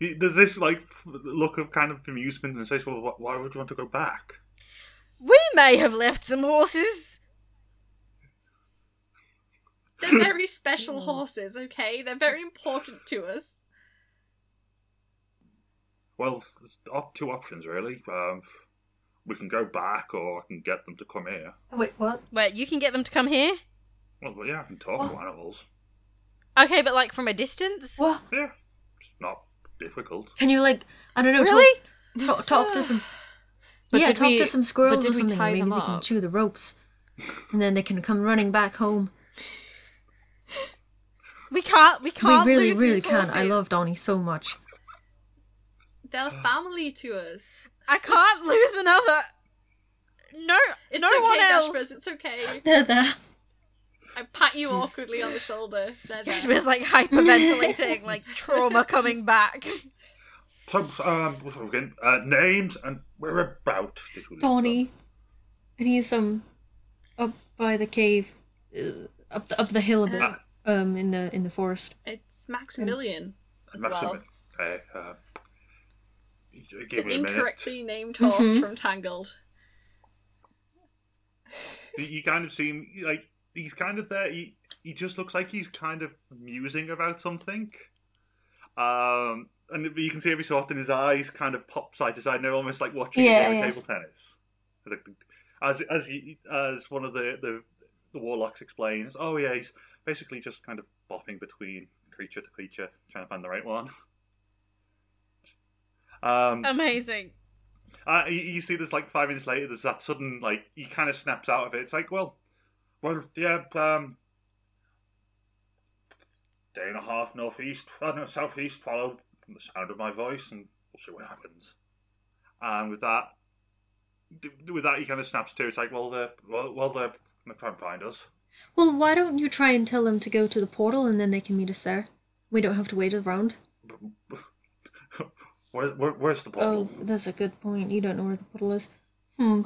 S5: he- There's this like look of kind of amusement and says, "Well, why would you want to go back?"
S3: We may have left some horses.
S4: They're very [LAUGHS] special horses, okay? They're very important to us.
S5: Well, there's op- two options really. Um, we can go back, or I can get them to come here.
S6: Wait, what?
S3: Wait, you can get them to come here?
S5: Well, yeah, I can talk to animals.
S3: Okay, but like from a distance?
S6: What?
S5: Yeah, it's not difficult.
S6: Can you like I don't know?
S3: Really?
S6: Talk, talk, talk to some. [SIGHS]
S7: But
S6: yeah, talk
S7: we-
S6: to some squirrels or something.
S7: tie
S6: Maybe
S7: them
S6: we can chew the ropes, and then they can come running back home.
S3: We can't. We can't.
S6: we really,
S3: lose
S6: really
S3: these
S6: can. I
S3: horses.
S6: love Donnie so much.
S4: They're family to us.
S3: I can't [LAUGHS] lose another. No,
S4: It's
S3: no
S4: okay,
S3: one else.
S4: Dashbers, it's okay.
S6: They're there.
S4: I pat you awkwardly on the shoulder. They're there.
S3: She was like hyperventilating, [LAUGHS] like trauma coming back.
S5: So, um, again? Uh, names and whereabout did we leave
S6: Donnie, and he's um up by the cave, uh, up the, up the hill a bit,
S5: Ah.
S6: um in the in the forest.
S4: It's Maximilian as
S5: them?
S4: well.
S5: Maxim- Okay, uh,
S4: The
S5: give me a minute.
S4: incorrectly named horse
S6: Mhm.
S4: from Tangled.
S5: You- You kind of seem like he's kind of there. He he just looks like he's kind of musing about something. Um, and you can see every so often his eyes kind of pop side to side. And they're almost like watching
S6: Yeah,
S5: a game
S6: yeah.
S5: of table tennis. It's like the- As as as one of the, the the warlocks explains, oh yeah, he's basically just kind of bopping between creature to creature, trying to find the right one. [LAUGHS] Um,
S3: Amazing.
S5: uh, you, you see this like five minutes later. There's that sudden like he kind of snaps out of it. It's like, well, well, yeah, um, day and a half northeast, uh, no, southeast. Follow the sound of my voice, and we'll see what happens. And with that, with that, he kind of snaps to. It's like, well, they're well, well, they're gonna try and find us.
S6: Well, why don't you try and tell them to go to the portal, and then they can meet us there. We don't have to wait around. [LAUGHS]
S5: Where, where, where's the portal?
S6: Oh, that's a good point. You don't know where the portal is. Hmm.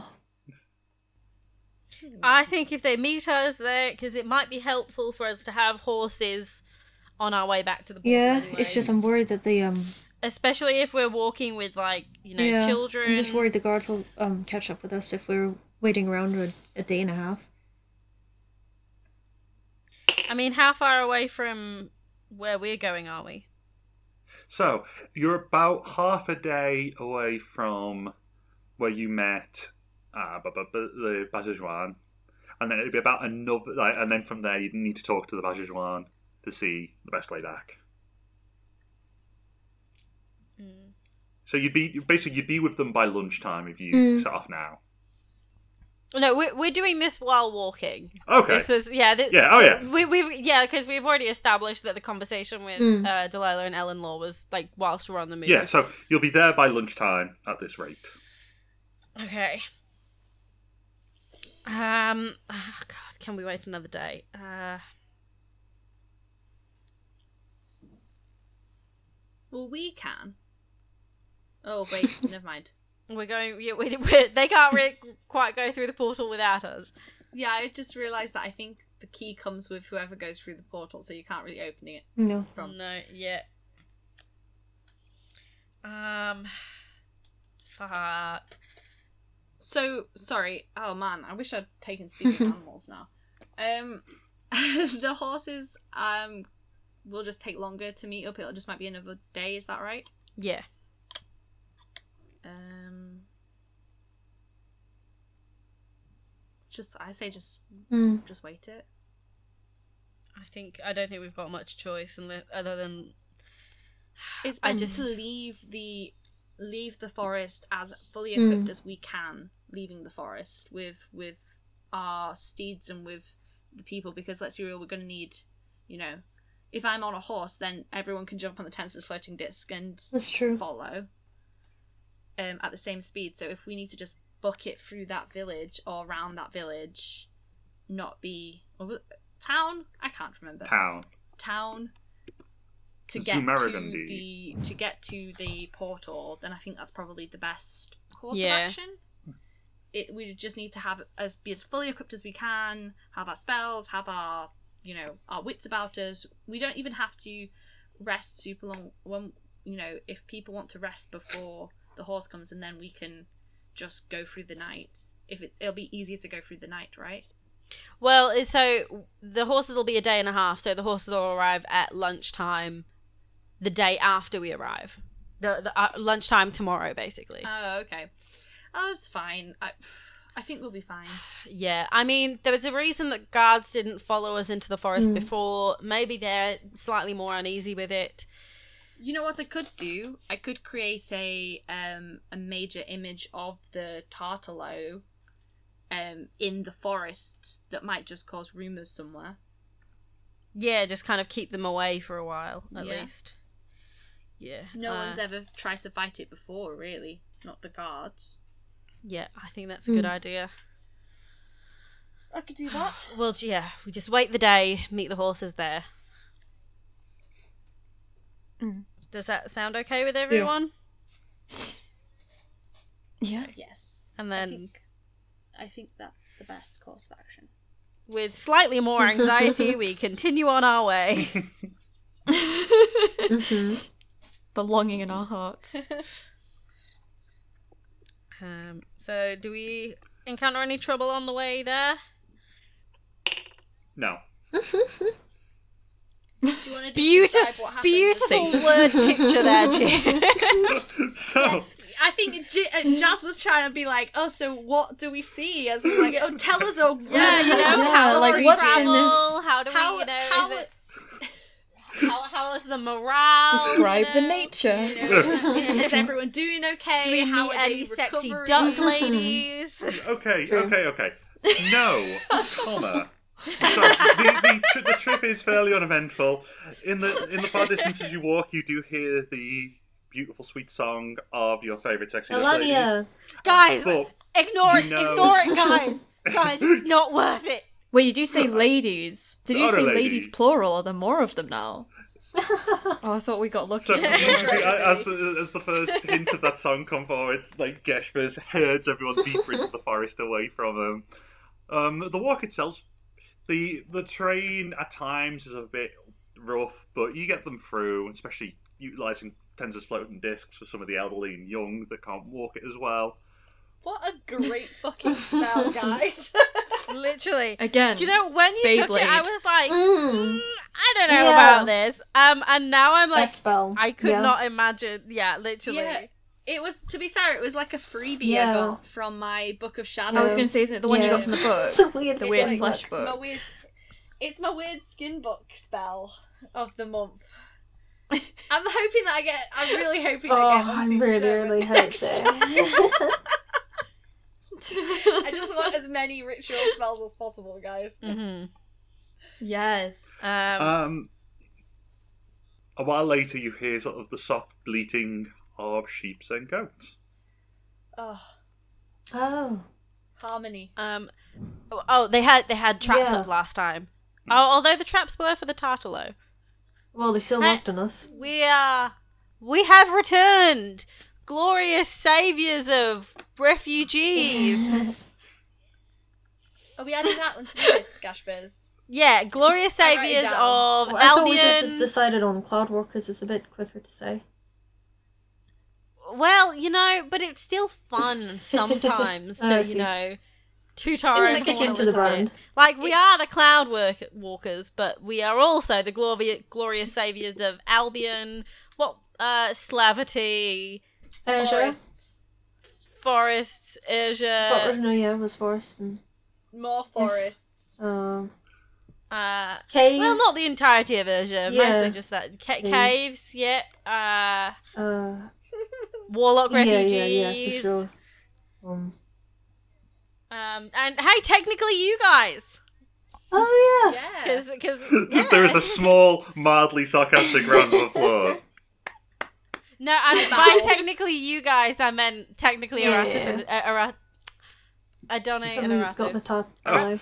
S3: I think if they meet us there, because it might be helpful for us to have horses on our way back to the portal.
S6: Yeah,
S3: anyway.
S6: it's just I'm worried that they um.
S3: especially if we're walking with like you know
S6: yeah,
S3: children.
S6: I'm just worried the guards will um catch up with us if we're waiting around a, a day and a half.
S3: I mean, how far away from where we're going are we?
S5: So you're about half a day away from where you met uh, the Basajaun, and then it'd be about another. Like, and then from there, you'd need to talk to the Basajaun to see the best way back.
S3: Mm.
S5: So you'd be basically you'd be with them by lunchtime if you
S6: Mm.
S5: set off now.
S3: No, we're we're doing this while walking.
S5: Okay.
S3: This is yeah. Th-
S5: Yeah, oh, yeah.
S3: We we've yeah because we've already established that the conversation with
S6: Mm.
S3: uh, Delilah and Eleanor was like whilst we're on the move.
S5: Yeah, so you'll be there by lunchtime at this rate.
S3: Okay. Um. Oh God, can we wait another day? Uh.
S4: Well, we can. Oh wait, [LAUGHS] never mind.
S3: We're going. Yeah, we, [LAUGHS] we're, they can't really quite go through the portal without us.
S4: Yeah, I just realised that I think the key comes with whoever goes through the portal, so you can't really open it
S6: No.
S4: from.
S3: No, yeah. Um. Fuck.
S4: So sorry. Oh man, I wish I'd taken speaking [LAUGHS] animals now. Um, [LAUGHS] the horses um will just take longer to meet up. It'll just might be another day. Is that right?
S3: Yeah.
S4: Um, just I say just
S6: Hmm.
S4: just wait it.
S3: I think I don't think we've got much choice unle- other than
S4: It's [SIGHS]
S3: I just-
S4: to leave the leave the forest as fully
S6: Mm.
S4: equipped as we can, leaving the forest with with our steeds and with the people. Because let's be real, we're going to need, you know, if I'm on a horse, then everyone can jump on the Tenser's floating disc and
S6: That's true.
S4: follow um, at the same speed. So if we need to just book it through that village or around that village, not be or town. I can't remember
S5: Town.
S4: town to get to the to get to the portal, then I think that's probably the best course
S3: Yeah.
S4: of action. It we just need to have as be as fully equipped as we can, have our spells, have our you know, our wits about us. We don't even have to rest super long. When you know, if people want to rest before the horse comes, and then we can just go through the night. If it, it'll be easier to go through the night, right?
S3: Well, so the horses will be a day and a half. So the horses will arrive at lunchtime, the day after we arrive. The, the uh, lunchtime tomorrow, basically.
S4: Oh, okay. Oh, it's fine. I, I think we'll be fine. [SIGHS]
S3: Yeah, I mean, there was a reason that guards didn't follow us into the forest
S6: Mm.
S3: before. Maybe they're slightly more uneasy with it.
S4: You know what I could do? I could create a um a major image of the Tartalo um in the forest that might just cause rumors somewhere.
S3: Yeah, just kind of keep them away for a while, at
S4: Yeah.
S3: least. Yeah.
S4: No
S3: uh,
S4: one's ever tried to fight it before, really. Not the guards.
S3: Yeah, I think that's a good
S6: Mm.
S3: idea.
S4: I could do that. [SIGHS]
S3: Well, yeah, we just wait the day, meet the horses there.
S7: Mm.
S3: Does that sound okay with everyone?
S7: Yeah.
S4: yes.
S3: And
S4: I
S3: then-
S4: think, I think that's the best course of action.
S3: With slightly more anxiety, we continue on our way. [LAUGHS]
S6: hmm
S7: the longing in our hearts. [LAUGHS]
S3: Um, so, do we encounter any trouble on the way there?
S5: No. [LAUGHS]
S4: Do you want to
S3: Beautiful,
S4: describe what happens?
S3: beautiful word [LAUGHS] picture there, Jim. [LAUGHS]
S5: so,
S4: I think J- uh, Jazz was trying to be like, oh, so what do we see? As in, like, oh, tell us, oh,
S3: Yeah, you know,
S7: Yeah,
S3: how
S7: like,
S3: do we
S7: what's in
S3: travel? How do
S4: How-
S3: we, you know,
S4: how-
S3: is it, [LAUGHS] how, how is the morale?
S7: Describe
S3: you
S7: the nature.
S4: You know, is, is everyone doing okay?
S3: Do we
S4: How
S3: meet
S4: are they
S3: any sexy
S4: recovering?
S3: duck ladies?
S5: okay, okay, okay. No, comma. So the, the, the trip is fairly uneventful. In the in the far [LAUGHS] distance as you walk, you do hear the beautiful, sweet song of your favourite sexy duck lady.
S6: Melania.
S3: Guys,
S5: But
S3: ignore it,
S5: you know-
S3: ignore it, guys. [LAUGHS] Guys, it's not worth it.
S7: Wait, you do say ladies. Did you
S5: Not a
S7: say
S5: lady.
S7: ladies plural? Are there more of them now? [LAUGHS] oh, I thought we got lucky.
S5: So as the, as the first hint of that song come forward, like Geshvers herds everyone deeper into the forest away from them. Um, the walk itself, the the train at times is a bit rough, but you get them through, especially utilising Tenser's floating discs for some of the elderly and young that can't walk it as well.
S4: What a great fucking spell, [LAUGHS] guys.
S3: Literally.
S7: Again.
S3: Do you know when you took it? I was like,
S6: Mm.
S3: "Mm, I don't know
S6: Yeah.
S3: about this. Um, and now I'm like,
S6: spell.
S3: I could
S6: yeah.
S3: not imagine. Yeah, literally.
S4: Yeah. It was, to be fair, it was like a freebie I got from my Book of Shadows.
S7: I was going to say, isn't it the one you got from the book? [LAUGHS]
S6: the weird,
S7: The weird flesh
S6: book.
S4: my weird, it's my weird skin book spell of the month. [LAUGHS] I'm hoping that I get. I'm really hoping
S6: Oh,
S4: I get. on
S6: I'm really,
S4: Seven
S6: really
S4: next
S6: hoping. [LAUGHS]
S4: time. I just want as many ritual spells as possible, guys.
S3: hmm
S7: yes.
S3: Um,
S5: Um, a while later, you hear sort of the soft bleating of sheep and goats.
S4: Oh,
S6: oh.
S4: harmony.
S3: um, oh, oh, they had they had traps
S6: Yeah.
S3: up last time. Oh, although the traps were for the Tartalo.
S6: Well, they still
S3: Hey.
S6: knocked on us.
S3: We are. We have returned, glorious saviors of refugees. [LAUGHS]
S4: Are we adding that one to the list, Gashbears?
S3: yeah, glorious
S4: I write it
S3: saviors of
S6: Well, I thought we just decided on Cloudwalkers. It's a bit quicker to say.
S3: Well, you know, but it's still fun [LAUGHS] sometimes to, you know,
S6: Yeah,
S3: own
S6: stick into the brand.
S3: Like, we are the cloud work- walkers, but we are also the glorious, glorious saviors of Albion, what, uh, Slavity,
S6: Azure.
S4: Forests.
S3: Forests,
S6: For-
S3: Azure,
S6: no, yeah, it was forest and
S4: More forests.
S6: um,
S3: uh,
S6: caves.
S3: well, not the entirety of Azure,
S6: Yeah.
S3: mostly just that. Ca-
S6: Caves.
S3: caves, yeah, uh,
S6: Uh,
S3: Warlock
S6: yeah,
S3: refugees.
S6: yeah, yeah, yeah, for sure. Um,
S3: Um, and hey, technically, you guys.
S6: oh yeah.
S4: Yeah. [LAUGHS]
S3: Because, [LAUGHS]
S5: there is a small, mildly sarcastic round of applause.
S3: No, I mean, by technically you guys, I meant technically
S6: Yeah,
S3: Aratus
S6: yeah.
S3: and uh, Ara- Adone
S6: Because
S3: and
S6: we got the top.
S5: Oh.
S6: alive.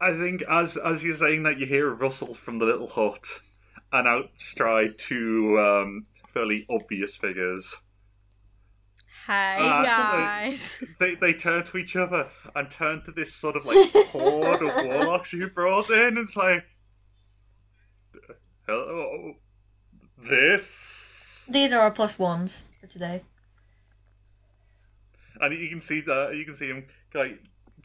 S5: I think as as you're saying that, you hear a rustle from the little hut, and out stride two um, fairly obvious figures.
S3: Hey
S5: Ah,
S3: guys. [LAUGHS]
S5: They they turn to each other and turn to this sort of like horde of warlocks you brought in. And it's like, hello, this,
S6: These are our plus ones for today.
S5: and you can see that you can see him like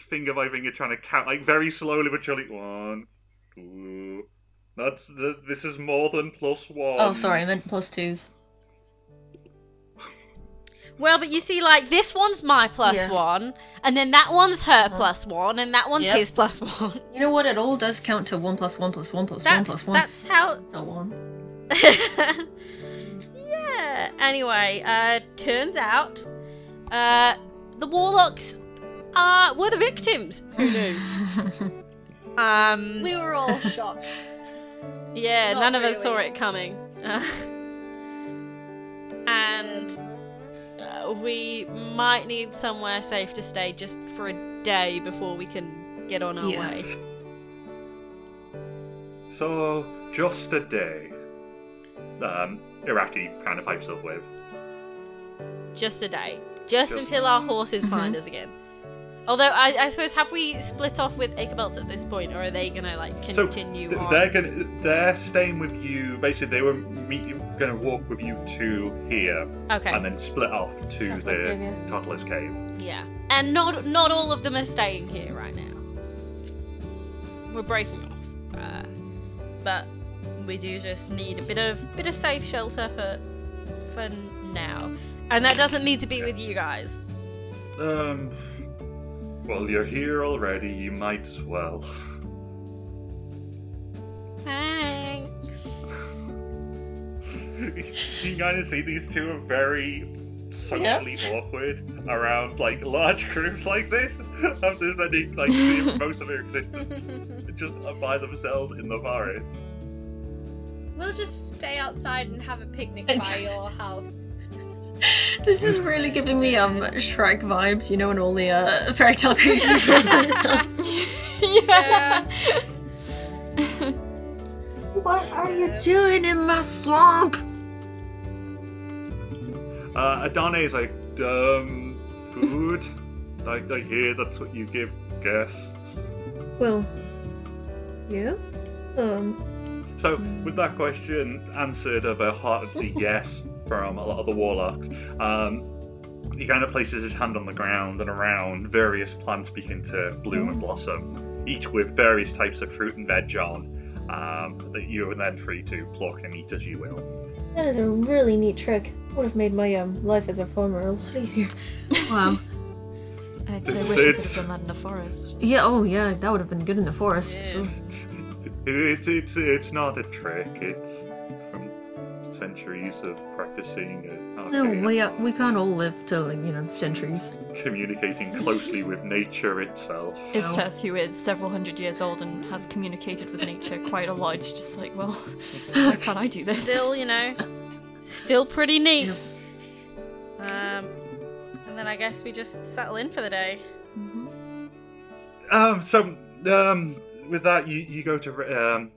S5: finger by finger trying to count like very slowly but surely. One, two. That's the, this is more than plus one.
S6: Oh, sorry, I meant plus twos.
S3: Well, but you see, like this one's my plus
S6: Yeah.
S3: one, and then that one's her plus one, and that one's
S6: Yep.
S3: his plus one.
S6: You know what? It all does count to one plus one plus one plus one
S3: That's
S6: plus one.
S3: that's how. [LAUGHS]
S6: So on. [LAUGHS]
S3: yeah. Anyway, uh, turns out, uh, the warlocks uh were the victims. Who knew? [LAUGHS] um.
S4: We were all shocked.
S3: Yeah,
S4: Not
S3: none of us saw it coming. [LAUGHS] And uh, we might need somewhere safe to stay just for a day before we can get on our
S6: Yeah.
S3: way.
S5: So just a day. Um, Irati kind of pipes up with.
S3: Just a day. Just
S5: Just-
S3: until our horses
S6: Mm-hmm.
S3: find us again. Although, I, I suppose, have we split off with Ichabelts at this point, or are they gonna, like,
S5: So
S3: continue
S5: th-
S3: on?
S5: they're gonna they're staying with you. Basically, they were meet, gonna walk with you to here,
S3: Okay,
S5: and then split off to
S6: Tartarus
S5: the
S6: Cave, yeah.
S5: Tartarus Cave.
S3: yeah. And not not all of them are staying here right now. We're breaking off. Uh, but we do just need a bit of bit of safe shelter for for now. And that doesn't need to be with you guys.
S5: Um. Well, you're here already. You might as well.
S3: Thanks.
S5: you kind of see these two are very socially awkward around like large groups like this after spending like [LAUGHS] most of their existence just by themselves in the forest.
S4: We'll just stay outside and have a picnic by [LAUGHS] your house. [LAUGHS]
S6: This is really giving me um Shrek vibes, you know, and all the uh, fairy tale creatures. [LAUGHS]
S4: Yeah. [LAUGHS]
S6: what are you doing in my swamp?
S5: Uh, Adane is like, um, food? like, I hear that's what you give guests.
S6: Well, yes. Um,
S5: So, with that question answered of a hearty yes from a lot of the warlocks, um, he kind of places his hand on the ground and around various plants begin to bloom and blossom, each with various types of fruit and veg on, um, that you are then free to pluck and eat as you will.
S6: that is a really neat trick. Would have made my um life as a farmer a lot easier. Wow. [LAUGHS]
S7: I, I wish I could have done that in the forest.
S6: yeah. Oh, yeah. That would have been good in the forest. for sure.
S5: It's, it's, it's not a trick, it's from centuries of practicing and
S6: No, we uh, we can't all live to like you know centuries.
S5: communicating [LAUGHS] closely with nature itself.
S7: Isteth, who is several hundred years old and has communicated with nature quite a lot, is just like, well, [LAUGHS] why can't I do this?
S3: Still, you know, still pretty neat.
S6: Yep.
S3: Um, and then I guess we just settle in for the day.
S7: Mhm.
S5: Um, so, um, with that, you, you go to, um,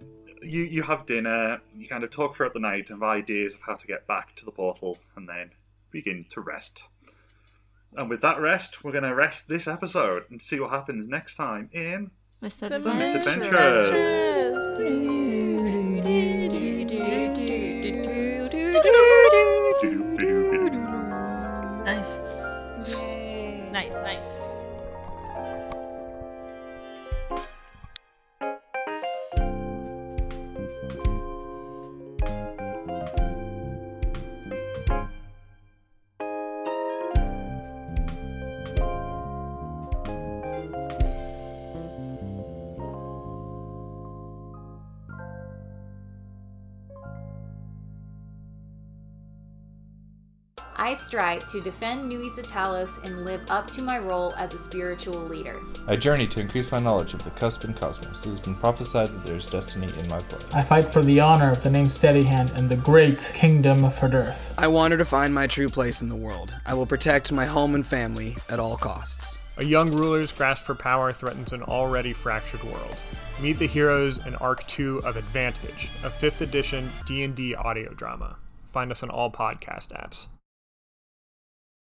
S5: you, you have dinner, you kind of talk throughout the night of ideas of how to get back to the portal, and then begin to rest. And with that rest, we're going to rest this episode and see what happens next time in
S7: Mr.
S3: The
S5: Misadventures.
S8: Strive to defend Nuisa Talos and live up to my role as a spiritual leader.
S9: I journey to increase my knowledge of the cusp and cosmos. It has been prophesied that there is destiny in my blood.
S10: I fight for the honor of the name Steadyhand and the great kingdom of Earth.
S11: I wander to find my true place in the world. I will protect my home and family at all costs.
S2: A young ruler's grasp for power threatens an already fractured world. Meet the heroes in Arc 2 of Advantage, a 5th edition D&D audio drama. Find us on all podcast apps.